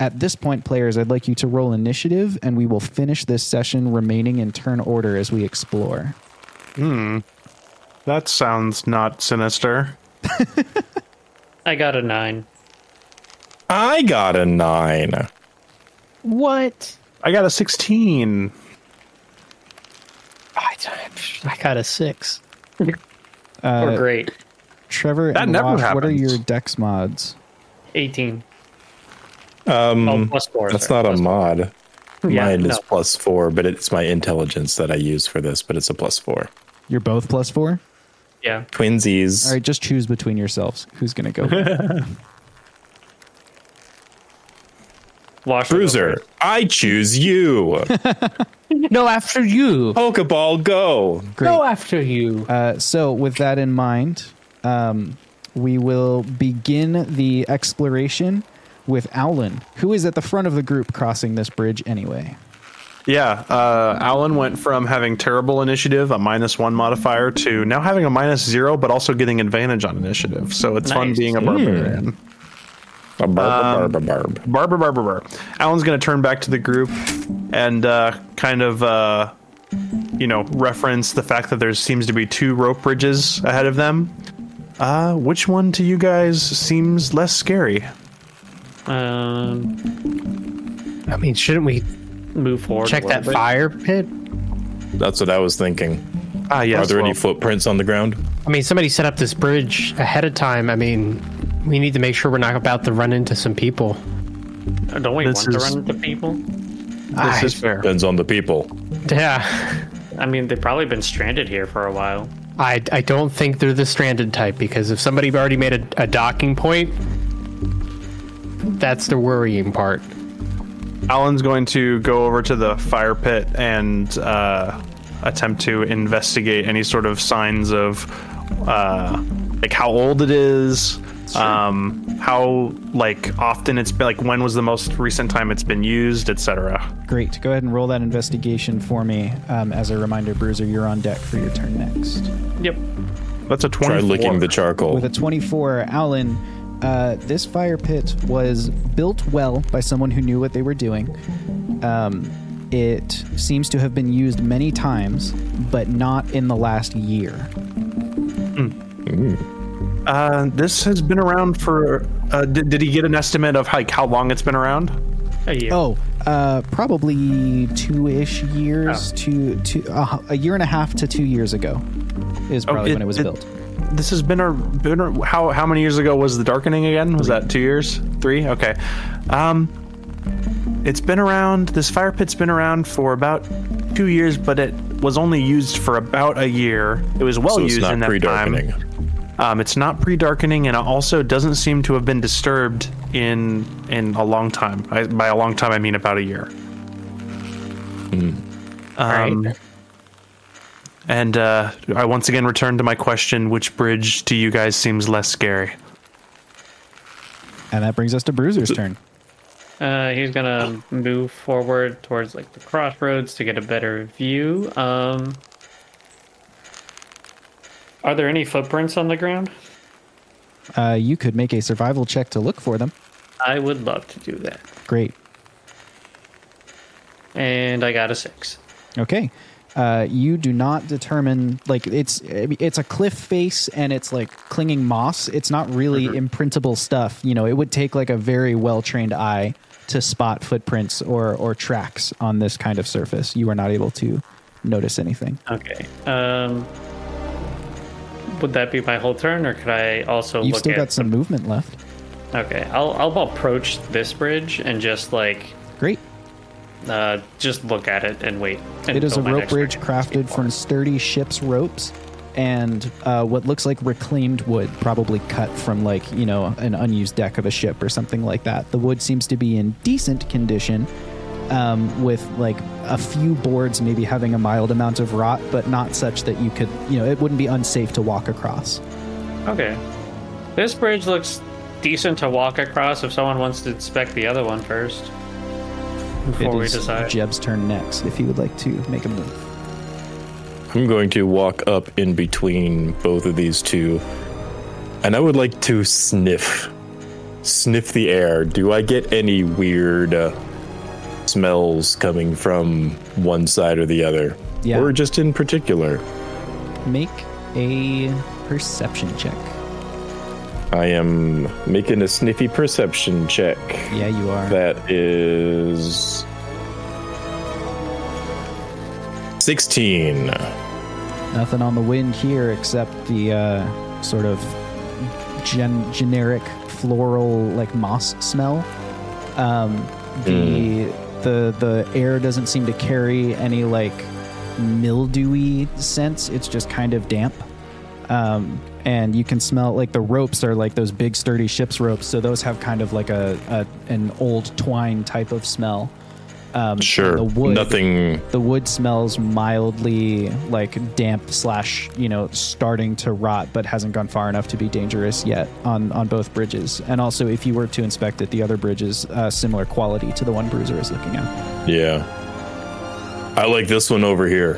At this point, players, I'd like you to roll initiative, and we will finish this session remaining in turn order as we explore. Hmm. That sounds not sinister. (laughs) I got a nine. I got a nine. What? I got a 16. I, I got a six. (laughs) or great. Trevor That and never Wash, what are happens. your dex mods? 18. Um, Oh, plus four. that's sorry, not a plus four. mod. Yeah, Mine is no. plus four, but it's my intelligence that I use for this, but it's a plus four. You're both plus four? Yeah. Twinsies. All right, just choose between yourselves. Who's going to go? (laughs) Wash will go Bruiser, first. I choose you. (laughs) No, after you. Pokeball, go. Go after you. Uh, so, with that in mind, um, we will begin the exploration with Owlin, who is at the front of the group crossing this bridge anyway. Yeah, uh, Alan went from having terrible initiative, a minus one modifier, to now having a minus zero, but also getting advantage on initiative. So it's fun being a barbarian. A barb, Um, barb, barb. Barber, barber, barber. Alan's going to turn back to the group and uh, kind of, uh, you know, reference the fact that there seems to be two rope bridges ahead of them. Uh, which one to you guys seems less scary? Um, I mean, shouldn't we move forward. check that bit. fire pit? That's what I was thinking. Ah, yes. Are there any footprints on the ground? I mean, somebody set up this bridge ahead of time. I mean, we need to make sure we're not about to run into some people. Uh, Don't we This want is- to run into people? this is fair. Depends on the people. Yeah. I mean, they've probably been stranded here for a while. I, I don't think they're the stranded type because if somebody already made a, a docking point, that's the worrying part. Alan's going to go over to the fire pit and uh, attempt to investigate any sort of signs of uh, like how old it is, um, how like often it's been, like when was the most recent time it's been used, etc. Great. Go ahead and roll that investigation for me. Um, as a reminder, Bruiser, you're on deck for your turn next. Yep. That's a Try licking the charcoal. With a 24, Alan, uh, this fire pit was built well by someone who knew what they were doing. Um, it seems to have been used many times, but not in the last year. Uh, this has been around for. Uh, did, did he get an estimate of like how long it's been around? A year. Oh, uh, probably two-ish years, Oh. to two, uh, a year and a half to two years ago is probably it- when it was it- built. This has been a, been a how how many years ago was the darkening again? Was that two years? Three? Okay. Um, it's been around. This fire pit's been around for about two years, but it was only used for about a year. It was well so it's used not in that pre-darkening. time. Um, it's not pre-darkening, and it also doesn't seem to have been disturbed in in a long time. I, by a long time, I mean about a year. Um, Right. and uh, I once again return to my question: Which bridge to you guys seems less scary? And that brings us to Bruiser's turn. Uh, he's gonna move forward towards like the crossroads to get a better view. Um, are there any footprints on the ground? Uh, you could make a survival check to look for them. I would love to do that. Great. And I got a six. Okay. Uh, you do not determine like it's it's a cliff face and it's like clinging moss. It's not really imprintable stuff. You know, it would take like a very well trained eye to spot footprints or or tracks on this kind of surface. You are not able to notice anything. Okay. Um, would that be my whole turn, or could I also You've look still at got some movement left. Okay, I'll I'll approach this bridge and just like Great. uh just look at it and wait. It is a rope bridge crafted from sturdy ship's ropes and uh, what looks like reclaimed wood, probably cut from like you know an unused deck of a ship or something like that. The wood seems to be in decent condition, um, with like a few boards maybe having a mild amount of rot, but not such that you could you know it wouldn't be unsafe to walk across. Okay, this bridge looks decent to walk across if someone wants to inspect the other one first before it we decide. Jeb's turn next if he would like to make a move. I'm going to walk up in between both of these two, and I would like to sniff, sniff the air. Do I get any weird uh, smells coming from one side or the other, Yeah. or just in particular? Make a perception check. I am making a sniffy perception check. Yeah, you are. That is sixteen. Nothing on the wind here except the uh, sort of gen- generic floral like moss smell. Um, the the the air doesn't seem to carry any like mildewy scents. It's just kind of damp. Um, and you can smell like the ropes are like those big sturdy ship's ropes, so those have kind of like a, a an old twine type of smell. Um, Sure, the wood, nothing. the wood smells mildly like damp slash you know starting to rot but hasn't gone far enough to be dangerous yet on on both bridges. And also if you were to inspect it the other bridge is uh, similar quality to the one bruiser is looking at. Yeah, I like this one over here,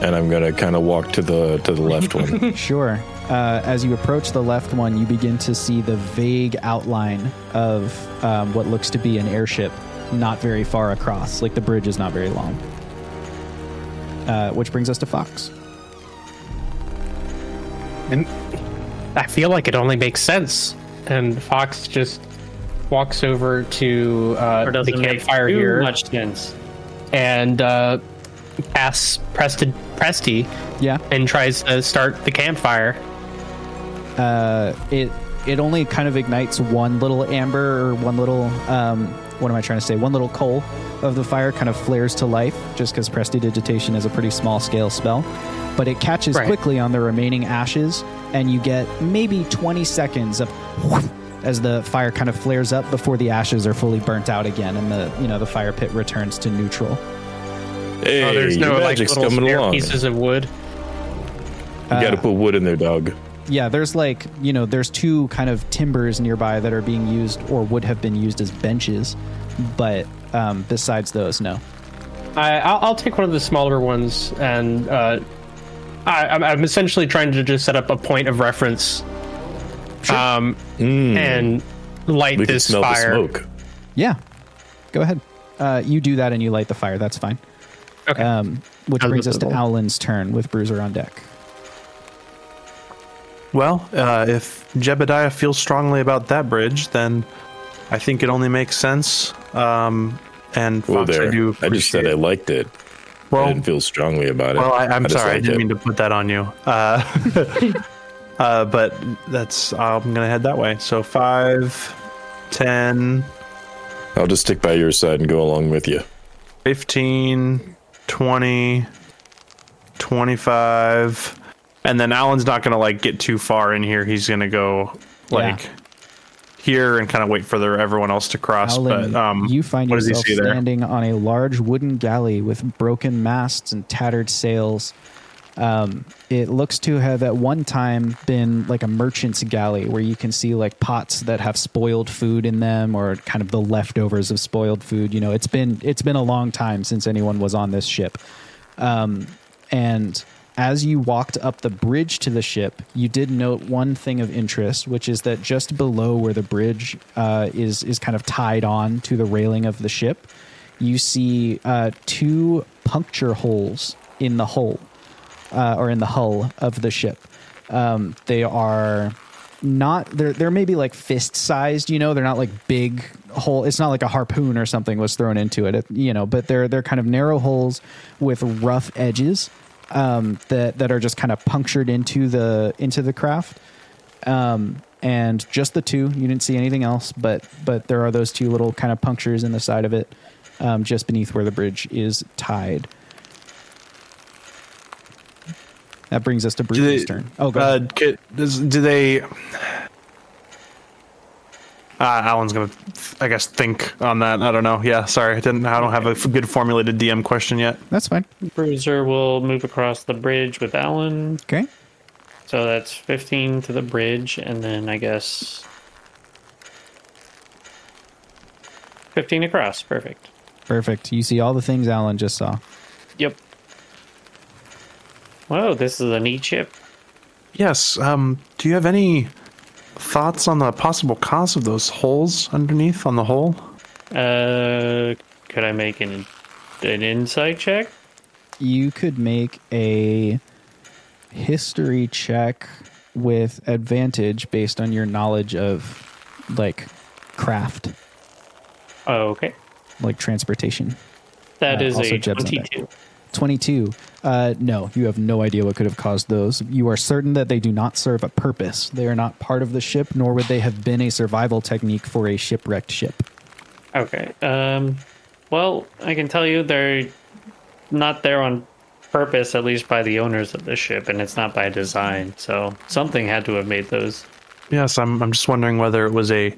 and I'm gonna kind of walk to the to the left one. (laughs) sure. Uh, as you approach the left one you begin to see the vague outline of um, what looks to be an airship not very far across like the bridge is not very long uh, which brings us to fox And I feel like it only makes sense. And Fox just walks over to uh, the campfire here much sense? and uh, asks Preston Presty yeah and tries to start the campfire. uh, it it only kind of ignites one little amber or one little um, what am I trying to say? One little coal of the fire kind of flares to life just because prestidigitation is a pretty small scale spell, but it catches Right. quickly on the remaining ashes, and you get maybe 20 seconds of as the fire kind of flares up before the ashes are fully burnt out again, and the you know the fire pit returns to neutral. Hey, Oh, there's your no like magic's little coming spare along. pieces of wood. You got to uh, put wood in there, dog. Yeah, there's like you know there's two kind of timbers nearby that are being used or would have been used as benches, but um, besides those, no. I, I'll, I'll take one of the smaller ones, and uh, I, I'm, I'm essentially trying to just set up a point of reference, um, and light. We can this smell fire. the smoke. Yeah, go ahead. Uh, you do that and you light the fire. That's fine. Okay. Um, which brings us to reasonable. Owlin's turn with Bruiser on deck. Well, uh, if Jebediah feels strongly about that bridge, then I think it only makes sense. Um, and Fox, there. I do. I just said I liked it. I Well, didn't feel strongly about it. well, I, I'm just sorry. I didn't it. mean to put that on you. Uh, (laughs) uh, but that's I'm gonna head that way. So five, ten, I'll just stick by your side and go along with you. 15, 20, 25. And then Alan's not going to like get too far in here. He's going to go like Yeah. here and kind of wait for the, everyone else to cross. Owlin, but um, you find what does he yourself see there? standing on a large wooden galley with broken masts and tattered sails. Um, it looks to have at one time been like a merchant's galley where you can see like pots that have spoiled food in them or kind of the leftovers of spoiled food. You know, it's been it's been a long time since anyone was on this ship. Um, and as you walked up the bridge to the ship, you did note one thing of interest, which is that just below where the bridge uh, is is kind of tied on to the railing of the ship, you see uh, two puncture holes in the hull uh, or in the hull of the ship. Um, they are not they're they're maybe like fist sized you know? They're not like big hole it's not like a harpoon or something was thrown into it, you know? But they're they're kind of narrow holes with rough edges um that that are just kind of punctured into the into the craft um and just the two you didn't see anything else but but there are those two little kind of punctures in the side of it um, just beneath where the bridge is tied that brings us to Bruce's turn. Oh, go uh, ahead. get- does, do they? Uh, Alan's gonna, I guess, think on that. I don't know. Yeah, sorry, I didn't. I don't have a f- good formulated DM question yet. That's fine. Bruiser will move across the bridge with Alan. Okay. So that's 15 to the bridge, and then I guess 15 across. Perfect. Perfect. You see all the things Alan just saw. Yep. Whoa, this is a neat ship. Yes. Um. Do you have any thoughts on the possible cause of those holes underneath on the hole? Uh, could I make an an insight check? You could make a history check with advantage based on your knowledge of like craft, Oh, okay. like transportation. That Uh, is a Jeb's on deck. 22. 22. Uh, no, you have no idea what could have caused those. You are certain that they do not serve a purpose. They are not part of the ship, nor would they have been a survival technique for a shipwrecked ship. Okay. Um, well, I can tell you they're not there on purpose, at least by the owners of the ship, and it's not by design. So something had to have made those. Yes. I'm. I'm just wondering whether it was a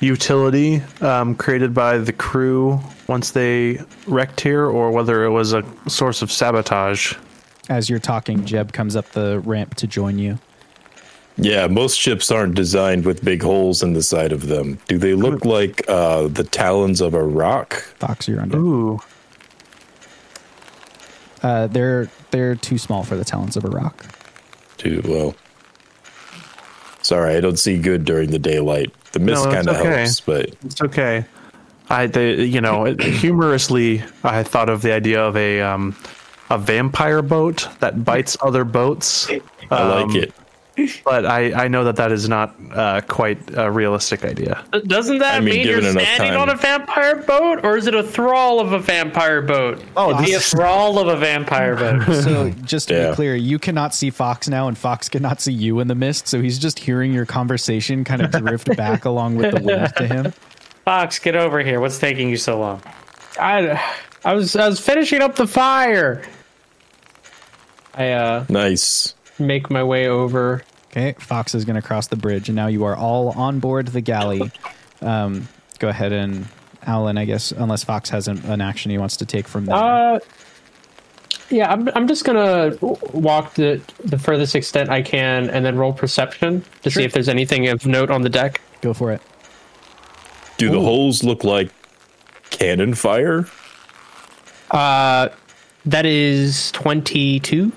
utility um, created by the crew once they wrecked here, or whether it was a source of sabotage. As you're talking, Jeb comes up the ramp to join you. Yeah, most ships aren't designed with big holes in the side of them. Do they look like uh, the talons of a roc? Fox, you're on deck. Ooh. Uh, they're they're too small for the talons of a roc. Too well. Sorry, I don't see good during the daylight. The mist No, kind of okay. helps, but It's okay. I, the, you know, humorously, I thought of the idea of a um, a vampire boat that bites other boats. I Um, like it. But I, I know that that is not uh, quite a realistic idea. Doesn't that I mean, mean, you're standing time. on a vampire boat, or is it a thrall of a vampire boat? Oh, Be a (laughs) thrall of a vampire boat. (laughs) So just to Yeah. be clear, you cannot see Fox now, and Fox cannot see you in the mist. So he's just hearing your conversation kind of drift (laughs) back along with the wind to him. Fox, get over here. What's taking you so long? I, I was I was finishing up the fire. I uh Nice. Make my way over Okay, Fox is going to cross the bridge, and now you are all on board the galley. Um, go ahead and Alan, I guess, unless Fox has an, an action he wants to take from there. Uh, yeah, I'm, I'm just gonna walk the the furthest extent I can, and then roll perception to Sure. see if there's anything of note on the deck. go for it. Do the holes look like cannon fire? Uh, that is twenty two.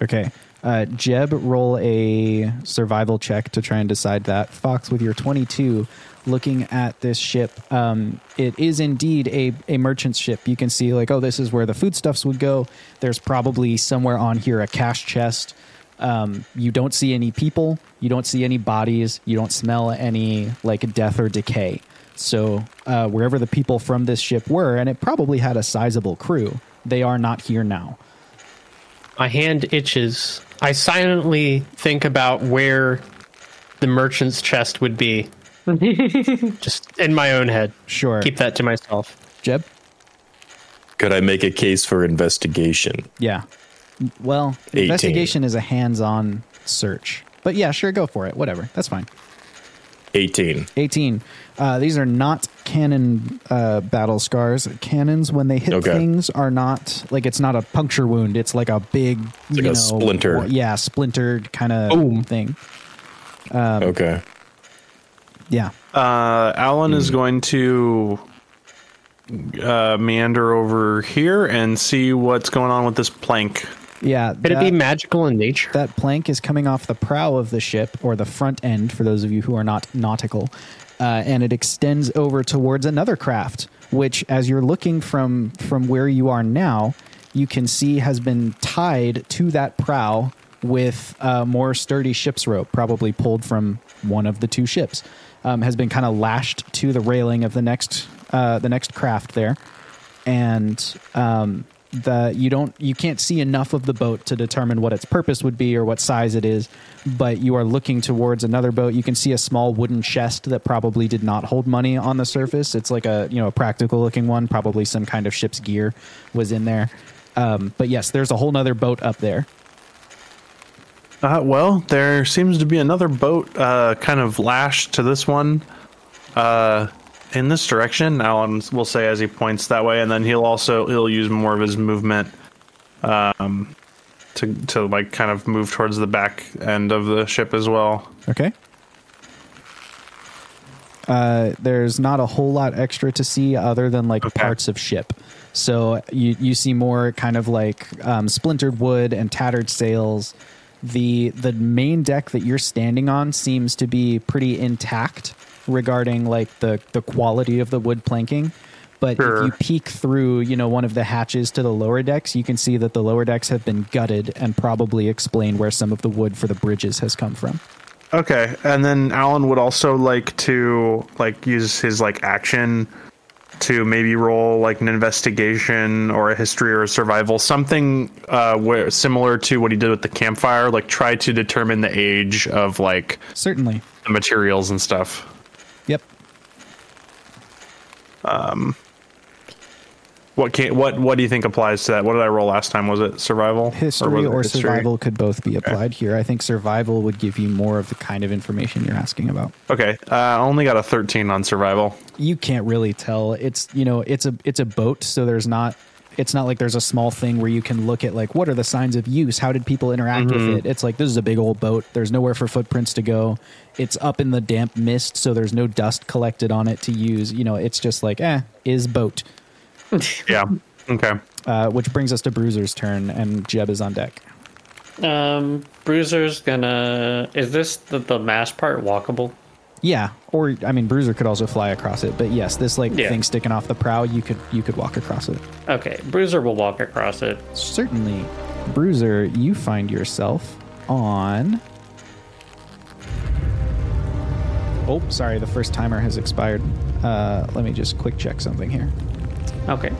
Okay. Uh, Jeb, roll a survival check to try and decide that. Fox, with your 22, looking at this ship, um, it is indeed a, a merchant's ship. You can see, like, oh, this is where the foodstuffs would go. There's probably somewhere on here a cash chest. Um, you don't see any people. You don't see any bodies. You don't smell any, like, death or decay. So, uh, wherever the people from this ship were, and it probably had a sizable crew, they are not here now. My hand itches. I silently think about where the merchant's chest would be. (laughs) just in my own head. Sure. Keep that to myself. Jeb? Could I make a case for investigation? Yeah. Well, 18. investigation is a hands-on search. But yeah, sure, go for it. Whatever. That's fine. 18. 18. Uh, these are not cannon uh, battle scars. Cannons, when they hit Okay. things, are not like it's not a puncture wound. It's like a big, like you a know, splinter. Yeah, splintered kind of Boom. thing. okay. Yeah. Uh, Alan is going to uh, meander over here and see what's going on with this plank. Yeah. Could it be magical in nature? that plank is coming off the prow of the ship or the front end for those of you who are not nautical uh, and it extends over towards another craft which as you're looking from from where you are now you can see has been tied to that prow with uh, more sturdy ship's rope probably pulled from one of the two ships um, has been kind of lashed to the railing of the next uh, the next craft there and um, the you don't you can't see enough of the boat to determine what its purpose would be or what size it is but you are looking towards another boat. You can see a small wooden chest that probably did not hold money on the surface. It's like a you know a practical looking one probably some kind of ship's gear was in there. Um, but yes there's a whole nother boat up there. Uh, well, there seems to be another boat uh, kind of lashed to this one. Uh, in this direction. Alan will say as he points that way, and then he'll also he'll use more of his movement um, to to like kind of move towards the back end of the ship as well. Okay. Uh, there's not a whole lot extra to see other than like Okay. parts of ship. So you you see more kind of like um, splintered wood and tattered sails. The the main deck that you're standing on seems to be pretty intact regarding like the the quality of the wood planking. But Sure. if you peek through, you know, one of the hatches to the lower decks, you can see that the lower decks have been gutted and probably explain where some of the wood for the bridges has come from. Okay, and then Alan would also like to like use his like action to maybe roll like an investigation or a history or a survival, something uh, where similar to what he did with the campfire, like try to determine the age of like Certainly. the materials and stuff. Yep. What can what what do you think applies to that? What did I roll last time? Was it survival? History was or, history? survival could both be applied here. I think survival would give you more of the kind of information you're asking about. Okay, uh, I only got a thirteen on survival. You can't really tell. It's you know it's a it's a boat, so there's not it's not like there's a small thing where you can look at like what are the signs of use? How did people interact with it? It's like this is a big old boat. There's nowhere for footprints to go. It's up in the damp mist, so there's no dust collected on it to use. You know, it's just like eh, is boat. (laughs) Yeah. Okay. Uh, which brings us to Bruiser's turn, and Jeb is on deck. Um, Bruiser's gonna. Is this the, the mast part walkable? Yeah, or I mean, Bruiser could also fly across it, but yes, this like Yeah. thing sticking off the prow, you could you could walk across it. Okay, Bruiser will walk across it. Certainly, Bruiser, you find yourself on. Oh, sorry, the first timer has expired. Uh, let me just quick check something here. Okay.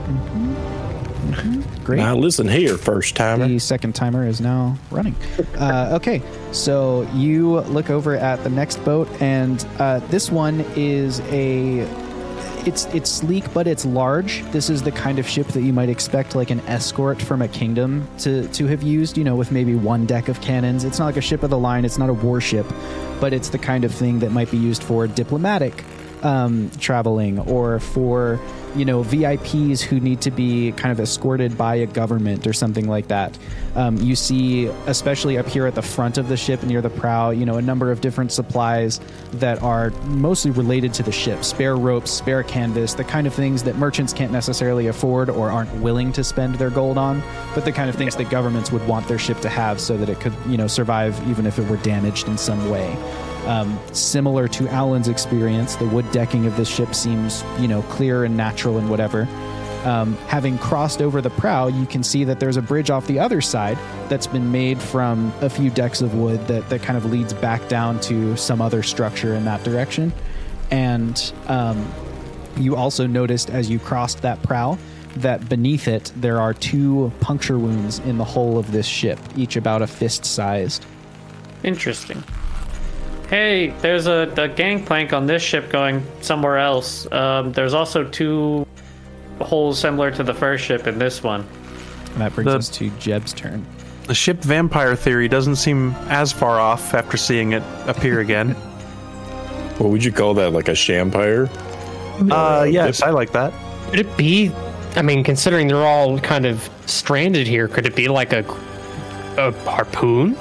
Great. Now listen here, first timer. The second timer is now running. Uh, okay, so you look over at the next boat, and uh, this one is a. it's it's sleek, but it's large. This is the kind of ship that you might expect like an escort from a kingdom to to have used. You know, with maybe one deck of cannons. It's not like a ship of the line. It's not a warship, but it's the kind of thing that might be used for diplomatic um, traveling or for you know VIPs who need to be kind of escorted by a government or something like that. Um, you see, especially up here at the front of the ship near the prow, you know, a number of different supplies that are mostly related to the ship: spare ropes, spare canvas, the kind of things that merchants can't necessarily afford or aren't willing to spend their gold on, but the kind of things that governments would want their ship to have so that it could, you know, survive even if it were damaged in some way. Um, similar to Alan's experience, the wood decking of this ship seems, you know, clear and natural and whatever. Um, having crossed over the prow, you can see that there's a bridge off the other side that's been made from a few decks of wood that, that kind of leads back down to some other structure in that direction. And um, you also noticed as you crossed that prow that beneath it there are two puncture wounds in the hull of this ship, each about a fist sized. Interesting. Hey, there's a, a gangplank on this ship going somewhere else. Um, there's also two holes similar to the first ship in this one. And that brings The- us to Jeb's turn. The ship vampire theory doesn't seem as far off after seeing it appear again. (laughs) What would you call that? Like a shampire? uh, yes, I like that. Could it be? I mean, considering they're all kind of stranded here, could it be like a a harpoon?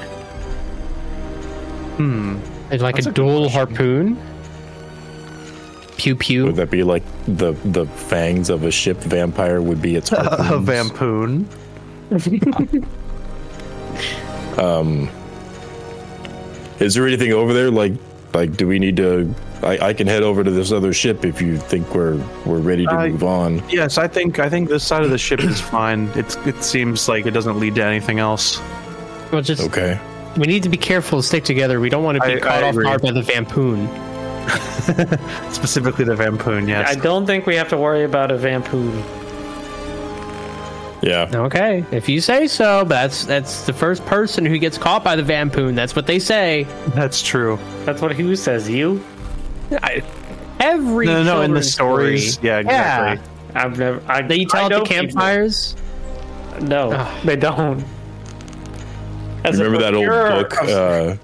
Hmm. Like That's a a dual question. harpoon? Pew pew. Would that be like the the fangs of a ship vampire would be its (laughs) A harpoons? (laughs) um, Is there anything over there? Like, like, do we need to? I, I can head over to this other ship if you think we're we're ready to Uh, move on. Yes, I think I think this side of the ship is fine. It's it seems like it doesn't lead to anything else. Well, just Okay. We need to be careful to stick together. We don't want to be I- caught I off guard by the vampoon. (laughs) Specifically the vampoon, yes. I don't think we have to worry about a vampoon. Yeah. Okay, if you say so, but that's that's the first person who gets caught by the vampoon. That's what they say. That's true. That's what who says you? I, every No, no, in the stories, story- yeah, exactly. I've never. I, They tell I at know the people- campfires. No, Ugh. they don't. As Remember that old book, uh,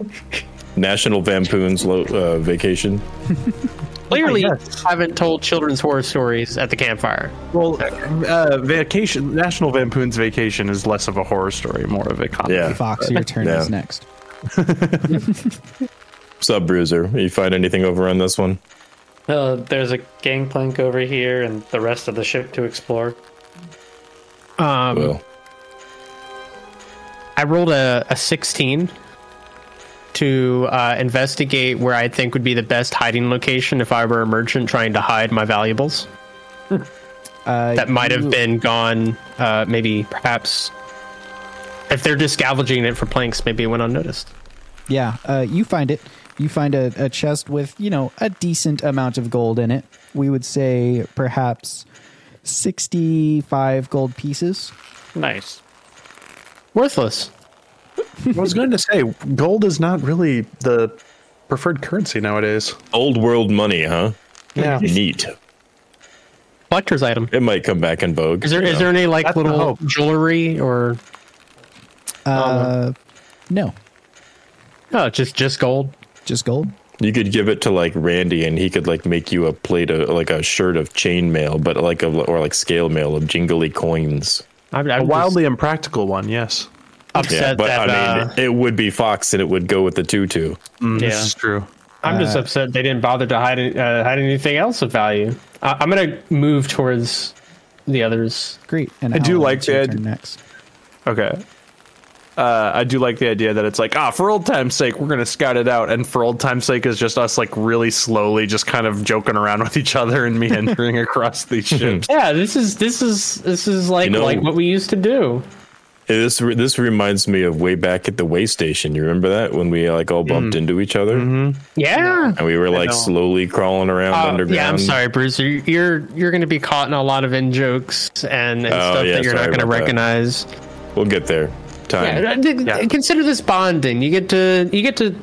National Vampoon's Lo- uh, Vacation? (laughs) Clearly, yes. haven't told children's horror stories at the campfire. Well, uh, vacation, National Vampoon's Vacation is less of a horror story, more of a comedy. Yeah. Fox, your turn Yeah. is next. (laughs) Sub Bruiser. You find anything over on this one? Uh, there's a gangplank over here and the rest of the ship to explore. Um, Well, I rolled a, a 16 to uh, investigate where I think would be the best hiding location if I were a merchant trying to hide my valuables. Uh, That might have you- been gone, uh, maybe perhaps. If they're just scavenging it for planks, maybe it went unnoticed. Yeah, uh, you find it. You find a, a chest with, you know, a decent amount of gold in it. We would say perhaps 65 gold pieces. Nice. Worthless. I was going to say, gold is not really the preferred currency nowadays. old world money, huh? Yeah. Neat. Collector's item. It might come back in vogue. Is there is know. there any like That's little jewelry or Uh, no, no, just just gold? just gold. You could give it to like Randy, and he could like make you a plate of like a shirt of chainmail, but like a or like scale mail of jingly coins. I'm, A I'm wildly impractical one, yes. just Yeah, upset but that I mean, uh, it would be Fox, and it would go with the tutu. Mm, Yeah. This is true. I'm just upset they didn't bother to hide uh, hide anything else of value. I, I'm gonna move towards the others. Great. And I do like it's your the next. Okay. Uh, I do like the idea that it's like, ah, for old time's sake, we're going to scout it out. And for old time's sake is just us, like, really slowly just kind of joking around (laughs) with each other and meandering (laughs) across these ships. Yeah, this is this is this is like You know- like what we used to do. This this reminds me of way back at the way station. You remember that when we like all bumped Mm. into each other Yeah. and we were like know. slowly crawling around Uh, underground. yeah, I'm sorry, Bruce. You're you're, you're going to be caught in a lot of in jokes and, and Oh, stuff yeah, that you're not sorry going to about that. recognize. We'll get there. Time. Yeah, d- d- Yeah. consider this bonding. You get to you get to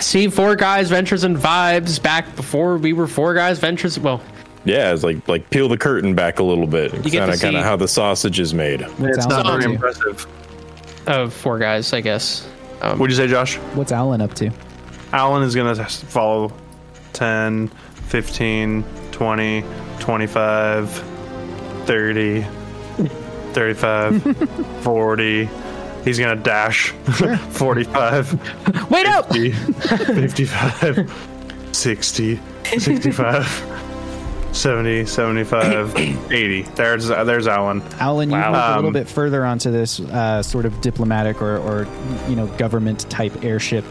see four guys ventures and vibes back before we were four guys ventures. Well, Yeah, it's like like peel the curtain back a little bit. You get Kind to of kind of how the sausage is made. It's not very impressive. Of four guys, I guess. Um, What'd you say, Josh? What's Alan up to? Alan is going to follow 10, 15, 20, 25, 30, 35, (laughs) 40. He's going to dash (laughs) 45, Wait up! 50, 55, 60, 65, 70, 75, (clears throat) 80. There's there's Alan. Alan, you Wow. moved a little Um, bit further onto this uh, sort of diplomatic or, or you know government type airship.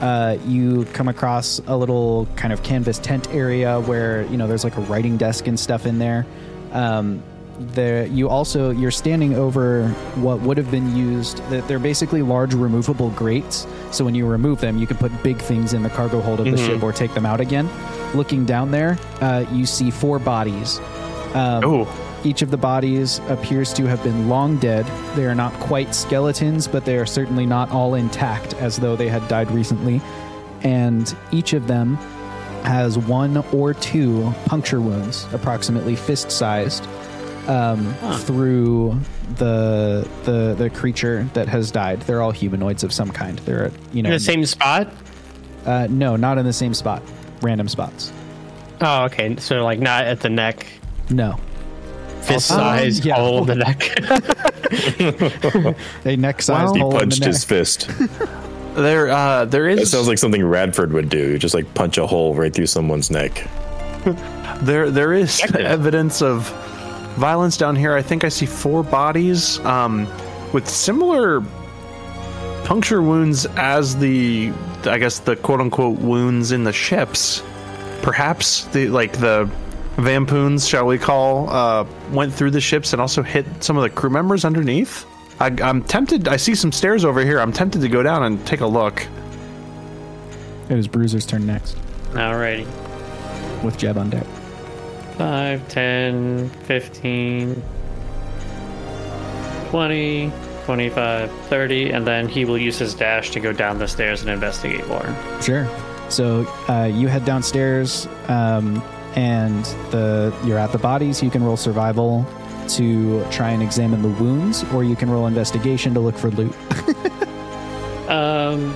Uh, you come across a little kind of canvas tent area where you know there's like a writing desk and stuff in there. Um, there, you also you're standing over what would have been used. That they're basically large removable grates. So when you remove them, you can put big things in the cargo hold of the ship or take them out again. Looking down there, uh, you see four bodies. Um, each of the bodies appears to have been long dead. They are not quite skeletons, but they are certainly not all intact as though they had died recently. And each of them has one or two puncture wounds, approximately fist sized, um, through the, the the creature that has died. They're all humanoids of some kind. They're you know in the same spot. uh, no, not in the same spot. Random spots. Oh, okay. So like not at the neck, No. fist Um, size (laughs) yeah. hole in the neck. (laughs) A neck sized He hole in punched neck. his fist. (laughs) there uh, there That is sounds like something Radford would do. Just like punch a hole right through someone's neck. There, there is evidence of violence down here. I think I see four bodies um, with similar puncture wounds as the, I guess, the quote unquote wounds in the ships. Perhaps the like the vampoons, shall we call, uh, went through the ships and also hit some of the crew members underneath. I, I'm tempted. I see some stairs over here. I'm tempted to go down and take a look. It was Bruiser's turn next Alrighty. with Jeb on deck. 5, 10, 15, 20, 25, 30, and then he will use his dash to go down the stairs and investigate more. Sure. So uh, you head downstairs, um, and the you're at the bodies. You can roll survival to try and examine the wounds, or you can roll investigation to look for loot. (laughs) Um,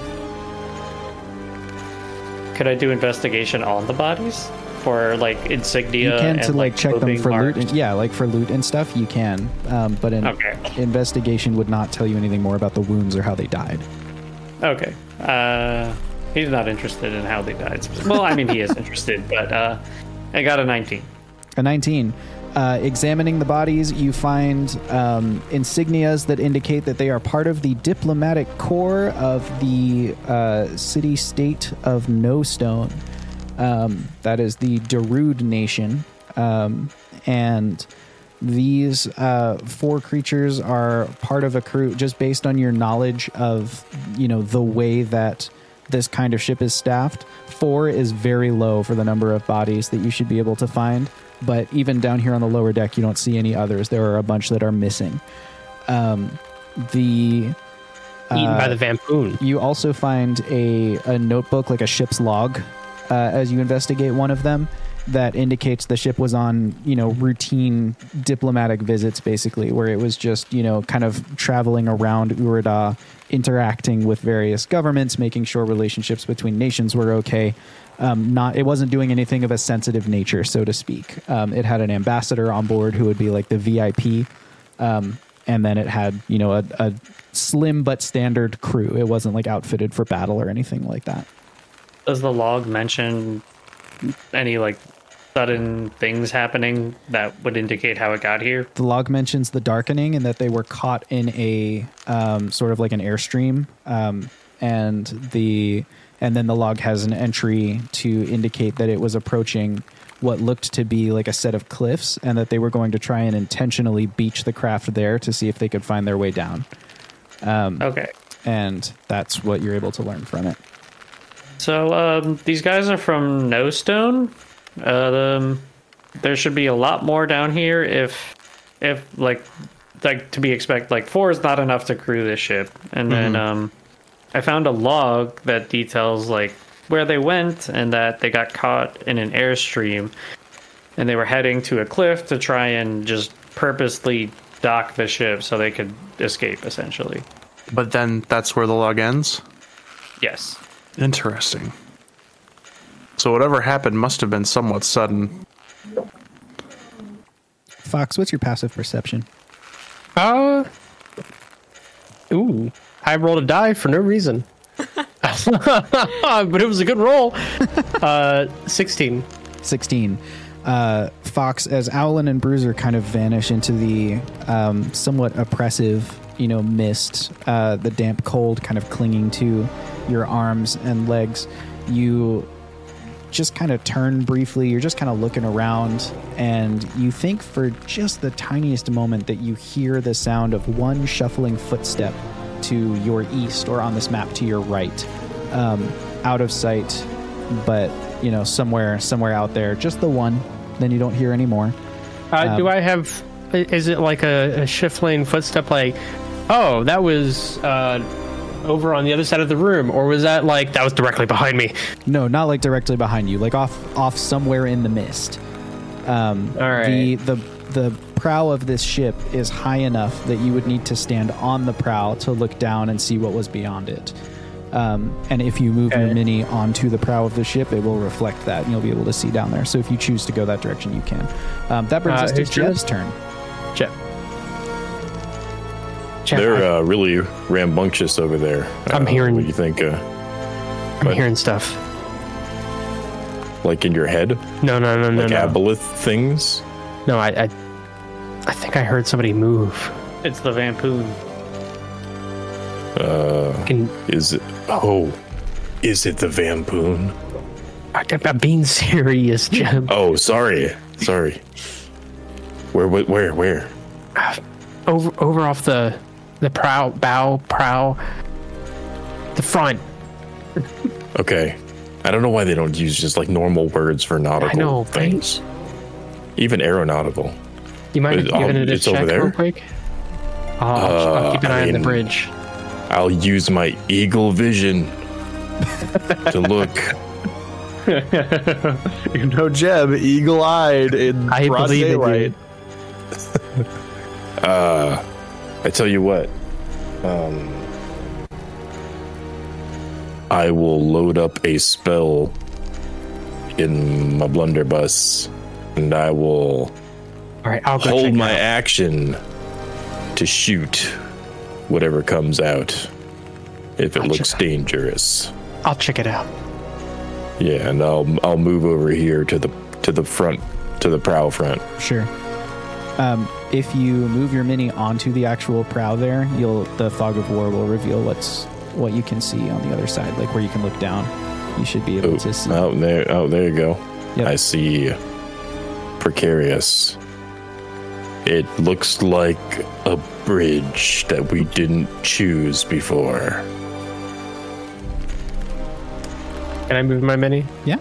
could I do investigation on the bodies for like insignia? you can and, to like check them for loot. And, yeah, like for loot and stuff. You can, um, but an Okay. investigation would not tell you anything more about the wounds or how they died. Okay. Uh, he's not interested in how they died. Well, I mean, he is (laughs) interested, but uh, I got a 19. A 19. Uh, examining the bodies, you find um, insignias that indicate that they are part of the diplomatic corps of the uh, city state of No Stone. Um, that is the Darude nation. Um, and these uh, four creatures are part of a crew just based on your knowledge of, you know, the way that this kind of ship is staffed. Four is very low for the number of bodies that you should be able to find. But even down here on the lower deck, you don't see any others. There are a bunch that are missing. Um, the Eaten by Uh, the vampoon. you also find a, a notebook, like a ship's log, uh, as you investigate one of them that indicates the ship was on, you know, routine diplomatic visits, basically, where it was just, you know, kind of traveling around Urida, interacting with various governments, making sure relationships between nations were okay. Um, not, it wasn't doing anything of a sensitive nature, so to speak. Um, it had an ambassador on board who would be like the VIP, um, and then it had you know a, a slim but standard crew. It wasn't like outfitted for battle or anything like that. Does the log mention any like sudden things happening that would indicate how it got here? The log mentions the darkening and that they were caught in a um, sort of like an airstream, um, and the and then the log has an entry to indicate that it was approaching what looked to be like a set of cliffs, and that they were going to try and intentionally beach the craft there to see if they could find their way down. Okay. And that's what you're able to learn from it. So um, these guys are from No Stone. Uh, um, there should be a lot more down here if, if like, like to be expect. Like four is not enough to crew this ship. And then um, I found a log that details like where they went and that they got caught in an airstream. and they were heading to a cliff to try and just purposely dock the ship so they could escape. Essentially, But then that's where the log ends. yes. Interesting. So whatever happened must have been somewhat sudden. Fox, what's your passive perception? Uh, ooh, I rolled a die for no reason. (laughs) but it was a good roll. (laughs) Uh, 16. 16. Uh, Fox, as Owlin and Bruiser kind of vanish into the um, somewhat oppressive, you know, mist, uh, the damp cold kind of clinging to your arms and legs, you just kind of turn briefly. You're just kind of looking around, and you think for just the tiniest moment that you hear the sound of one shuffling footstep to your east or on this map to your right, um, out of sight, but you know somewhere somewhere out there. Just the one. Then you don't hear any more. Uh, do I have? Is it like a, a shift lane footstep? Like, oh, that was uh, over on the other side of the room, or was that like that was directly behind me? No, not like directly behind you, like off off somewhere in the mist. Um, All right. The the the prow of this ship is high enough that you would need to stand on the prow to look down and see what was beyond it. Um, and if you move your mini onto the prow of the ship, it will reflect that, and you'll be able to see down there. So if you choose to go that direction, you can. Um, that brings Uh, us to Jeb's turn. Jeb. Jeb, They're I, uh, really rambunctious over there. I'm Uh, hearing- What do you think? Uh, I'm what? hearing stuff. like in your head, No, no, no, no, like no. aboleth things. No, I, I, I think I heard somebody move. It's the Vampoon. Uh, Can, is it? Oh, is it the Vampoon? I, I'm being (laughs) serious, Jeb. Oh, sorry, sorry. Where? Where? Where? where? Over, over off the, the prow, bow, prow, the front. Okay. I don't know why they don't use just like normal words for nautical know, right? things. Even aeronautical. You might Is- giving um, it a it's over check there? real quick? I'll, I'll Uh, keep an I eye on the bridge. I'll use my eagle vision to look. (laughs) (laughs) You know, Jeb, eagle-eyed in I broad believe in you. daylight. (laughs) Uh, I tell you what. Um, I will load up a spell in my blunderbuss, and I will All right, I'll hold my action to shoot whatever comes out if it Gotcha. looks dangerous. I'll check it out. Yeah, and I'll I'll move over here to the to the front to the prow front. Sure. Um, if you move your mini onto the actual prow there, you'll the fog of war will reveal what's what you can see on the other side, like where you can look down. You should be able Oh, to see. out there, oh there you go. Yep. I see precarious. It looks like a bridge that we didn't choose before. Can I move my mini? Yeah,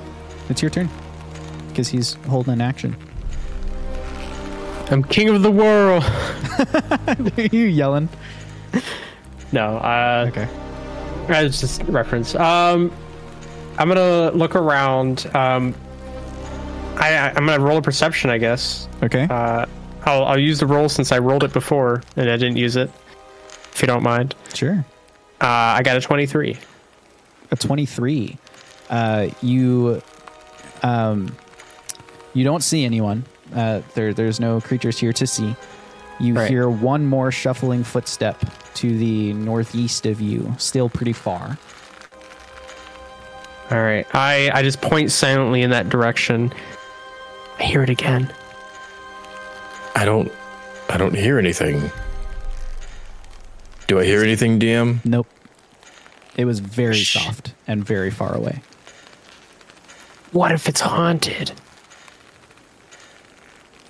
it's your turn because he's holding an action. I'm king of the world. (laughs) (laughs) you yelling? No, uh, Okay. That's just reference. Um, I'm gonna look around. Um, I, I I'm gonna roll a perception, I guess. Okay. Uh, I'll I'll use the roll since I rolled it before and I didn't use it. If you don't mind. sure. Uh, I got a 23. a 23 uh, you um, you don't see anyone uh, there there's no creatures here to see you Right. hear one more shuffling footstep to the northeast of you still pretty far All right. I I just point silently in that direction. I hear it again. I don't I don't hear anything. Do I hear anything, DM? nope it was very Shh. soft and very far away What if it's haunted?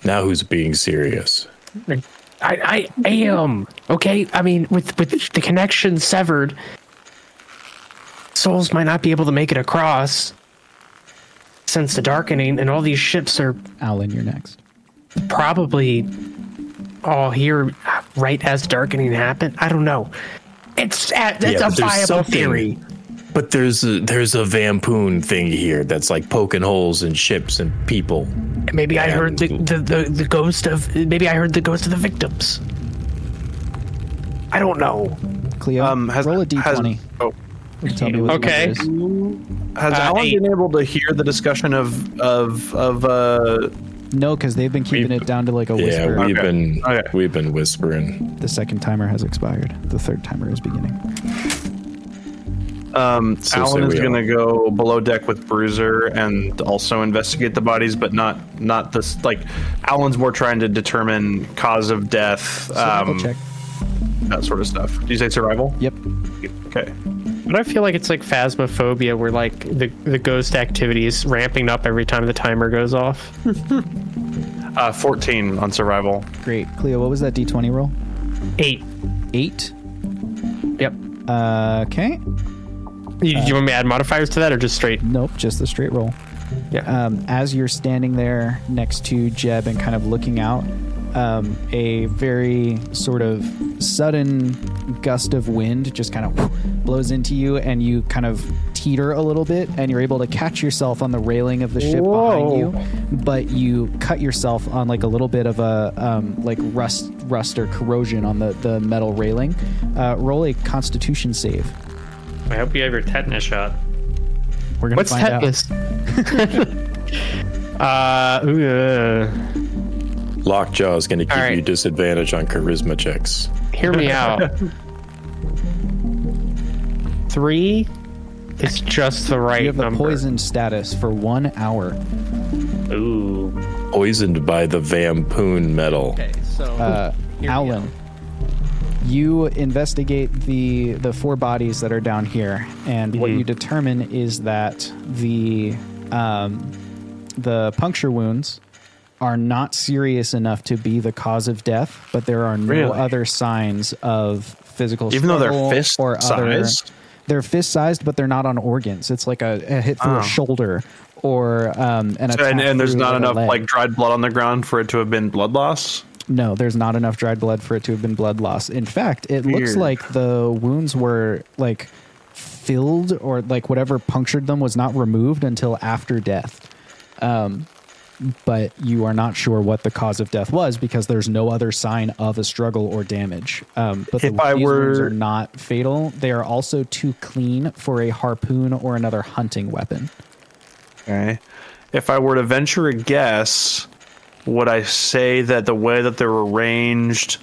Now who's being serious? I, I am okay. I mean, with with the connection severed, souls might not be able to make it across. Since the darkening, and all these ships are Alan, you're next probably all here right as darkening happened. I don't know. It's uh, it's Yeah, a viable theory. But there's a there's a vampoon thing here that's like poking holes in ships and people. Maybe I heard the, the, the, the ghost of. Maybe I heard the ghost of the victims. I don't know. Cleo, Um, has roll a has- oh, tell me what Okay. the number is. has Uh, Alan eight. been able to hear the discussion of of of uh? No, because they've been keeping We- it down to like a whisper. Yeah, whisper. we've Okay. been Okay. we've been whispering. The second timer has expired. The third timer is beginning. Um, So Alan is going to go below deck with Bruiser and also investigate the bodies, but not not this. Like Alan's more trying to determine cause of death, um, check. that sort of stuff. Do you say survival? Yep. Okay. But I feel like it's like phasmophobia, where like the the ghost activity is ramping up every time the timer goes off. (laughs) Uh, 14 on survival. Great. Cleo, what was that d20 roll? Eight. Eight. Yep. Uh, okay. You, you want me to add modifiers to that, or just straight? Nope, just the straight roll. Yeah. Um, as you're standing there next to Jeb and kind of looking out, um, a very sort of sudden gust of wind just kind of blows into you, and you kind of teeter a little bit, and you're able to catch yourself on the railing of the ship behind you, but you cut yourself on like a little bit of a um, like rust, rust or corrosion on the the metal railing. Uh, roll a Constitution save. I hope you have your tetanus shot. We're gonna What's find out. tetanus? (laughs) uh, ooh, uh, Lockjaw is going to give All right. you disadvantage on charisma checks. hear me out. (laughs) Three is just the right You have the number. poison status for one hour. Ooh. Poisoned by the Vampoon metal. Okay, so uh, Alan, you investigate the the four bodies that are down here, and what you determine is that the um, the puncture wounds are not serious enough to be the cause of death, but there are no Really? other signs of physical Even though they're fist or other. sized? They're fist sized, but they're not on organs. It's like a, a hit through Oh. a shoulder or um, an attack And, and there's not enough leg. like dried blood on the ground for it to have been blood loss. No, there's not enough dried blood for it to have been blood loss. In fact, it looks like the wounds were like filled or like whatever punctured them was not removed until after death. Um, but you are not sure what the cause of death was because there's no other sign of a struggle or damage. Um, but If the, I these wounds are not fatal. They are also too clean for a harpoon or another hunting weapon. Okay. If I were to venture a guess, would I say that the way that they're arranged,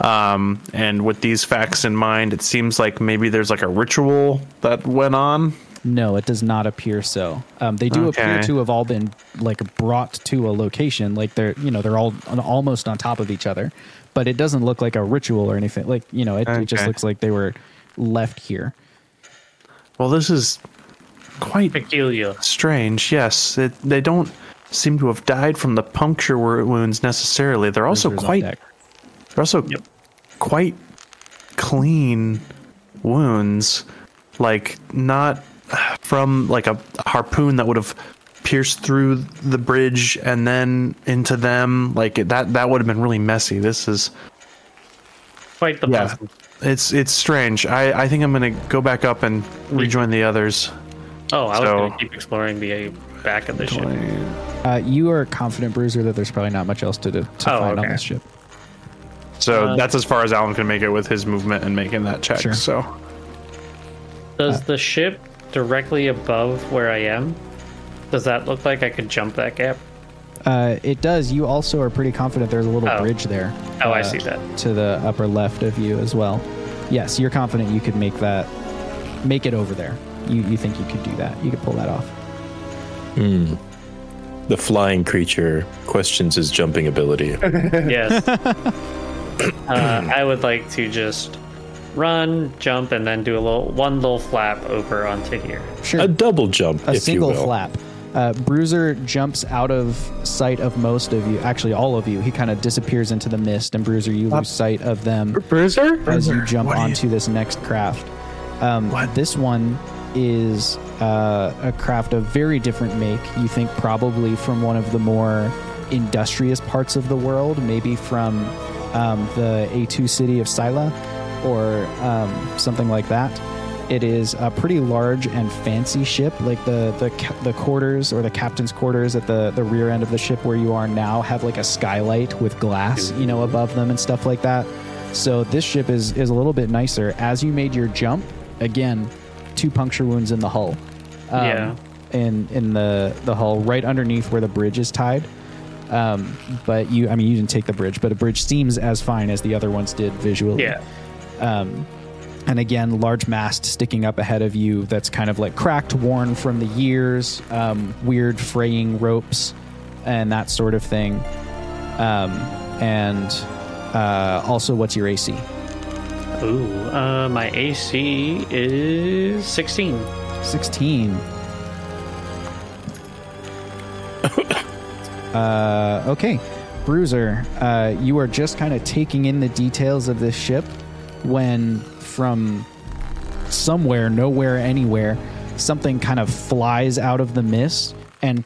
um, and with these facts in mind, it seems like maybe there's like a ritual that went on? No, it does not appear so. Um, they do appear to have all been like brought to a location, like they're you know they're all on, almost on top of each other, but it doesn't look like a ritual or anything. Like you know, it, it just looks like they were left here. Well, this is quite Peculiar. strange. Yes, it, they don't seem to have died from the puncture wo- wounds necessarily. They're also Bruisers quite. They're also quite clean wounds, like not from like a harpoon that would have pierced through the bridge and then into them. Like that that would have been really messy. This is Quite the yeah, puzzle. it's it's strange. I I think I'm gonna go back up and rejoin the others. Oh, I was So- going to keep exploring the back of the ship. Uh, you are confident, Bruiser, that there's probably not much else to do, to Oh, find on this ship. So Uh, that's as far as Alan can make it with his movement and making that check. Sure. So Does the ship directly above where I am? Does that look like I could jump that gap? Uh, it does. You also are pretty confident there's a little Oh. bridge there. Oh, I uh, see that. to the upper left of you as well. Yes, you're confident you could make that, make it over there. You you think you could do that? You could pull that off. Hmm. The flying creature questions his jumping ability. (laughs) Yes. (laughs) uh, I would like to just run, jump, and then do a little one little flap over onto here. Sure. A double jump, a if single you will. flap. Uh, Bruiser jumps out of sight of most of you, actually all of you. He kind of disappears into the mist, and Bruiser, you lose sight of them Bruiser? as you jump what do you- onto this next craft. Um, This one is uh, a craft of very different make. You think probably from one of the more industrious parts of the world, maybe from um, the A2 city of Sila or um, something like that. It is a pretty large and fancy ship. Like the the the quarters or the captain's quarters at the the rear end of the ship where you are now have like a skylight with glass, you know, above them and stuff like that. So this ship is is a little bit nicer. As you made your jump, again, two puncture wounds in the hull. Um, Yeah. In in the the hull, right underneath where the bridge is tied. Um, but you, I mean, you didn't take the bridge, but a bridge seems as fine as the other ones did visually. Yeah. Um, And again, large mast sticking up ahead of you that's kind of like cracked, worn from the years, um, weird fraying ropes, and that sort of thing. Um, and uh, also, what's your AC? Ooh, uh, my AC is 16. 16. uh, okay. Bruiser, uh, you are just kind of taking in the details of this ship when from somewhere, nowhere, anywhere, something kind of flies out of the mist and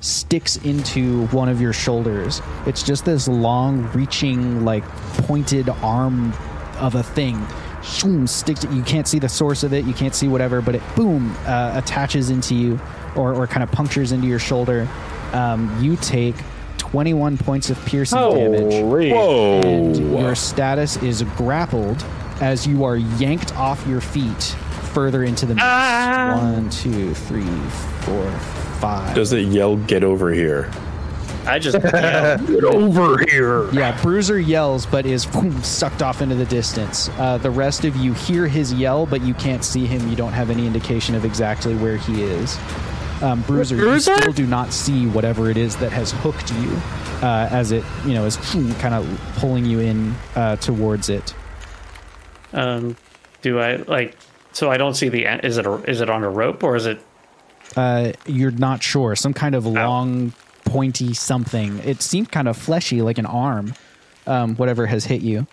sticks into one of your shoulders. It's just this long, reaching, like pointed arm of a thing. Shoom, sticks. You can't see the source of it. You can't see whatever, but it boom uh, attaches into you, or, or kind of punctures into your shoulder. Um, you take 21 points of piercing damage Whoa. and your status is grappled as you are yanked off your feet further into the mist. One, two, three, four, five. Does it yell, get over here? I just yeah, (laughs) Get over here. yeah, Bruiser yells, but is boom, sucked off into the distance. Uh, the rest of you hear his yell, but you can't see him. You don't have any indication of exactly where he is. Um, Bruiser, Bruiser? you still do not see whatever it is that has hooked you, uh, as it you know is kind of pulling you in uh, towards it. um, do I like? So I don't see the. en- Is it a, is it on a rope or is it? uh, you're not sure. Some kind of long, pointy something. It seemed kind of fleshy, like an arm, um, whatever has hit you.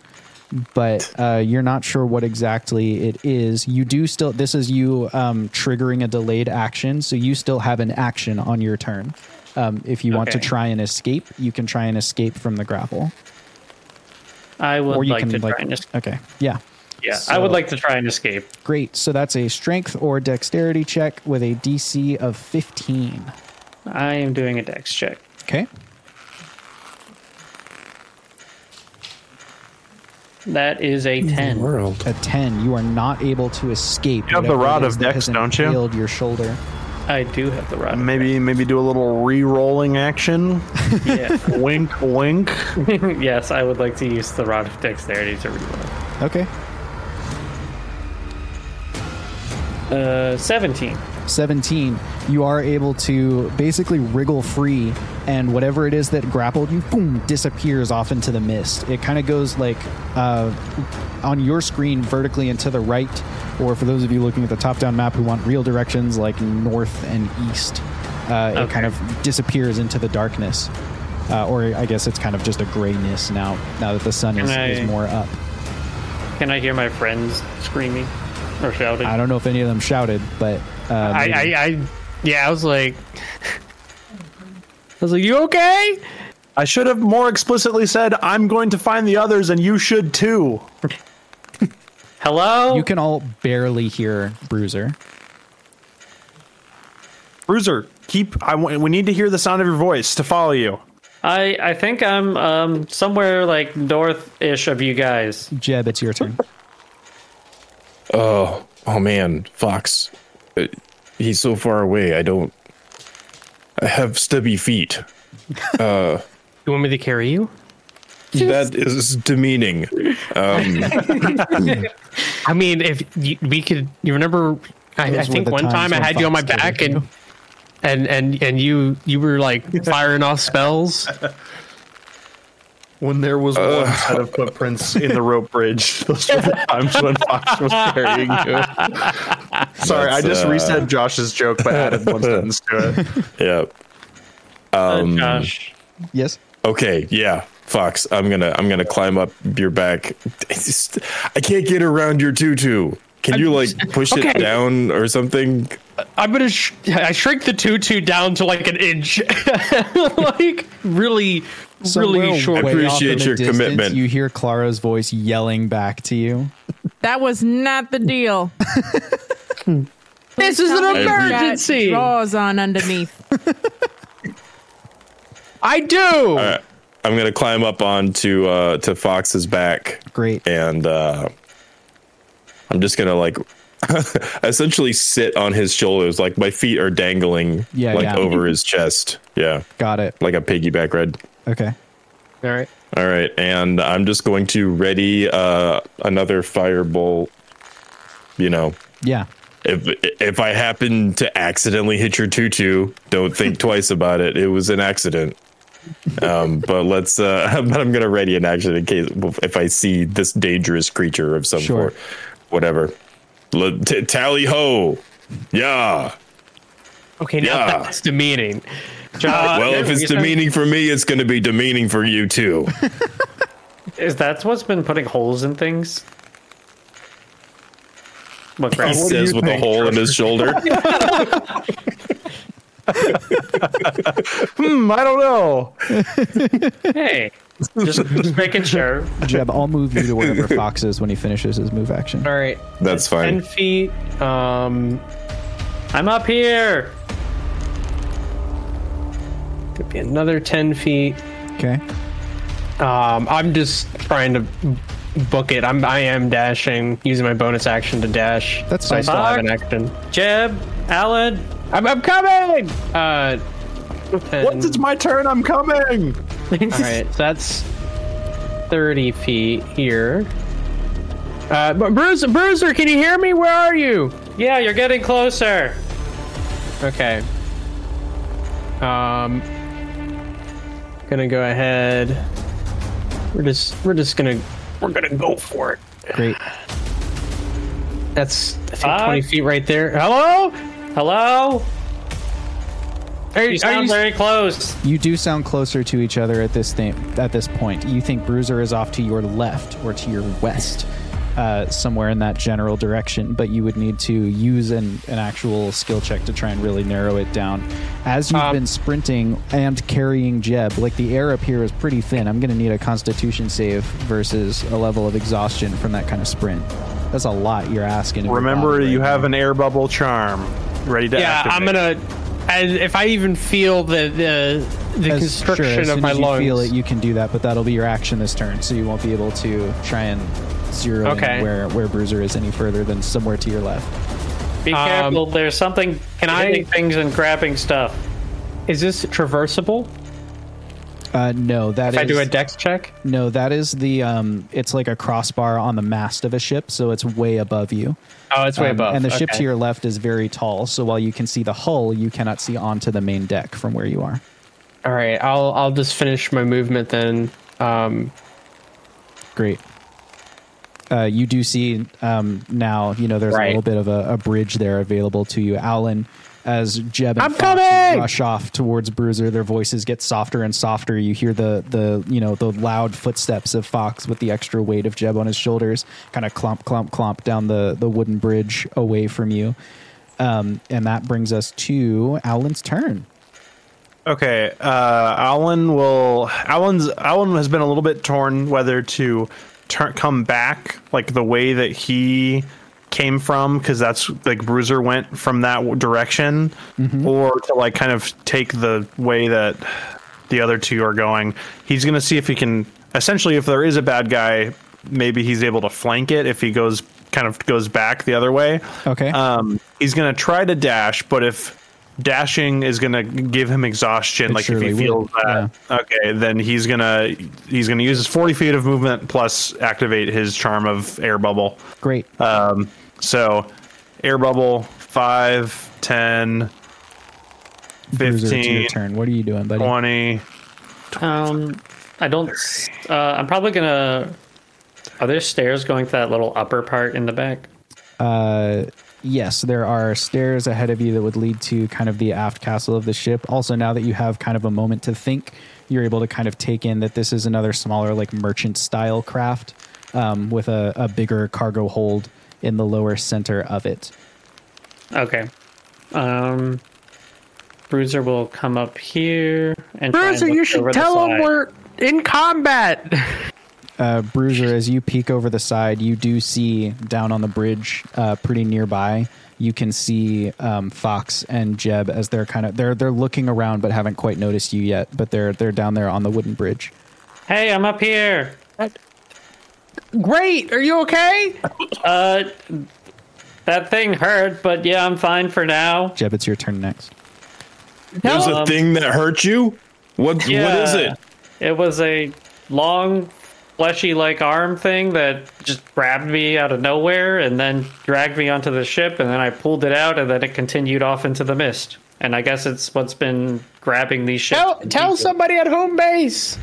But uh, you're not sure what exactly it is. You do still, this is you um, triggering a delayed action. So you still have an action on your turn. Um, if you want to try and escape, you can try and escape from the grapple. I would or you like can, to like, try and escape. okay. Yeah. Yeah, I would like to try and escape. Great. So that's a strength or dexterity check with a DC of 15. I am doing a dex check. Okay. That is a ten. World. a 10 you are not able to escape You have the rod of is that Dex, don't you? impaled your shoulder I do have the rod. Maybe maybe do a little re-rolling action. Yeah. (laughs) wink, wink. (laughs) yes, I would like to use the rod of dexterity to reload. okay Uh, seventeen. 17 you are able to basically wriggle free and whatever it is that grappled you boom disappears off into the mist. It kind of goes like uh, on your screen vertically and to the right or for those of you looking at the top down map who want real directions like north and east uh, it kind of disappears into the darkness. Uh, or i guess it's kind of just a grayness now now that the sun is, Can is more up. Can I hear my friends screaming or shouting? I don't know if any of them shouted, but uh, I. I, I, yeah, I was like, (laughs) I was like, you okay? I should have more explicitly said, "I'm going to find the others, and you should too." (laughs) Hello. you can all barely hear Bruiser. Bruiser, keep. I w- we need to hear the sound of your voice to follow you. I I think I'm um somewhere like north-ish of you guys. Jeb, it's your turn. (laughs) Oh, oh man, Fox. Uh, He's so far away. I don't. I have stubby feet. Uh, (laughs) You want me to carry you? That is demeaning. Um, (laughs) I mean, if you, we could, you remember? I, I think one time I had you on my back carried and and and and you you were like firing off spells. (laughs) When there was one set of footprints in the rope bridge, (laughs) those were the times when Fox was carrying you. (laughs) Sorry, I just uh, reset Josh's joke but added one sentence to it. (laughs) yeah. Uh, Josh. yes. Okay. Yeah. Fox, I'm gonna I'm gonna climb up your back. Just- I can't get around your tutu. Can you like push Okay. it down or something? I'm gonna sh- I shrink the tutu down to like an inch, like really, So really short. way off Appreciate your distance, commitment. You hear Clara's voice yelling back to you. That was not the deal. (laughs) This is an emergency. Drawers on underneath. I do. I'm gonna climb up onto uh, to Fox's back, Great. and uh, I'm just gonna like (laughs) essentially sit on his shoulders, like my feet are dangling, Yeah, like yeah. over his chest. Yeah, Got it. like a piggyback ride. Okay. All right. All right, and I'm just going to ready uh, another firebolt. You know, Yeah. if if I happen to accidentally hit your tutu, don't think (laughs) twice about it. It was an accident. Um, but let's. Uh, (laughs) but I'm gonna ready an action in case if I see this dangerous creature of some Sure. sort, whatever. Let- tally ho! Yeah. Okay, now Yeah. that's demeaning. John, well, if it's you said- demeaning for me, it's gonna be demeaning for you too. (laughs) is that what's been putting holes in things? What he crap? says with a hole in his shoulder. (laughs) Hmm, I don't know. Hey, just, just making sure. Jeb, I'll move you to wherever Fox is when he finishes his move action. All right. That's fine. Ten fine. feet. Um, I'm up here. Could be another ten feet. Okay. Um, I'm just trying to book it. I'm I am dashing, using my bonus action to dash. That's so I still have an action. Jeb, Alan, I'm, I'm coming. Uh, 10. Once it's my turn, I'm coming. All right, so that's thirty feet here. Uh, but Bruiser, Bruiser, can you hear me? Where are you? yeah, you're getting closer. Okay. Um, gonna go ahead. We're just we're just gonna we're gonna go for it. Great. That's I think Five. twenty feet right there. Hello? Hello? Are, You sound you, very close. You do sound closer to each other at this thing, at this point. You think Bruiser is off to your left or to your west, uh, somewhere in that general direction, but you would need to use an, an actual skill check to try and really narrow it down. As you've Um, been sprinting and carrying Jeb, like the air up here is pretty thin. I'm going to need a Constitution save versus a level of exhaustion from that kind of sprint. That's a lot you're asking. Remember, body you right have now. an air bubble charm ready to yeah, activate. I'm gonna. And if I even feel the the the As- constriction sure, as of soon my as you lungs, feel it, you can do that, but that'll be your action this turn, so you won't be able to try and zero Okay. where where Bruiser is any further than somewhere to your left. Be Um, careful. There's something can I- hitting things and grabbing stuff. is this traversable? Uh, no, that If I do a dex check, no, that is the um. It's like a crossbar on the mast of a ship, so it's way above you. oh, it's way Um, above. And the ship to your left is very tall, so while you can see the hull, you cannot see onto the main deck from where you are. All right, I'll I'll just finish my movement then. Um, Great. Uh, you do see um, now, you know, there's a little bit of a, a bridge there available to you. Alan, as Jeb and I'm Fox coming! rush off towards Bruiser, their voices get softer and softer. You hear the, the, you know, the loud footsteps of Fox with the extra weight of Jeb on his shoulders kind of clomp, clomp, clomp down the, the wooden bridge away from you. Um, and that brings us to Alan's turn. Okay, uh, Alan will. Alan's Alan has been a little bit torn whether to turn come back like the way that he came from because that's like Bruiser went from that w- direction, or to like kind of take the way that the other two are going. He's gonna see if he can. Essentially, if there is a bad guy, maybe he's able to flank it if he goes kind of goes back the other way. Okay. Um, he's gonna try to dash, but if dashing is gonna give him exhaustion, It like if he would, feels that, okay, then he's gonna he's gonna use his forty feet of movement plus activate his charm of air bubble. Great. Um, so air bubble 5, 10, Bruiser, it's your turn. What are you doing, buddy? 20. Um, I don't. Uh, I'm probably gonna. Are there stairs going to that little upper part in the back? Uh, yes, there are stairs ahead of you that would lead to kind of the aft castle of the ship. Also, now that you have kind of a moment to think, you're able to kind of take in that this is another smaller, like merchant style craft um, with a, a bigger cargo hold in the lower center of it. Okay. Um, Bruiser will come up here and try and Bruiser, look you should over tell him we're in combat. (laughs) uh, Bruiser, as you peek over the side, you do see down on the bridge, uh, pretty nearby. You can see um, Fox and Jeb as they're kind of they're they're looking around but haven't quite noticed you yet. But they're they're down there on the wooden bridge. Hey, I'm up here. Great. Are you okay? Uh, that thing hurt, but yeah, I'm fine for now. Jeb, it's your turn next. There's a thing that hurt you. What? What is it? It was a long, fleshy like arm thing that just grabbed me out of nowhere and then dragged me onto the ship, and then I pulled it out, and then it continued off into the mist. And I guess it's what's been grabbing these ships. Tell tell somebody at home base.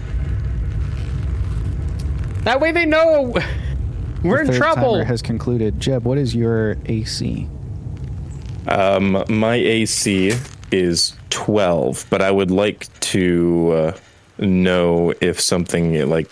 That way they know we're in trouble. timer has concluded. Jeb, what is your AC? Um, my AC is 12, but I would like to uh, know if something like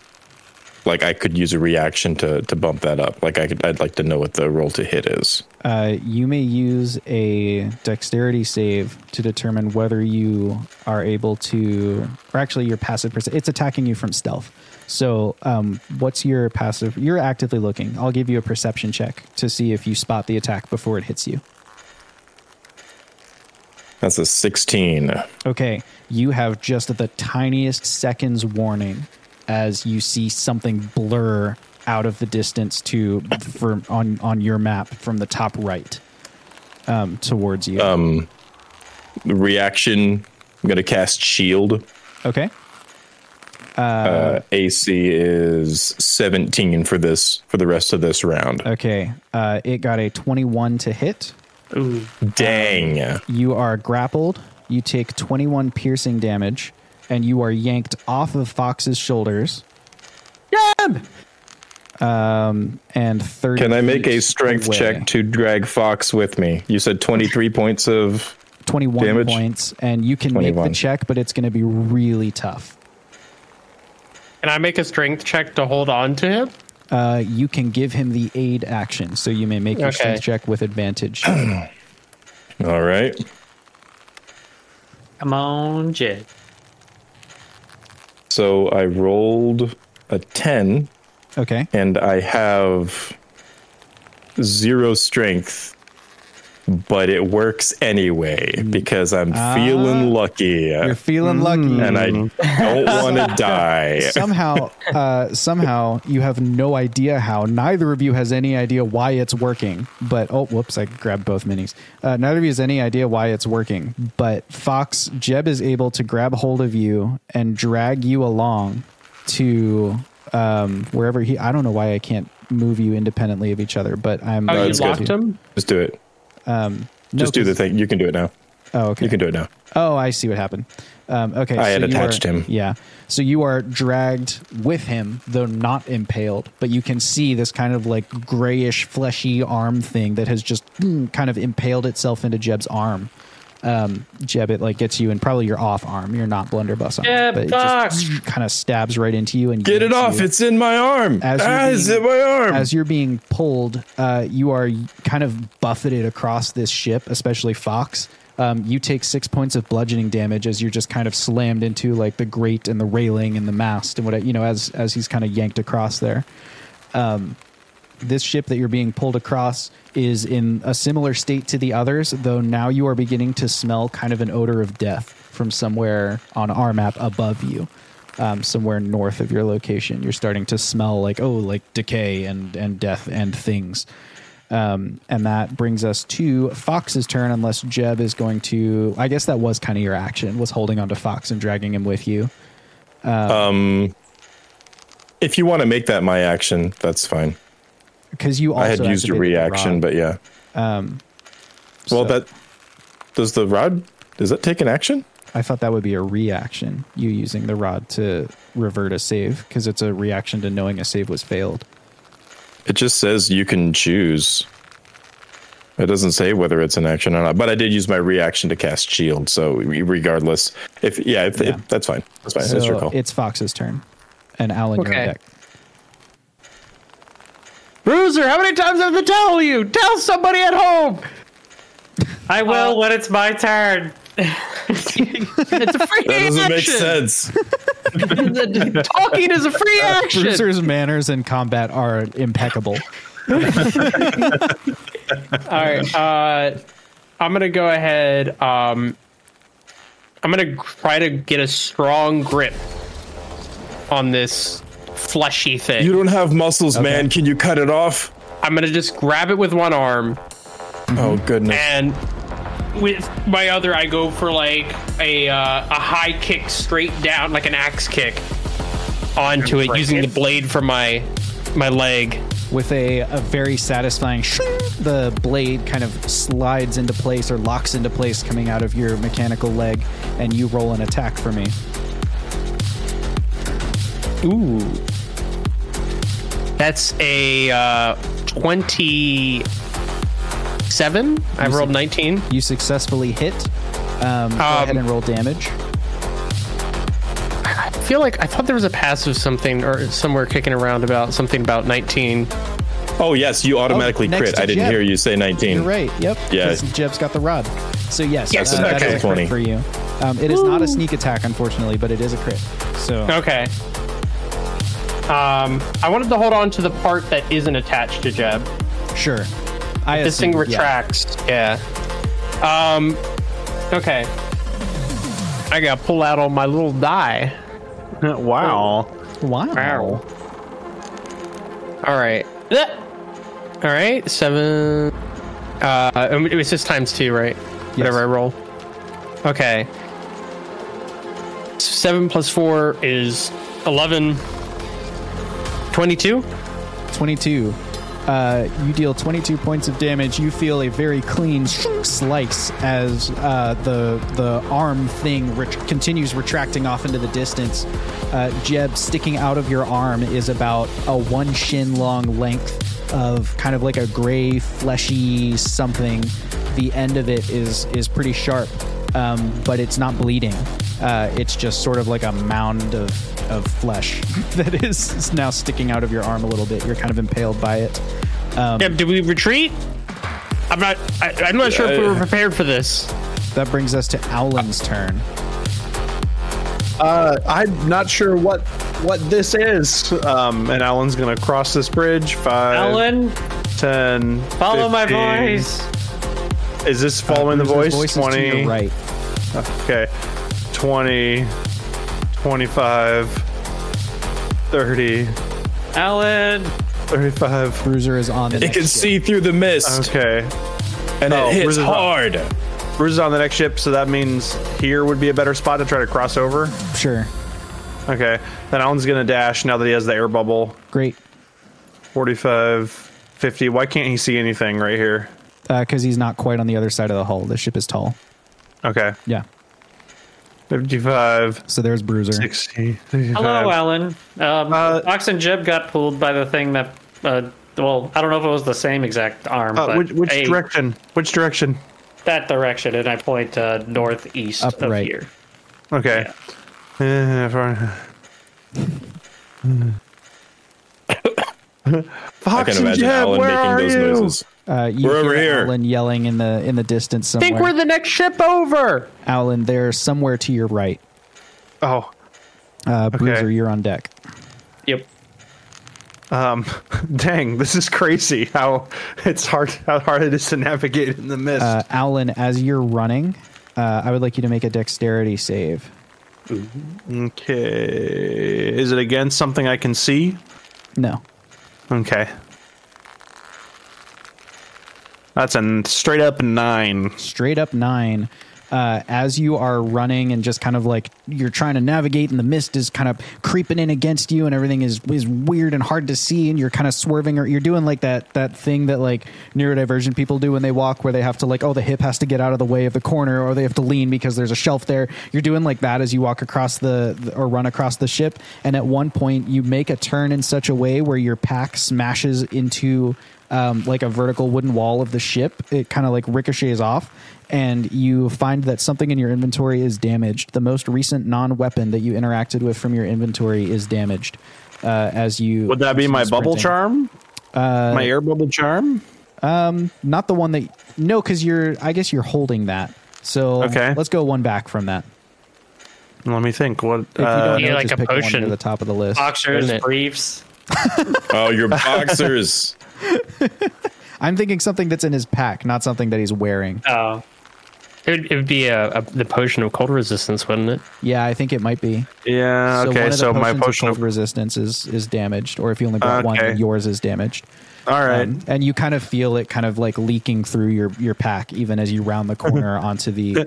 like I could use a reaction to to bump that up. Like I could, I'd like to know what the roll to hit is. Uh, you may use a dexterity save to determine whether you are able to, or actually your passive. perce- It's attacking you from stealth. So, um, what's your passive? You're actively looking. I'll give you a perception check to see if you spot the attack before it hits you. That's a 16. Okay, you have just the tiniest seconds warning as you see something blur out of the distance to for on on your map from the top right um, towards you. Um, reaction. I'm gonna cast shield. okay. Uh, AC is 17 for this for the rest of this round. Okay, uh, it got a 21 to hit. Ooh. Dang. You are grappled. You take 21 piercing damage, and you are yanked off of Fox's shoulders. Jeb! Um, and 30. Can I make a strength away. check to drag Fox with me? You said 23 (laughs) points of 21 damage? points, and you can make the check, but it's going to be really tough. Can I make a strength check to hold on to him? Uh, you can give him the aid action, so you may make your Okay. strength check with advantage. (clears throat) All right. Come on, Jed. So I rolled a 10 okay. and I have zero strength, but it works anyway because I'm feeling lucky You're feeling lucky. and I don't (laughs) want to die. somehow uh, somehow you have no idea how neither of you has any idea why it's working but oh whoops i grabbed both minis uh, neither of you has any idea why it's working but fox jeb is able to grab hold of you and drag you along to um, wherever he i don't know why i can't move you independently of each other but i'm Oh, you it's good. locked him? Just do it. No, Just do the thing. You can do it now. oh okay You can do it now. Oh, I see what happened. Um, okay, I had you attached are- him. Yeah, so you are dragged with him, though not impaled. But you can see this kind of like grayish, fleshy arm thing that has just mm, kind of impaled itself into Jeb's arm. Um, Jeb, it like gets you in probably your off arm, your not blunderbuss arm, Jeb, but it Fox! just kind of stabs right into you and Get it off. you. It's in my arm. As you're ah, it's being- in my arm. As you're being pulled, uh, you are kind of buffeted across this ship, especially Fox. Um, you take six points of bludgeoning damage as you're just kind of slammed into like the grate and the railing and the mast and what you know as as he's kind of yanked across there. Um, this ship that you're being pulled across is in a similar state to the others, though now you are beginning to smell kind of an odor of death from somewhere on our map above you, um, somewhere north of your location. You're starting to smell like oh, like decay and and death and things. Um, and that brings us to Fox's turn, unless Jeb is going to. I guess that was kind of your action, was holding onto Fox and dragging him with you. Um, if you want to make that my action, that's fine. Because you also I had used a reaction, but yeah. Um, Well, so- that does the rod. Does that take an action? I thought that would be a reaction, you using the rod to revert a save, because it's a reaction to knowing a save was failed. It just says you can choose. It doesn't say whether it's an action or not. But I did use my reaction to cast shield, so regardless, if yeah, if, Yeah. if that's fine. That's fine. so That's your call. it's Fox's turn. And Alan, you're on Okay. deck. Bruiser, how many times have I to tell you? Tell somebody at home. I will when it's my turn. (laughs) it's a free That doesn't make action. sense. (laughs) Talking is a free action. Bruiser's manners in combat are impeccable. All right. Uh, I'm gonna go ahead. Um, I'm gonna try to get a strong grip on this fleshy thing. You don't have muscles, man. Can you cut it off? I'm gonna just grab it with one arm, Oh goodness. and with my other, I go for like a uh, a high kick straight down, like an axe kick, onto it, using the blade from my my leg. With a, a very satisfying shing, the blade kind of slides into place or locks into place coming out of your mechanical leg, and you roll an attack for me. Ooh. That's a uh, 27. I've rolled 19. You successfully hit. Um, go ahead and roll damage. I feel like I thought there was a passive something or somewhere kicking around about something about 19. oh yes, you automatically Oh, crit. I didn't Jeb. hear you say 19. You're right. Yep. Yeah. Jeb's got the rod. So yes, Yes, uh, that okay. is a crit for you. Um, it is not a sneak attack, unfortunately, but it is a crit. So Okay. Um, I wanted to hold on to the part that isn't attached to Jeb. sure. I This thing assume- yeah. retracts. Yeah. Um. Okay. I gotta pull out all my little die. (laughs) wow. Wow. All right. All right. Seven. Uh, I mean, it's just times two, right? Whatever I roll. Okay. Seven plus four is eleven. Twenty-two. 22. Uh, you deal 22 points of damage. You feel a very clean slice as uh, the the arm thing ret- continues retracting off into the distance. Uh, Jeb, sticking out of your arm is about a one shin long length of kind of like a gray, fleshy something. The end of it is is pretty sharp, um, but it's not bleeding. Uh, it's just sort of like a mound of of flesh (laughs) that is, is now sticking out of your arm a little bit. You're kind of impaled by it. Um, Yeah. Did we retreat? I'm not. I, I'm not sure if we were prepared for this. That brings us to Owlin's turn. Uh, I'm not sure what what this is. Um, and Alan's gonna cross this bridge. Five, Alan, 10, follow my voice. Is this following the Bruiser's voice? is to your right. Okay. 20, 25, 30, Alan, 35. Bruiser is on the It next can ship. see through the mist, Okay. and Oh, it hits where's it- hard. Bruce is on the next ship, so that means here would be a better spot to try to cross over. Sure. Okay. Then Alan's gonna dash now that he has the air bubble. Great. 45, 50. Why can't he see anything right here? Uh, because he's not quite on the other side of the hull. The ship is tall. Okay. Yeah. 55, So there's Bruiser. 60, 55. hello, Alan. Um, Uh, Ox and Jeb got pulled by the thing that. Uh, well, I don't know if it was the same exact arm, Uh, but which which a- direction? Which direction? that direction, and I point uh, northeast of Upright. here. Okay. For- I Fox can and imagine Jeb, Alan where making are those you? noises. Uh, you We're over here. Alan yelling in the in the distance I think we're the next ship over. Alan, they're somewhere to your right. Oh, Uh, Bruiser, you're on deck. Yep. um, (laughs) dang! This is crazy. How it's hard. How hard it is to navigate in the mist. Uh, Alan, as you're running, uh, I would like you to make a dexterity save. okay. Is it against something I can see? No. Okay. That's a straight up nine. straight up nine. Uh, as you are running and just kind of like you're trying to navigate, and the mist is kind of creeping in against you, and everything is is weird and hard to see, and you're kind of swerving, or you're doing like that that thing that like neurodivergent people do when they walk, where they have to like, oh, the hip has to get out of the way of the corner, or they have to lean because there's a shelf there. You're doing like that as you walk across the the- or run across the ship, and at one point you make a turn in such a way where your pack smashes into um, like a vertical wooden wall of the ship. It kind of like ricochets off, and you find that something in your inventory is damaged. The most recent non-weapon that you interacted with from your inventory is damaged. Uh, as you Would that be continue my bubble sprinting. charm? my air bubble charm? Not the one that no, because you're. I guess you're holding that. So Okay. let's go one back from that. Let me think. What? If you Uh, don't Yeah, know, like just a potion. near the top of the list. Boxers, briefs. (laughs) Oh, your (laughs) boxers. (laughs) I'm thinking something that's in his pack, not something that he's wearing. Oh, It would, be a, a the potion of cold resistance, wouldn't it? Yeah, I think it might be. yeah. so one Okay. of the So, my potion of of. resistance is is damaged, or if you only brought one, Okay. then yours is damaged. All right. Um, and you kind of feel it kind of like leaking through your your pack even as you round the corner (laughs) onto the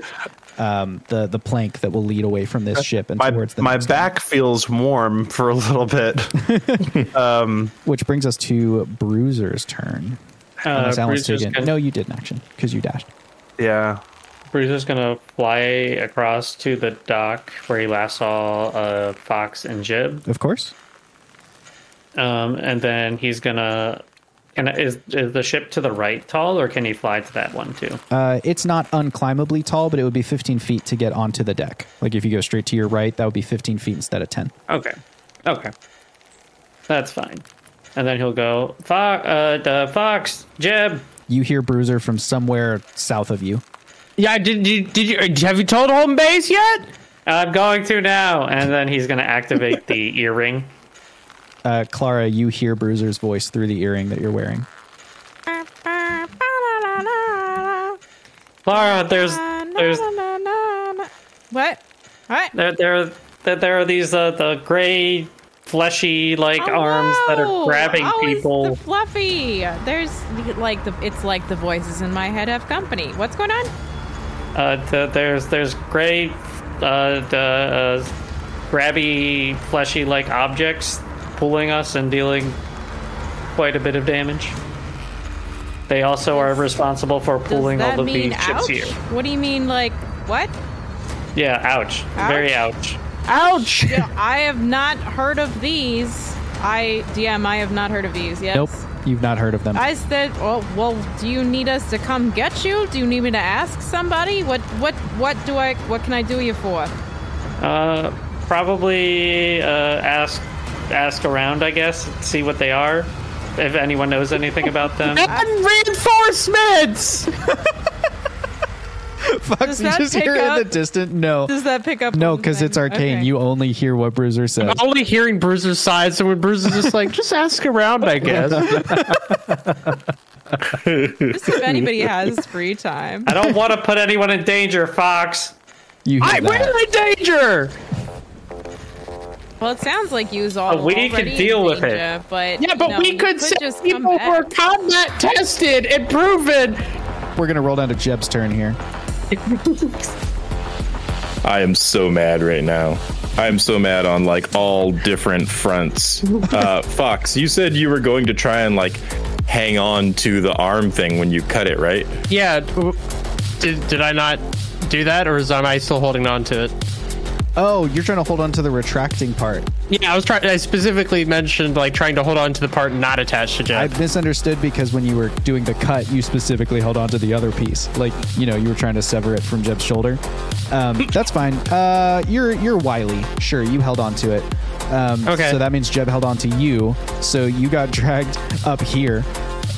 um the the plank that will lead away from this ship and my towards the my next one. back feels warm for a little bit. (laughs) which brings us to bruiser's turn uh, Unless Alan's Bruiser's taken- gonna, no you did an action because you dashed yeah. Bruiser's gonna fly across to the dock where he last saw uh, Fox and Jib, of course um, and then he's gonna. Can I, is is the ship to the right tall, or can he fly to that one too? uh, it's not unclimbably tall but it would be 15 feet to get onto the deck like if you go straight to your right that would be 15 feet instead of 10 Okay, okay, that's fine. And then he'll go Fox, uh, the Fox, Jeb. you hear bruiser from somewhere south of you Yeah, did, did, did you have you told home base yet? I'm going to now, and then he's gonna activate the (laughs) earring. Uh, clara you hear bruiser's voice through the earring that you're wearing Laura, there's there's What? What? there there there, there are these uh, the gray fleshy like Oh, arms that are grabbing oh, people. It's the fluffy. There's like the. It's like the voices in my head have company. What's going on? Uh, the, there's there's gray, uh, the uh, grabby, fleshy like objects pulling us and dealing quite a bit of damage. They also are responsible for pulling all of mean these ships ouch? here. What do you mean, like what? Yeah, ouch. Very ouch. Ouch! (laughs) Yeah, I have not heard of these. I DM. I have not heard of these. Yes. nope you've not heard of them I said, well, well, do you need us to come get you? Do you need me to ask somebody? What, what, what do I, what can I do you for? Uh, probably uh, ask ask around, I guess, see what they are. If anyone knows anything about them. (laughs) And reinforcements. (laughs) Fox, Does you just pick hear it in the distant no Does that pick up? no because it's arcane Okay. you only hear what bruiser says I'm only hearing Bruiser's side, so when Bruiser's just like, just ask around, I guess. (laughs) Just if anybody has free time. I don't want to put anyone in danger, Fox. you hear I, that. we're in danger. Well, it sounds like you all Uh, we already could deal with danger, it. But Yeah, but know, we you could send just come people who are combat tested and proven. we're gonna roll down to jeb's turn here (laughs) I am so mad right now. I am so mad on like all different fronts. (laughs) Uh, Fox, you said you were going to try and like hang on to the arm thing when you cut it, right? Yeah. Did, did I not do that, or is am I still holding on to it? Oh you're trying to hold on to the retracting part Yeah, I was trying. I specifically mentioned like trying to hold on to the part not attached to Jeb. I misunderstood because when you were doing the cut, you specifically held on to the other piece. Like, you know, you were trying to sever it from Jeb's shoulder. Um, (laughs) that's fine. Uh, you're you're wily. Sure, you held on to it. Um, Okay. So that means Jeb held on to you. So you got dragged up here.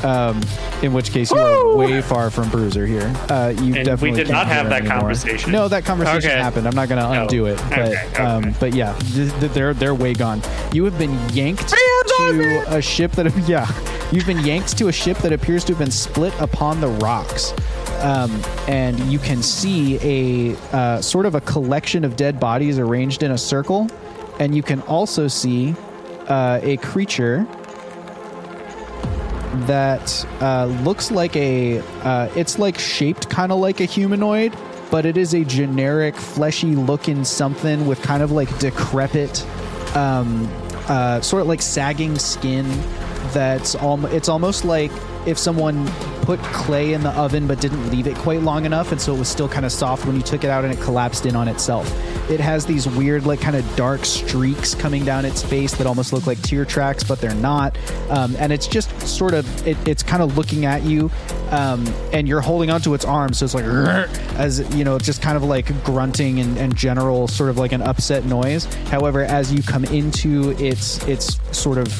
Um, in which case you are way far from Bruiser here. Uh, you we definitely did can't have that anymore. conversation. No, that conversation Okay. happened. I'm not going to Oh, undo it. But okay, okay. Um, but yeah, th- th- they're they're way gone. You have been yanked to a ship that (laughs) yeah, you've been yanked to a ship that appears to have been split upon the rocks. Um, and you can see a uh, sort of a collection of dead bodies arranged in a circle, and you can also see uh, a creature that uh, looks like a uh, it's like shaped kind of like a humanoid but it is a generic fleshy looking something with kind of like decrepit um, uh, sort of like sagging skin that's al- it's almost like if someone put clay in the oven but didn't leave it quite long enough and so it was still kind of soft when you took it out and it collapsed in on itself. It has these weird like kind of dark streaks coming down its face that almost look like tear tracks but they're not. Um, and it's just sort of it, it's kind of looking at you um, and you're holding onto its arm so it's like (laughs) as you know just kind of like grunting and, and general sort of like an upset noise. However as you come into its its sort of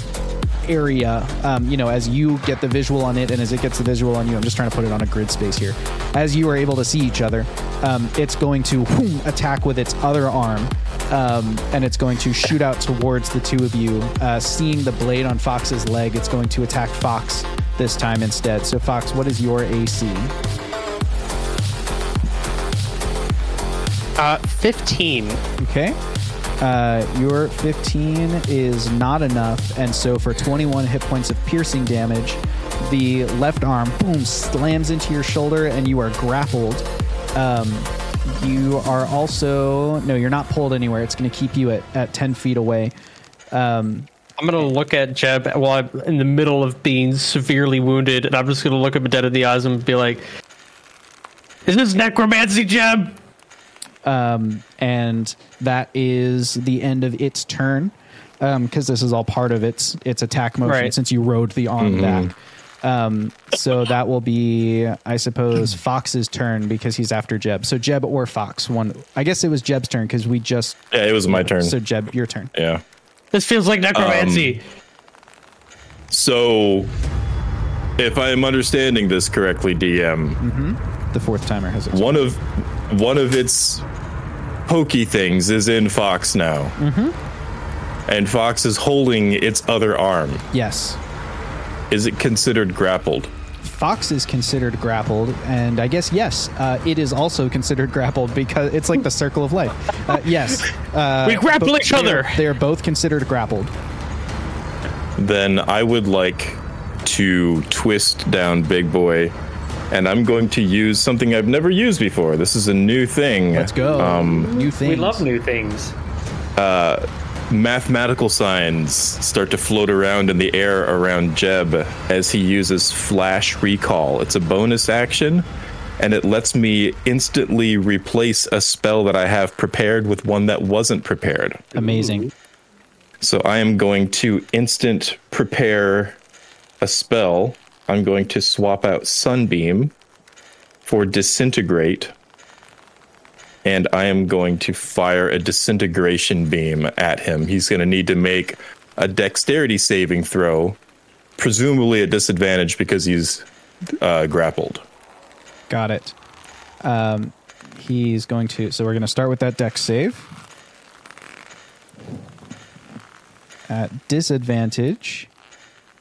area, um, you know, as you get the visual on it and as it gets the visual on you, I'm just trying to put it on a grid space here. As you are able to see each other, um, it's going to whoom, attack with its other arm. Um, and it's going to shoot out towards the two of you. Uh, seeing the blade on Fox's leg, it's going to attack Fox this time instead. So, Fox, what is your AC? Uh, 15. Okay. Uh, your 15 is not enough, and so for 21 hit points of piercing damage, the left arm boom slams into your shoulder, and you are grappled. Um, you are also no, you're not pulled anywhere. It's going to keep you at, at 10 feet away. Um, I'm gonna look at Jeb while I'm in the middle of being severely wounded, and I'm just gonna look him dead in the eyes and be like, "Is this necromancy, Jeb?" Um, and that is the end of its turn because this is all part of its its attack motion Right. since you rode the arm back. Um, so that will be, I suppose, Fox's turn because he's after Jeb. So Jeb or Fox, one. I guess it was Jeb's turn because we just. Yeah, it was my turn. So Jeb, your turn. yeah. This feels like necromancy. So, if I am understanding this correctly, DM, The fourth timer has it. one of one of its pokey things is in Fox now, mm-hmm. and Fox is holding its other arm. Yes. Is it considered grappled? Fox is considered grappled, and I guess yes, uh, it is also considered grappled because it's like the circle of life. Uh, yes, (laughs) uh, We grapple bo- each they are- other. They are both considered grappled. Then I would like to twist down Big Boy, and I'm going to use something I've never used before. This is a new thing. Let's go. Um, New things. We love new things. mathematical signs start to float around in the air around Jeb as he uses Flash Recall. It's a bonus action, and it lets me instantly replace a spell that I have prepared with one that wasn't prepared. Amazing. So I am going to instant prepare a spell. I'm going to swap out Sunbeam for Disintegrate. And I am going to fire a disintegration beam at him. He's going to need to make a dexterity saving throw, presumably at disadvantage because he's uh, grappled. Got it. Um, he's going to. So we're going to start with that dex save. At disadvantage,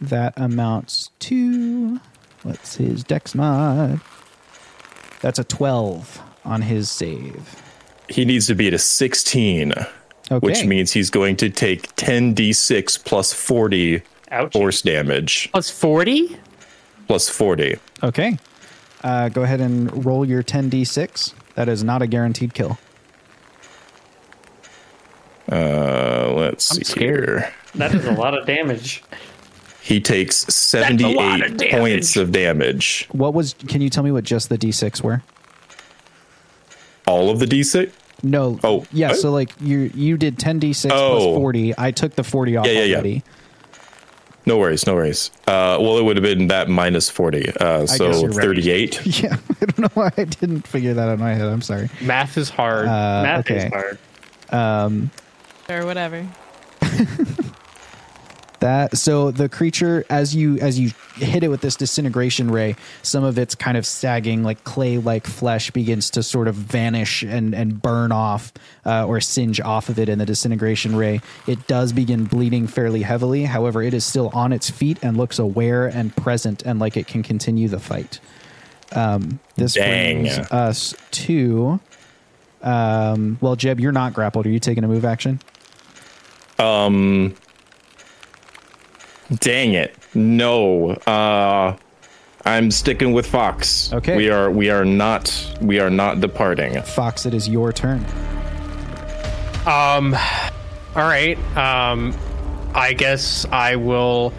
that amounts to. What's his dex mod? That's a 12 on his save. He needs to be at a 16, which means he's going to take 10d6 plus 40 Ouch. force damage. Plus 40? Plus 40. Okay. Uh, go ahead and roll your 10d6. That is not a guaranteed kill. Uh, let's I'm see scared. here. That is a lot of damage. (laughs) He takes lot of 78 points of damage. What was? Can you tell me what just the d6 were? All of the d6? No. Oh, yeah. what? So like you you did 10d6 Oh. 40. I took the 40 off Yeah, yeah, yeah. No worries, no worries. Uh, well, it would have been that minus 40. Uh, so you're right. 38. (laughs) Yeah. I don't know why I didn't figure that out in my head. I'm sorry. Math is hard. Uh, Math okay. is hard. or whatever. (laughs) That so the creature as you as you hit it with this disintegration ray, some of its kind of sagging like clay like flesh begins to sort of vanish and and burn off uh, or singe off of it in the disintegration ray. It does begin bleeding fairly heavily. However, it is still on its feet and looks aware and present and like it can continue the fight. Um, this Dang. brings us to. Um, well, Jeb, you're not grappled. Are you taking a move action? Dang it. No. Uh, I'm sticking with Fox. Okay. We are we are not we are not departing. Fox, it is your turn. Um, all right. Um, I guess I will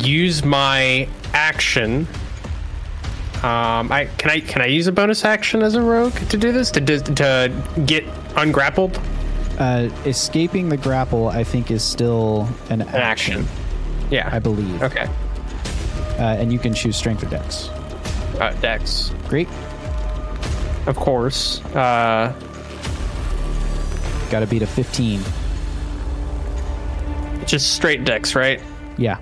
use my action. Um, I can I can I use a bonus action as a rogue to do this to to, to get ungrappled? Uh, escaping the grapple, I think, is still an, An action. Yeah. I believe. Okay. Uh, and you can choose strength or dex. Uh, Dex, Great. of course. Uh, Got to beat a 15. just straight Dex, right? Yeah.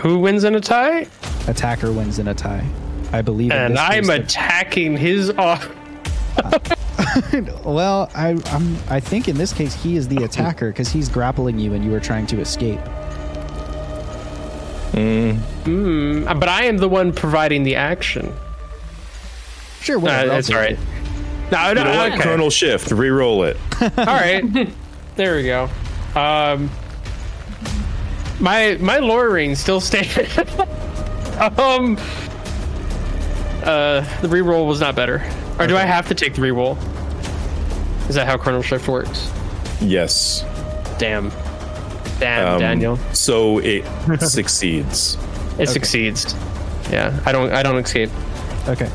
Who wins in a tie? Attacker wins in a tie. I believe. in And this I'm attacking his (laughs) off. (laughs) Well, I, I'm. I think in this case he is the attacker because he's grappling you and you are trying to escape. But I am the one providing the action. Sure, Uh, whatever. I'll that's take all right. it. No, You know okay. Chronal Shift, re-roll it. (laughs) (laughs) All right, there we go. Um, my my lowering still stays. um, uh, the reroll was not better. Or do I have to take the reroll? Is that how Chrono Shift works? Yes. Damn, damn, Um, Daniel, So it (laughs) succeeds. it succeeds. Yeah, I don't I don't escape. Okay.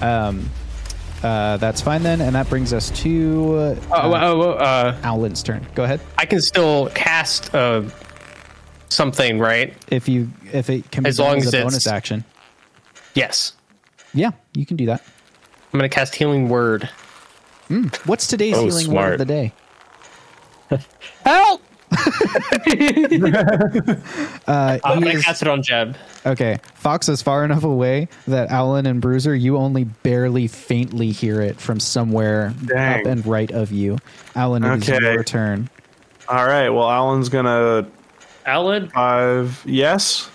Um, uh, that's fine then, and that brings us to uh, Oh, well, oh, uh, Alan's turn. Go ahead. I can still cast uh something, right? If you if it can be As done long as as a it's- bonus action. Yes, Yeah, you can do that. I'm gonna cast Healing Word. What's today's Oh, healing word of the day? (laughs) Help! (laughs) Uh, I'm gonna cast it on Jeb. okay, Fox is far enough away that Alan and Bruiser, you only barely faintly hear it from somewhere Dang. up and right of you. Alan, it is Okay. your turn. All right. Well, Alan's gonna Alan, five. Yes.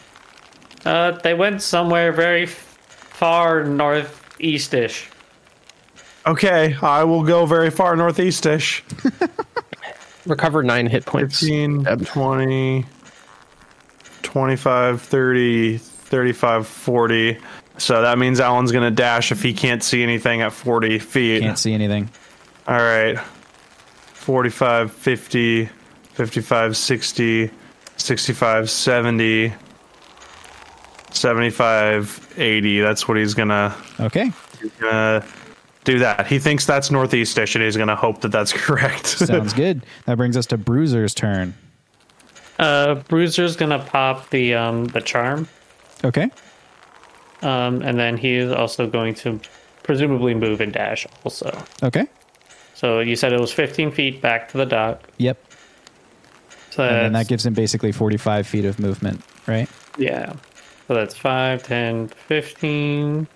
uh, they went somewhere very f- far northeastish. Okay. I will go very far northeastish. (laughs) Recover nine hit points. 15, 20, 25, 30, 35, 40. So that means Alan's going to dash if he can't see anything at 40 feet. Can't see anything. All right. 45, 50, 55, 60, 65, 70, 75, 80. That's what he's going to Okay, uh, do that. He thinks that's northeastish and he's going to hope that that's (laughs) correct. sounds good. That brings us to Bruiser's turn. Uh, Bruiser's gonna pop the um the charm, Okay, um, and then he is also going to presumably move and dash also. okay, So you said it was 15 feet back to the dock. yep. So And then that gives him basically 45 feet of movement, right? Yeah. So that's 5, 10, 15,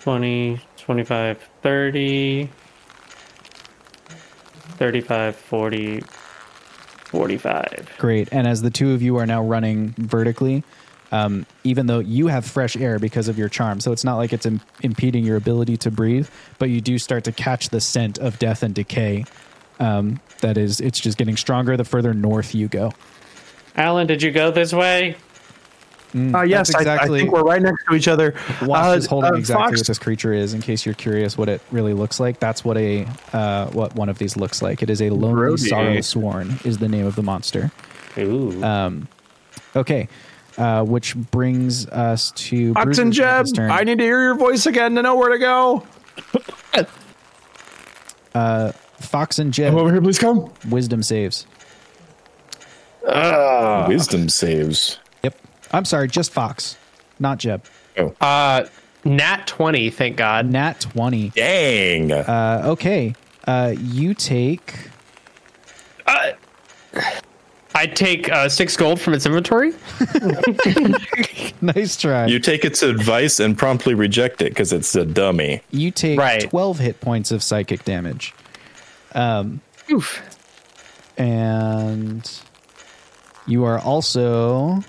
20, 25, 30, 35, 40, 45. Great. And as the two of you are now running vertically, um, even though you have fresh air because of your charm, so it's not like it's Im- impeding your ability to breathe, but you do start to catch the scent of death and decay. Um, that is, it's just getting stronger the further north you go. Alan, did you go this way? Uh, yes, That's I, I exactly- think we're right next to each other. Wash Uh, is holding uh, exactly Fox- what this creature is. In case you're curious, what it really looks like. That's what a uh, what one of these looks like. It is a lonely Brody. sorrow sworn. Is the name of the monster. Ooh. Okay, uh, which brings us to Fox and Jeb, turn. I need to hear your voice again to know where to go. (laughs) uh, Fox and Jeb Come over here, please come. wisdom saves. Wisdom saves. Yep. I'm sorry, just Fox, not Jeb. Uh, nat twenty. Thank God. Nat twenty. Dang. Uh, okay. Uh, you take. I take uh, six gold from its inventory. (laughs) Nice try. you take its advice and promptly reject it because it's a dummy. You take Right. 12 hit points of psychic damage. Um, Oof. And you are also.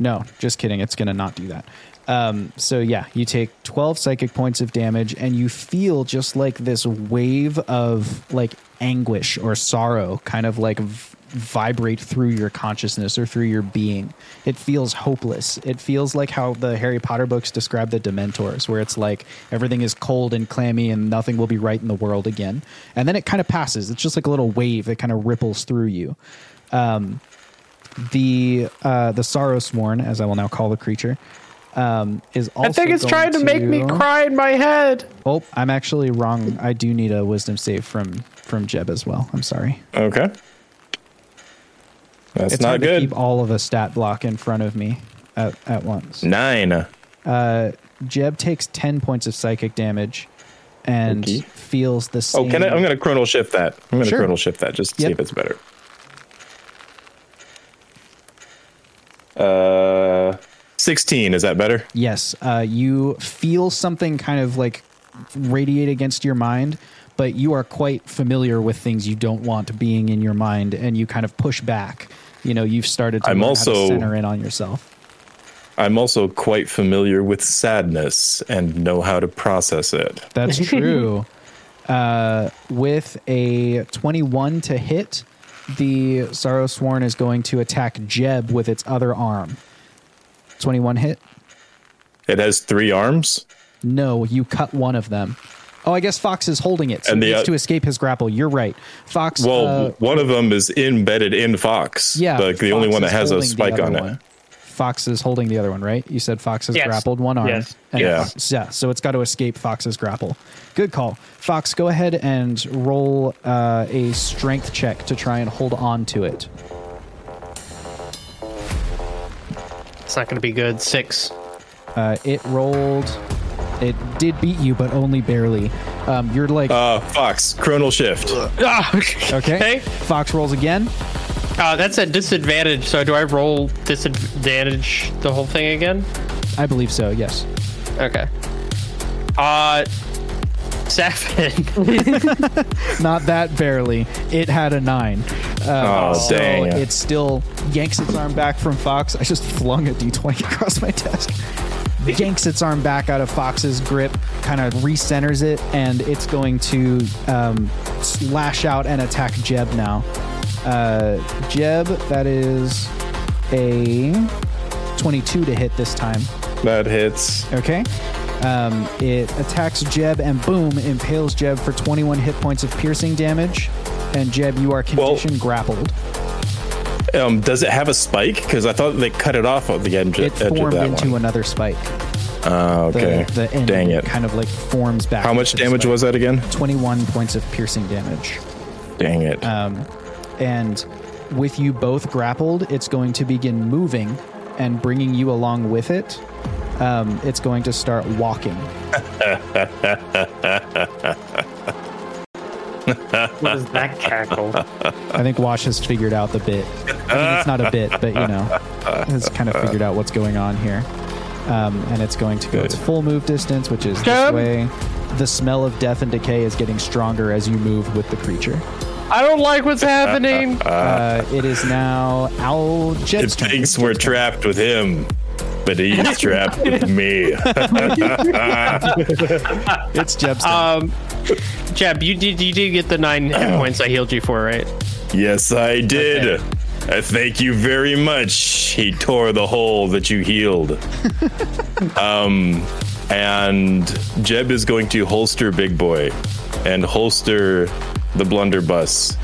No, just kidding. It's going to not do that. Um, so, yeah, you take 12 psychic points of damage, and you feel just like this wave of like anguish or sorrow kind of like v- vibrate through your consciousness or through your being. It feels hopeless. It feels like how the Harry Potter books describe the Dementors, where it's like everything is cold and clammy and nothing will be right in the world again. And then it kind of passes. It's just like a little wave that kind of ripples through you. Um, the uh, the Sorrow Sworn, as I will now call the creature, um, is also. I think it's trying to make me cry in my head. Oh, I'm actually wrong. I do need a Wisdom save from from Jeb as well. I'm sorry. Okay. That's it's not hard to good. keep all of a stat block in front of me at, at once. Nine. Uh, Jeb takes 10 points of psychic damage and Okay. feels the same. Oh, can I? I'm going to chronal shift that. I'm going to Sure. chronal shift that just to see if it's better. Uh, 16. Is that better? Yes, uh, you feel something kind of like radiate against your mind, but you are quite familiar with things you don't want being in your mind, and you kind of push back. You know, you've started to I'm also- to center in on yourself. I'm also quite familiar with sadness and know how to process it. That's (laughs) true. uh, with a 21 to hit, the Sorrow Sworn is going to attack Jeb with its other arm. 21 hit? It has three arms. No, you cut one of them. Oh, I guess Fox is holding it, so And the, needs uh, to escape his grapple. You're right. Fox. Well, uh, one of them is embedded in Fox. yeah, like the only one that has a spike on it. One. Fox is holding the other one, right? You said Fox has Yes. grappled one arm. Yes. And Yeah. Yeah. So it's got to escape Fox's grapple. Good call. Fox, go ahead and roll uh, a strength check to try and hold on to it. It's not going to be good. Six. Uh, it rolled. It did beat you, but only barely. Um, you're like, Uh, Fox, chronal shift. Ah, (laughs) okay. okay. Fox rolls again. Uh, that's a disadvantage. So do I roll disadvantage the whole thing again? I believe so. Yes. Okay. Uh, seven. (laughs) (laughs) Not that barely. It had a nine. Uh, Oh, so dang. It still yanks its arm back from Fox. I just flung a d20 (laughs) across my desk. yanks its arm back out of Fox's grip, kind of recenters it, and it's going to um, lash out and attack Jeb now. Uh, Jeb, that is a 22 to hit this time. That hits. Okay. Um, it attacks Jeb and boom, impales Jeb for 21 hit points of piercing damage. And Jeb, you are Well- condition grappled. Um, does it have a spike? Because I thought they cut it off at the edge, It edge of formed that into one. another spike. Oh, The, okay. the end Dang it. kind of like forms back. How much damage spike. was that again? 21 points of piercing damage. Dang it. Um, and with you both grappled, it's going to begin moving and bringing you along with it. Um, it's going to start walking. What is that cackle? I think Wash has figured out the bit. I mean, it's not a bit, but you know, has kind of figured out what's going on here. Um, and it's going to go its full move distance, which is this way. The smell of death and decay is getting stronger as you move with the creature. I don't like what's happening. (laughs) Uh, it is now Owl it Jeb's turn. thinks we're trapped with him, but he's trapped with (laughs) me. (laughs) It's Jeb's turn. Um, Jeb, you did you did get the nine hit (clears throat) points I healed you for, right? yes, I did. Okay. I thank you very much. He tore the hole that you healed. um, and Jeb is going to holster Big Boy and holster the blunderbuss.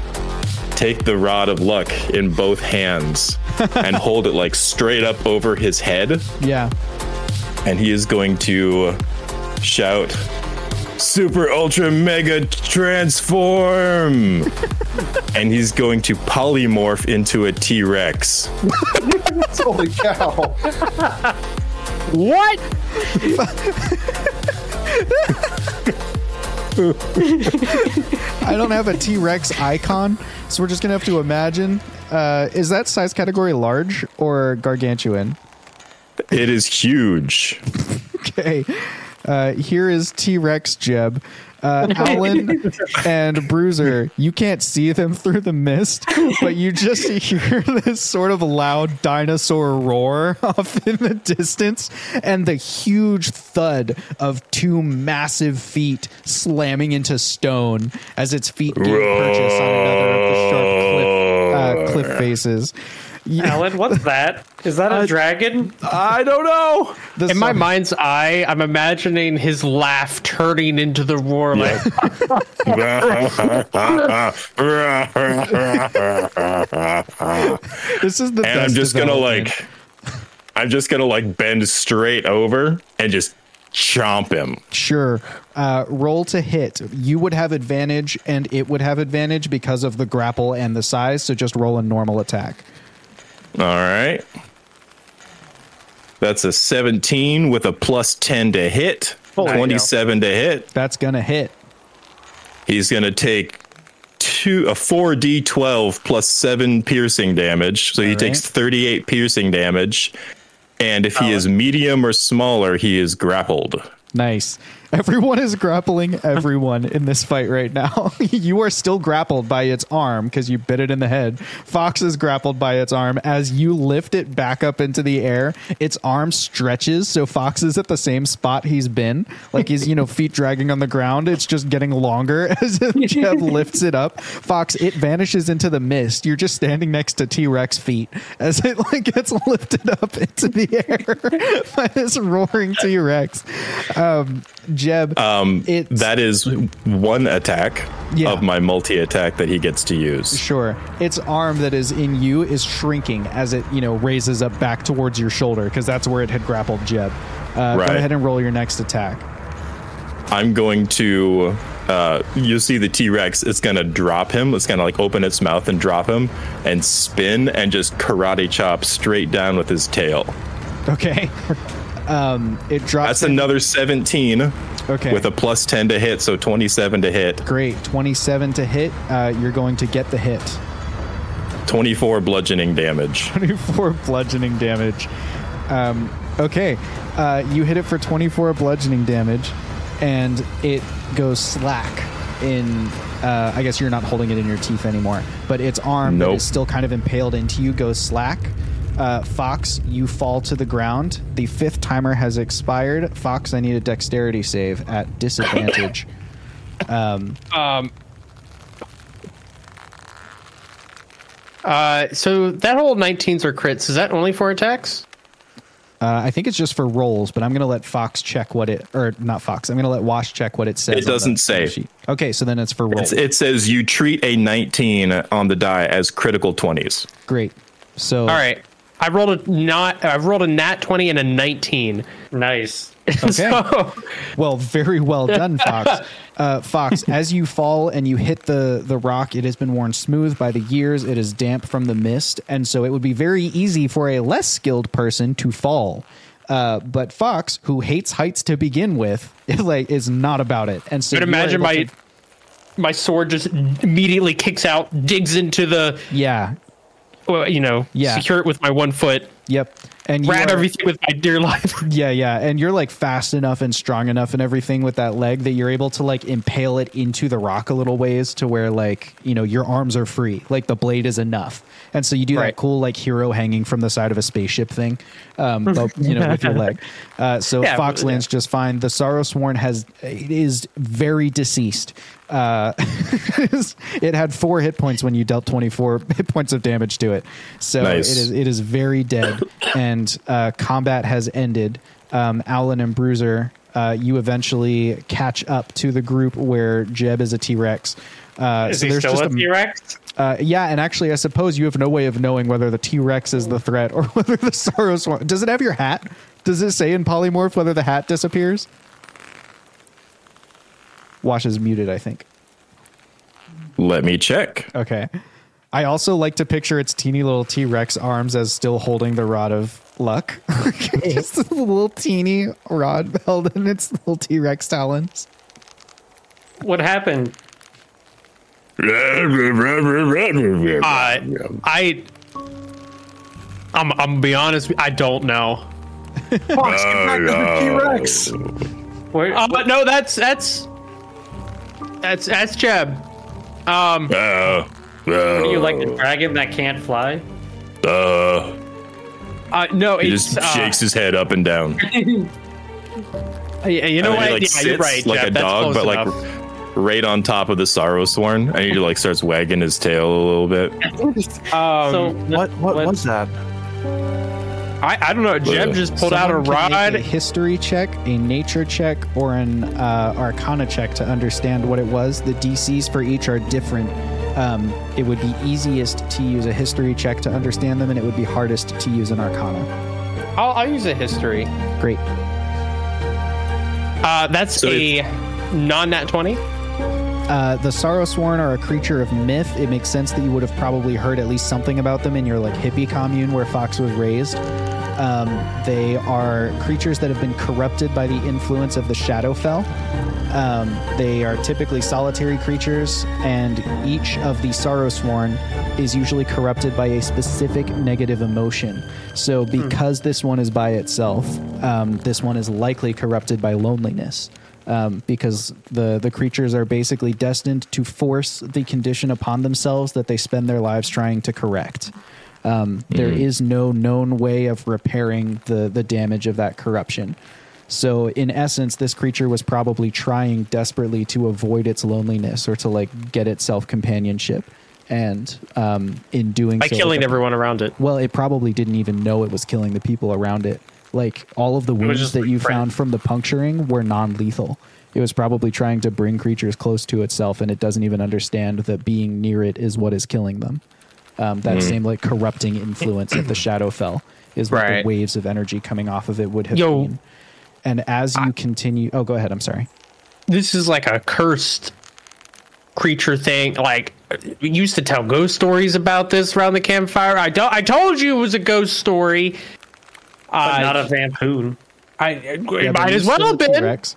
Take the rod of luck in both hands and (laughs) hold it like straight up over his head. yeah. and he is going to shout super ultra mega transform (laughs) and he's going to polymorph into a t-rex (laughs) Holy cow! What? I don't have a T Rex icon, so we're just going to have to imagine. Uh, is that size category large or gargantuan? it is huge (laughs) Okay. Uh, here is T Rex Jeb. Uh, (laughs) Alan (laughs) and Bruiser, you can't see them through the mist, but you just (laughs) hear this sort of loud dinosaur roar off in the distance and the huge thud of two massive feet slamming into stone as its feet gain purchase on another of the sharp cliff, uh, cliff faces. Yeah, Alan, what's that? Is that a dragon? I don't know. the In my song- mind's eye, I'm imagining his laugh turning into the roar like (laughs) this is the and I'm just gonna like I'm just gonna like bend straight over and just chomp him. Sure. Uh, roll to hit. You would have advantage, and it would have advantage because of the grapple and the size. So just roll a normal attack. All right. That's a 17 with a plus 10 to hit. 27 to hit. That's gonna hit. He's going to take two a 4d12 plus 7 piercing damage. So he All takes 38 piercing damage. And if he is medium or smaller, he is grappled. Nice. Everyone is grappling everyone in this fight right now. (laughs) you are still grappled by its arm because you bit it in the head. Fox is grappled by its arm. As you lift it back up into the air, its arm stretches. So Fox is at the same spot he's been, like his, you know, feet dragging on the ground. It's just getting longer (laughs) as Jeb (laughs) lifts it up. Fox, it vanishes into the mist. You're just standing next to T Rex feet as it like gets lifted up into the air by this roaring T Rex. Um, Jeb, Um, It's- that is one attack Yeah. of my multi attack that he gets to use. Sure. Its arm that is in you is shrinking as it, you know, raises up back towards your shoulder because that's where it had grappled Jeb. Uh, Right. Go ahead and roll your next attack. I'm going to. Uh, you see the T Rex. It's gonna drop him. It's gonna like open its mouth and drop him, and spin and just karate chop straight down with his tail. (laughs) Okay. Um, it drops. That's in- another 17 Okay. with a plus 10 to hit, so 27 to hit. Great. 27 to hit. Uh, you're going to get the hit. 24 bludgeoning damage. (laughs) 24 bludgeoning damage. Um, okay. Uh, you hit it for 24 bludgeoning damage, and it goes slack in. Uh, I guess you're not holding it in your teeth anymore, but its arm that Nope. is still kind of impaled into you goes slack. Uh, Fox, you fall to the ground. The fifth timer has expired. Fox, I need a dexterity save at disadvantage. (coughs) Um, um, uh, so that whole 19s are crits. Is that only for attacks? Uh, I think it's just for rolls, but I'm going to let Fox check what it, or not Fox. I'm going to let Wash check what it says. It doesn't say. sheet. Okay, so then it's for rolls. It's, it says you treat a 19 on the die as critical 20s. Great. So All right. I rolled a not. I've rolled a nat 20 and a 19. Nice. (laughs) Okay. So, Well, very well done, Fox. (laughs) Uh, Fox, as you fall and you hit the the rock, it has been worn smooth by the years. It is damp from the mist, and so it would be very easy for a less skilled person to fall. Uh, but Fox, who hates heights to begin with, (laughs) is like is not about it. And so I'd imagine my to- my sword just immediately kicks out, digs into the, yeah, well, you know, Yeah. secure it with my one foot, yep, and you grab everything with my dear life. (laughs) Yeah, yeah, and you're like fast enough and strong enough and everything with that leg that you're able to like impale it into the rock a little ways to where like you know your arms are free, like the blade is enough, and so you do that cool like hero hanging from the side of a spaceship thing, um, but, you know, with your (laughs) leg. Uh, so Yeah, Fox lands just fine. The Sorrow Sworn has it is very deceased. Uh, (laughs) it had four hit points when you dealt 24 (laughs) hit points of damage to it. So Nice. it is it is very dead, (coughs) and uh, combat has ended. Um, Owlin and Bruiser, uh, you eventually catch up to the group where Jeb is a T Rex. Uh, Is so he there's still just a T Rex? uh, yeah, and actually, I suppose you have no way of knowing whether the T Rex is the threat or (laughs) whether the Sorrow Sworn. Does it have your hat? Does it say in polymorph whether the hat disappears? Wash is muted, I think. Let me check. Okay. I also like to picture its teeny little T Rex arms as still holding the rod of luck. (laughs) Just a little teeny rod held in its little T Rex talons. What happened? (laughs) Uh, I, I'm, I'm gonna be honest. I don't know. (laughs) Fox, get back to the T-Rex. Where, Uh, but no, that's that's that's that's Jeb. Um, Uh, are you like a dragon that can't fly? uh, uh, no, he it's just uh, shakes his head up and down. (laughs) yeah, You know And what? he, like, yeah, you're sits right. like Jeb. a That's dog, close but like enough. right on top of the sorrow sworn, and he like starts wagging his tail a little bit. Um, so What what was that? I, I don't know. Jeb just pulled out a Someone can rod. make a history check, a nature check, or an uh, arcana check to understand what it was. The DCs for each are different. Um, it would be easiest to use a history check to understand them, and it would be hardest to use an arcana. I'll, I'll use a history. Great. Uh, that's So a non-nat twenty. Uh, the Sorrow Sworn are a creature of myth. It makes sense that you would have probably heard at least something about them in your like hippie commune where Fox was raised. Um, they are creatures that have been corrupted by the influence of the Shadowfell. Um, they are typically solitary creatures, and each of the Sorrowsworn is usually corrupted by a specific negative emotion. So, because this one is by itself, um, this one is likely corrupted by loneliness. Um, because the, the creatures are basically destined to force the condition upon themselves that they spend their lives trying to correct. Um, there is no known way of repairing the, the damage of that corruption. So, in essence, this creature was probably trying desperately to avoid its loneliness or to like get itself companionship. And um, in doing so By so, killing everyone around it. well, it probably didn't even know it was killing the people around it. Like all of the wounds that you friend- found from the puncturing were non-lethal. It was probably trying to bring creatures close to itself, and it doesn't even understand that being near it is what is killing them. Um, that same like corrupting influence of the (clears throat) Shadowfell is what Right. the waves of energy coming off of it would have Yo. been. And as you continue, oh, go ahead. I'm sorry. This is like a cursed creature thing. Like we used to tell ghost stories about this around the campfire. I don't. I told you it was a ghost story. But Uh, not a vampoon. I, Yeah, might as well have been. T-Rex.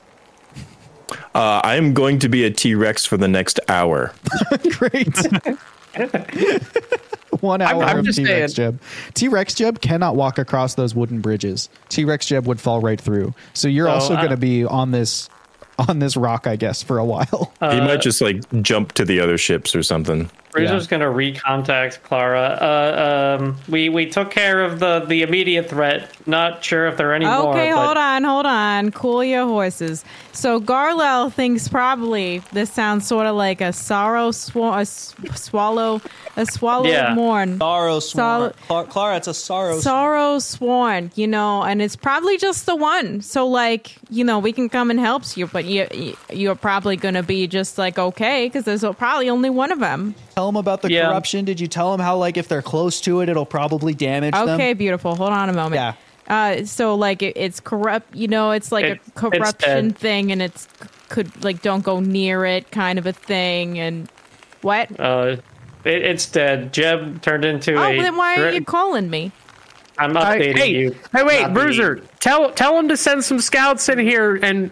Uh, I am going to be a T Rex for the next hour. (laughs) Great. (laughs) (laughs) One hour I'm of T Rex. Jeb. T Rex Jeb cannot walk across those wooden bridges. T Rex Jeb would fall right through. So you're So, also uh, going to be on this on this rock, I guess, for a (laughs) while. he might just like jump to the other ships or something. Bruiser's gonna recontact Clara. Uh, um, we we took care of the the immediate threat. Not sure if there are any more. Okay, but hold on, hold on. Cool your horses. So Garlel thinks probably this sounds sort of like a sorrow sw- a s- swallow a swallow Yeah. mourn. Sorrow Sol- sworn. Cla- Clara, it's a sorrow. sworn. Sorrow sworn, you know, and it's probably just the one. So like, you know, we can come and help you, but you you- you're probably gonna be just like okay because there's probably only one of them. Tell them about the Yeah. corruption. Did you tell them how, like, if they're close to it, it'll probably damage them? Okay, beautiful. Hold on a moment. Yeah. Uh, so like it, it's corrupt. You know, it's like It- a corruption thing, and it's could like don't go near it kind of a thing. And what? uh, it, it's dead. Jeb turned into oh, a. then why are you calling me? I'm Uh, updating hey, you. hey, wait, not the- Bruiser, tell tell him to send some scouts in here and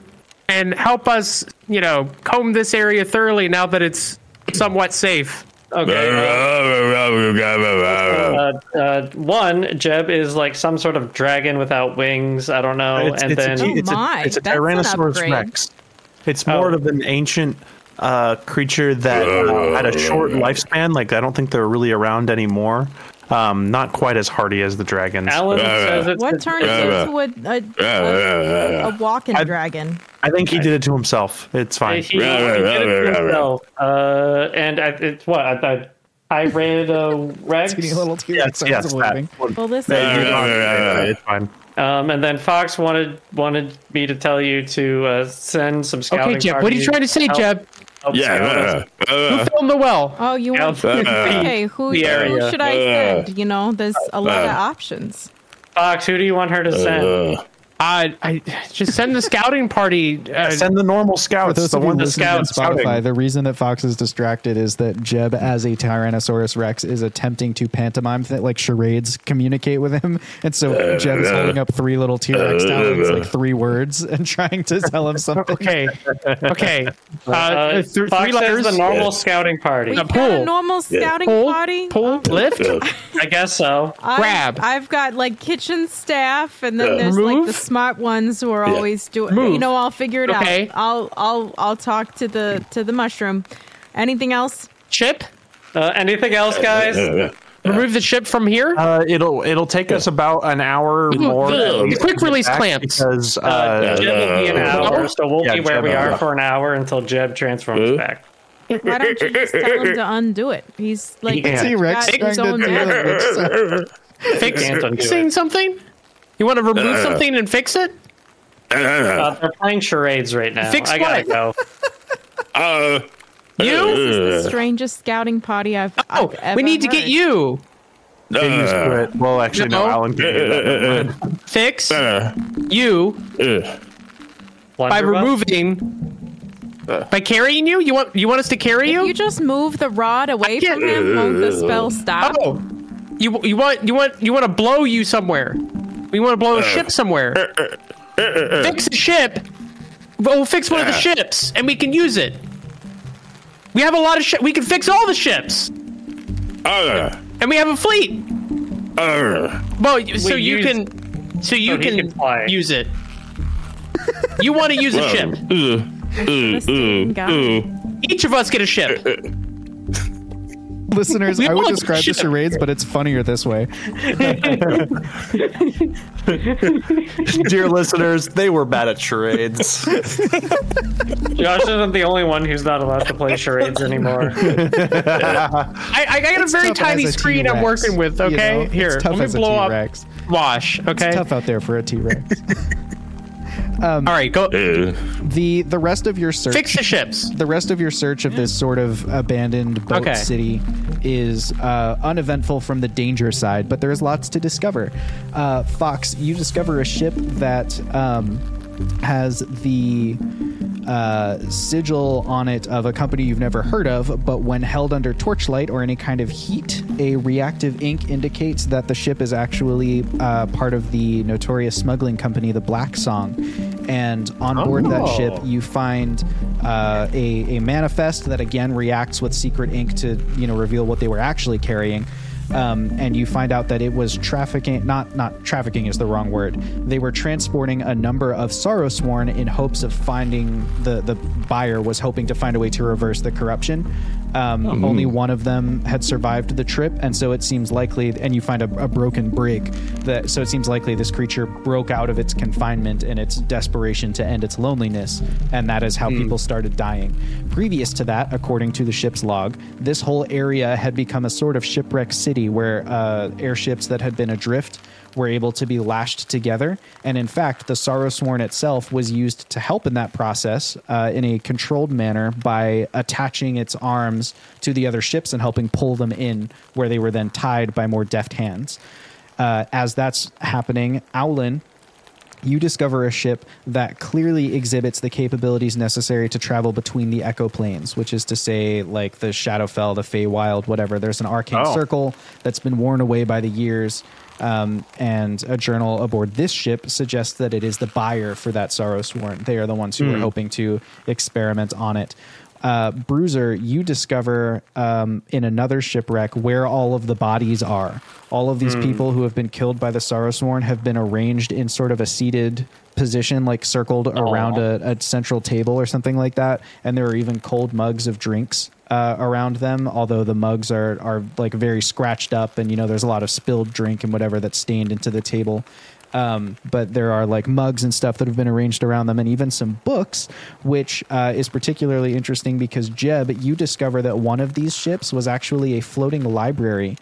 and help us, you know, comb this area thoroughly now that it's somewhat safe. Okay. Uh, uh, one, Jeb is like some sort of dragon without wings. I don't know. It's, and it's, then a, it's, my, a, it's a that's an Tyrannosaurus upgrade. Rex. It's more Oh. of an ancient uh, creature that uh, had a short lifespan. Like I don't think they're really around anymore. Um, not quite as hardy as the dragons. Alan says it's What a- turns into a a, a, a walking I- dragon? I think he did it to himself. It's fine. He, he did it to himself. Uh, and I, it's what I thought. I rated a (laughs) Rex. Teeny little T-Rex yes, yes, that. Well, this is you're it's fine. Um, and then Fox wanted wanted me to tell you to uh, send some scouting. Okay, Jeb, what are you trying to say, help- Jeb? Help scout us. Who fell in the well? Oh, you want? Uh, yeah. okay, who, The who should I uh, send? You know, there's a lot of uh, options. Fox, who do you want her to send? Uh, I just send the scouting party. Uh, (laughs) Send the normal For those The one listening on scout- Spotify, scouting. the reason that Fox is distracted is that Jeb, as a Tyrannosaurus Rex, is attempting to pantomime th- like charades communicate with him, and so Jeb is holding up three little T Rex talons, like three words, and trying to tell him something. okay, okay. Uh, Uh, th- three Fox letters. says the normal scouting party. We Uh, got a normal scouting pull, party. pull, lift. (laughs) I guess so. I've- grab. I've got like kitchen staff, and then there's like the smart ones who are always doing. You know, I'll figure it Okay. out. I'll I'll I'll talk to the to the mushroom. Anything else? Chip. Uh, anything else, guys? Remove the chip from here. Uh, it'll it'll take us about an hour more. the- at least the quick release back clamps. because Uh, uh, Jeb will be an hour, so we'll Yeah, be where Jeb we will. are for an hour until Jeb transforms back. Why don't you just tell him to undo it? He's like can't. T Rex got trying his to do it. which, Fix, can't undo fixing it. something. You want to remove uh, something and fix it? Uh, uh, they're playing charades right now. Fix I gotta what? go. (laughs) Uh, You? Uh, the strangest scouting party I've, Oh, I've ever we need to get heard. you. get used to it. Well, actually, no. No. Alan can do that. Fix you by Wonderwell? removing. By carrying you? You want you want us to carry If you? you just move the rod away from him, won't the spell stop? Oh, you you want you want you want to blow you somewhere? We want to blow a uh. ship somewhere. Uh, uh, fix a ship. We'll fix one of the ships, and we can use it. We have a lot of ships. We can fix all the ships, Uh, and we have a fleet. uh, Well, so We you use- can, so you he can, can fly. use it. You want to use a ship? uh, Listening guy. Each of us get a ship. Listeners, We I would want describe the charades, but it's funnier this way. (laughs) Dear listeners, they were bad at charades. Josh isn't the only one who's not allowed to play charades anymore. (laughs) I, I got a very tiny a screen I'm working with. you Okay, know? It's here, tough let me as blow up T-Rex. Wash. Okay, Tough out there for a T Rex. (laughs) all right, go uh. the the rest of your search fix the ships. (laughs) the rest of your search of this sort of abandoned boat Okay. city is uh, uneventful from the danger side, but there's lots to discover. Uh, Fox, you discover a ship that um, has the uh, sigil on it of a company you've never heard of, but when held under torchlight or any kind of heat, a reactive ink indicates that the ship is actually uh, part of the notorious smuggling company, the Black Song. And on board that ship, you find uh, a, a manifest that again reacts with secret ink to you know reveal what they were actually carrying. Um, and you find out that it was trafficking not not trafficking is the wrong word. They were transporting a number of sorrowsworn in hopes of finding the the buyer was hoping to find a way to reverse the corruption um, only one of them had survived the trip and so it seems likely and you find a, a broken brig that so it seems likely this creature broke out of its confinement in its desperation to end its loneliness and that is how people started dying. Previous to that according to the ship's log this whole area had become a sort of shipwreck city where uh, airships that had been adrift were able to be lashed together. And in fact, the Sorrowsworn itself was used to help in that process uh, in a controlled manner by attaching its arms to the other ships and helping pull them in, where they were then tied by more deft hands. Uh, as that's happening, Owlin you discover a ship that clearly exhibits the capabilities necessary to travel between the echo planes, which is to say, like the Shadowfell, the Feywild, whatever. There's an arcane Oh. circle that's been worn away by the years. Um, and a journal aboard this ship suggests that it is the buyer for that Sorrowsworn. They are the ones who are hoping to experiment on it. Uh, Bruiser, you discover um, in another shipwreck where all of the bodies are. All of these people who have been killed by the Sorrowsworn have been arranged in sort of a seated position, like circled around a, a central table or something like that. And there are even cold mugs of drinks uh, around them, although the mugs are, are like very scratched up and, you know, there's a lot of spilled drink and whatever that's stained into the table. Um, but there are like mugs and stuff that have been arranged around them, and even some books, which uh, is particularly interesting because Jeb, you discover that one of these ships was actually a floating library,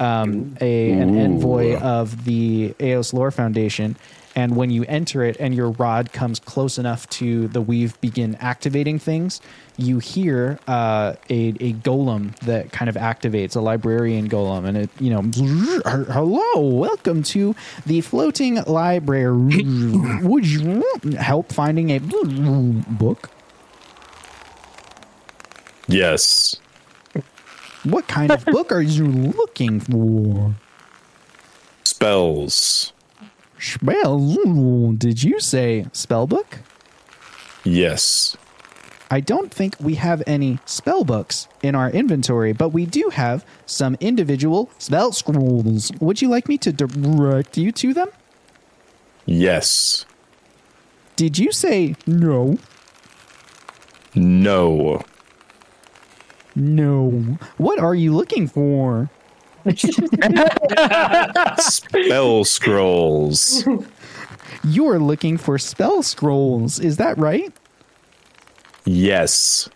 um, a an envoy of the Eos Lore Foundation. And when you enter it and your rod comes close enough to the weave begin activating things, you hear uh, a, a golem that kind of activates a librarian golem, and it you know, (laughs) hello, welcome to the floating library. (coughs) Would you help finding a (laughs) book? Yes. What kind of book are you looking for? Spells. Spell? Did you say spell book? Yes. I don't think we have any spell books in our inventory, but we do have some individual spell scrolls. Would you like me to direct you to them? Yes. Did you say no? No. No. What are you looking for? Spell scrolls. You're looking for spell scrolls. Is that right? Yes.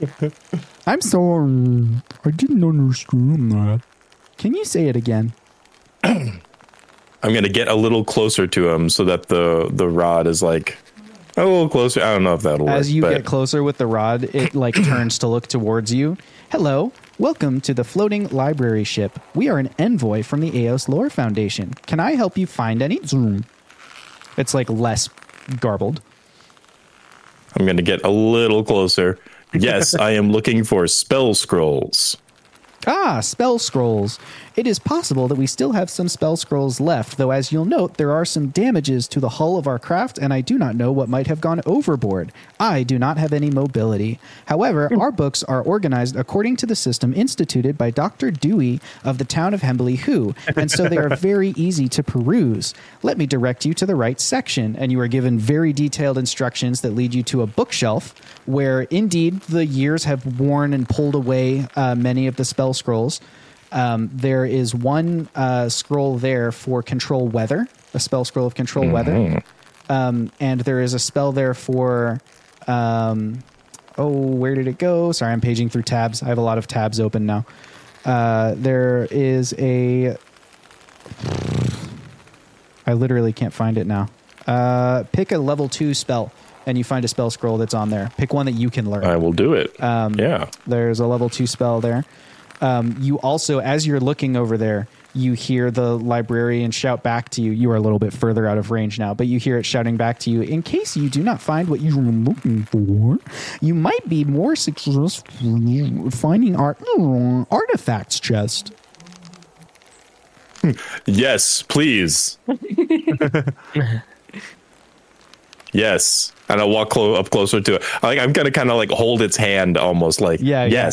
(laughs) I'm sorry. I didn't understand that. Can you say it again? (clears throat) I'm gonna get a little closer to him so that the the rod is like a little closer. I don't know if that'll work. As you but get closer with the rod, it like (clears throat) turns to look towards you. Hello, welcome to the floating library ship. We are an envoy from the Eos Lore Foundation. Can I help you find any? Zoom. It's like less garbled. I'm gonna get a little closer. Yes, (laughs) I am looking for spell scrolls. Ah, spell scrolls. It is possible that we still have some spell scrolls left, though, as you'll note, there are some damages to the hull of our craft, and I do not know what might have gone overboard. I do not have any mobility. However, our books are organized according to the system instituted by Dr. Dewey of the town of Hembley Who, and so they are (laughs) very easy to peruse. Let me direct you to the right section, and you are given very detailed instructions that lead you to a bookshelf where indeed the years have worn and pulled away uh, many of the spell scrolls. Um, there is one uh, scroll there for control weather, a spell scroll of control weather, um, and there is a spell there for. Um, oh, where did it go? Sorry, I'm paging through tabs. I have a lot of tabs open now. Uh, there is a. I literally can't find it now. Uh, pick a level two spell, and you find a spell scroll that's on there. Pick one that you can learn. I will do it. Um, yeah. There's a level two spell there. Um, you also, as you're looking over there, you hear the librarian shout back to you. You are a little bit further out of range now, but you hear it shouting back to you. In case you do not find what you were looking for, you might be more successful finding our artifacts chest. Yes, please. yes. And I'll walk clo- up closer to it. Like I'm gonna kind of like hold its hand, almost like, Yeah, yeah.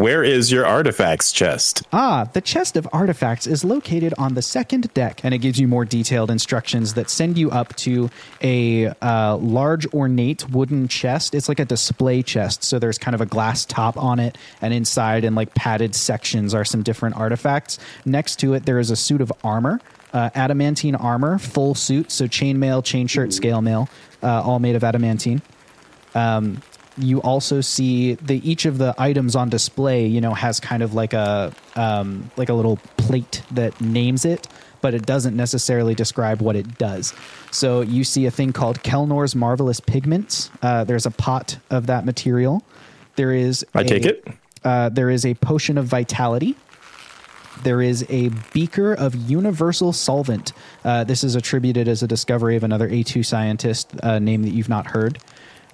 Where is your artifacts chest? Ah, the chest of artifacts is located on the second deck, and it gives you more detailed instructions that send you up to a uh, large, ornate wooden chest. It's like a display chest, so there's kind of a glass top on it, and inside, in like padded sections, are some different artifacts. Next to it, there is a suit of armor. Uh, adamantine armor, full suit, so chainmail, chain shirt, scale mail, uh, all made of adamantine you also see the each of the items on display you know has kind of like a um, like a little plate that names it but it doesn't necessarily describe what it does so you see a thing called kelnor's marvelous pigments uh, there's a pot of that material there is I a- take it. uh, there is a potion of vitality there is a beaker of universal solvent. Uh, this is attributed as a discovery of another A2 scientist, uh, name that you've not heard.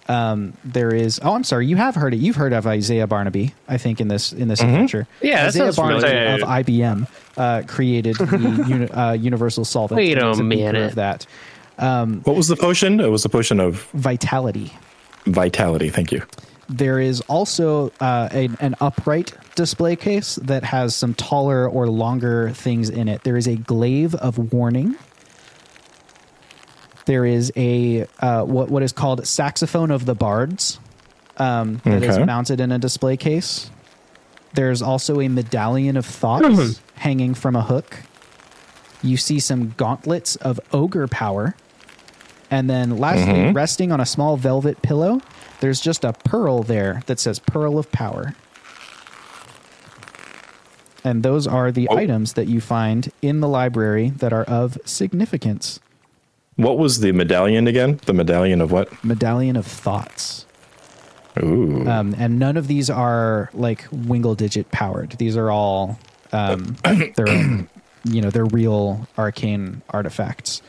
Um, there is. Oh, I'm sorry. You have heard it. You've heard of Isaiah Barnaby. I think in this in this adventure. Mm-hmm. Yeah, Isaiah Barnaby familiar. of IBM uh, created the (laughs) uni- uh, universal solvent. Wait a minute. Of that What was the potion? It was a potion of vitality. vitality. Thank you. There is also uh, a, an upright display case that has some taller or longer things in it. There is a glaive of warning. There is a uh, what what is called saxophone of the bards um, that is Okay. mounted in a display case. There's also a medallion of thoughts hanging from a hook. You see some gauntlets of ogre power. And then lastly, resting on a small velvet pillow, there's just a pearl there that says Pearl of Power. And those are the Oh. items that you find in the library that are of significance. What was the medallion again? The medallion of what? Medallion of Thoughts. Ooh. Um, and none of these are like wingle digit powered. These are all um, (coughs) they're you know they're real arcane artifacts.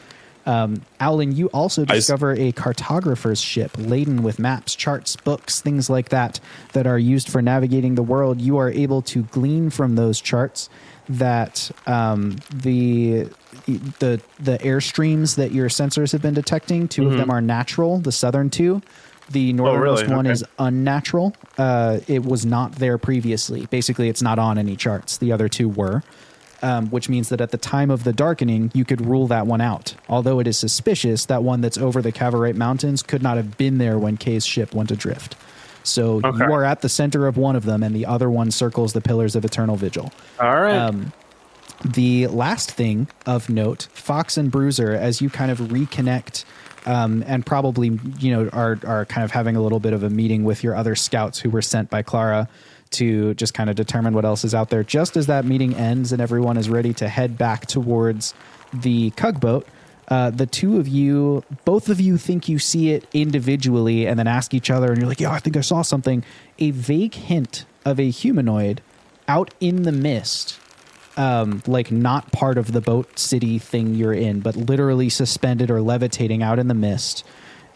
Um, Alan, you also discover a cartographer's ship laden with maps, charts, books, things like that that are used for navigating the world. You are able to glean from those charts that um, the the the airstreams that your sensors have been detecting. 2 of them are natural. The southern two. The northernmost really? one Okay. is unnatural. Uh, it was not there previously. Basically, it's not on any charts. The other two were, um, which means that at the time of the darkening, you could rule that one out. Although it is suspicious, that one that's over the Cavarite Mountains could not have been there when Kay's ship went adrift. So Okay. you are at the center of one of them, and the other one circles the Pillars of Eternal Vigil. All right. Um, the last thing of note, Fox and Bruiser, as you kind of reconnect um, and probably you know are are kind of having a little bit of a meeting with your other scouts who were sent by Clara to just kind of determine what else is out there. Just as that meeting ends and everyone is ready to head back towards the Cugboat, uh, the two of you, both of you think you see it individually and then ask each other, and you're like, yeah, I think I saw something. A vague hint of a humanoid out in the mist um, like not part of the boat city thing you're in, but literally suspended or levitating out in the mist.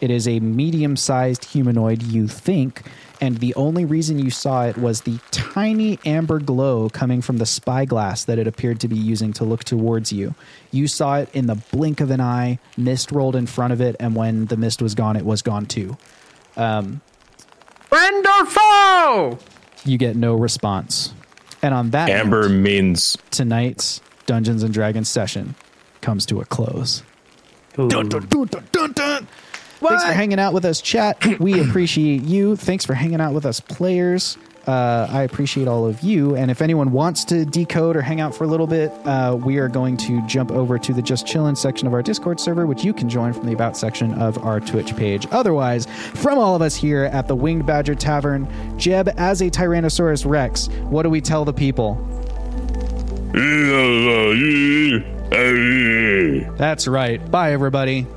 It is a medium sized humanoid, you think, and the only reason you saw it was the tiny amber glow coming from the spyglass that it appeared to be using to look towards you. You saw it in the blink of an eye, mist rolled in front of it, and when the mist was gone, it was gone too. Friend or foe? You get no response. And on that Amber note, means tonight's Dungeons and Dragons session comes to a close. Dun, dun, dun, dun, dun, dun. Thanks for hanging out with us, chat. We (clears throat) appreciate you. Thanks for hanging out with us, players. Uh, I appreciate all of you. And if anyone wants to decode or hang out for a little bit, uh, we are going to jump over to the Just Chillin' section of our Discord server, which you can join from the About section of our Twitch page. Otherwise, from all of us here at the Winged Badger Tavern, Jeb, as a Tyrannosaurus Rex, what do we tell the people? That's right. Bye, everybody. (laughs)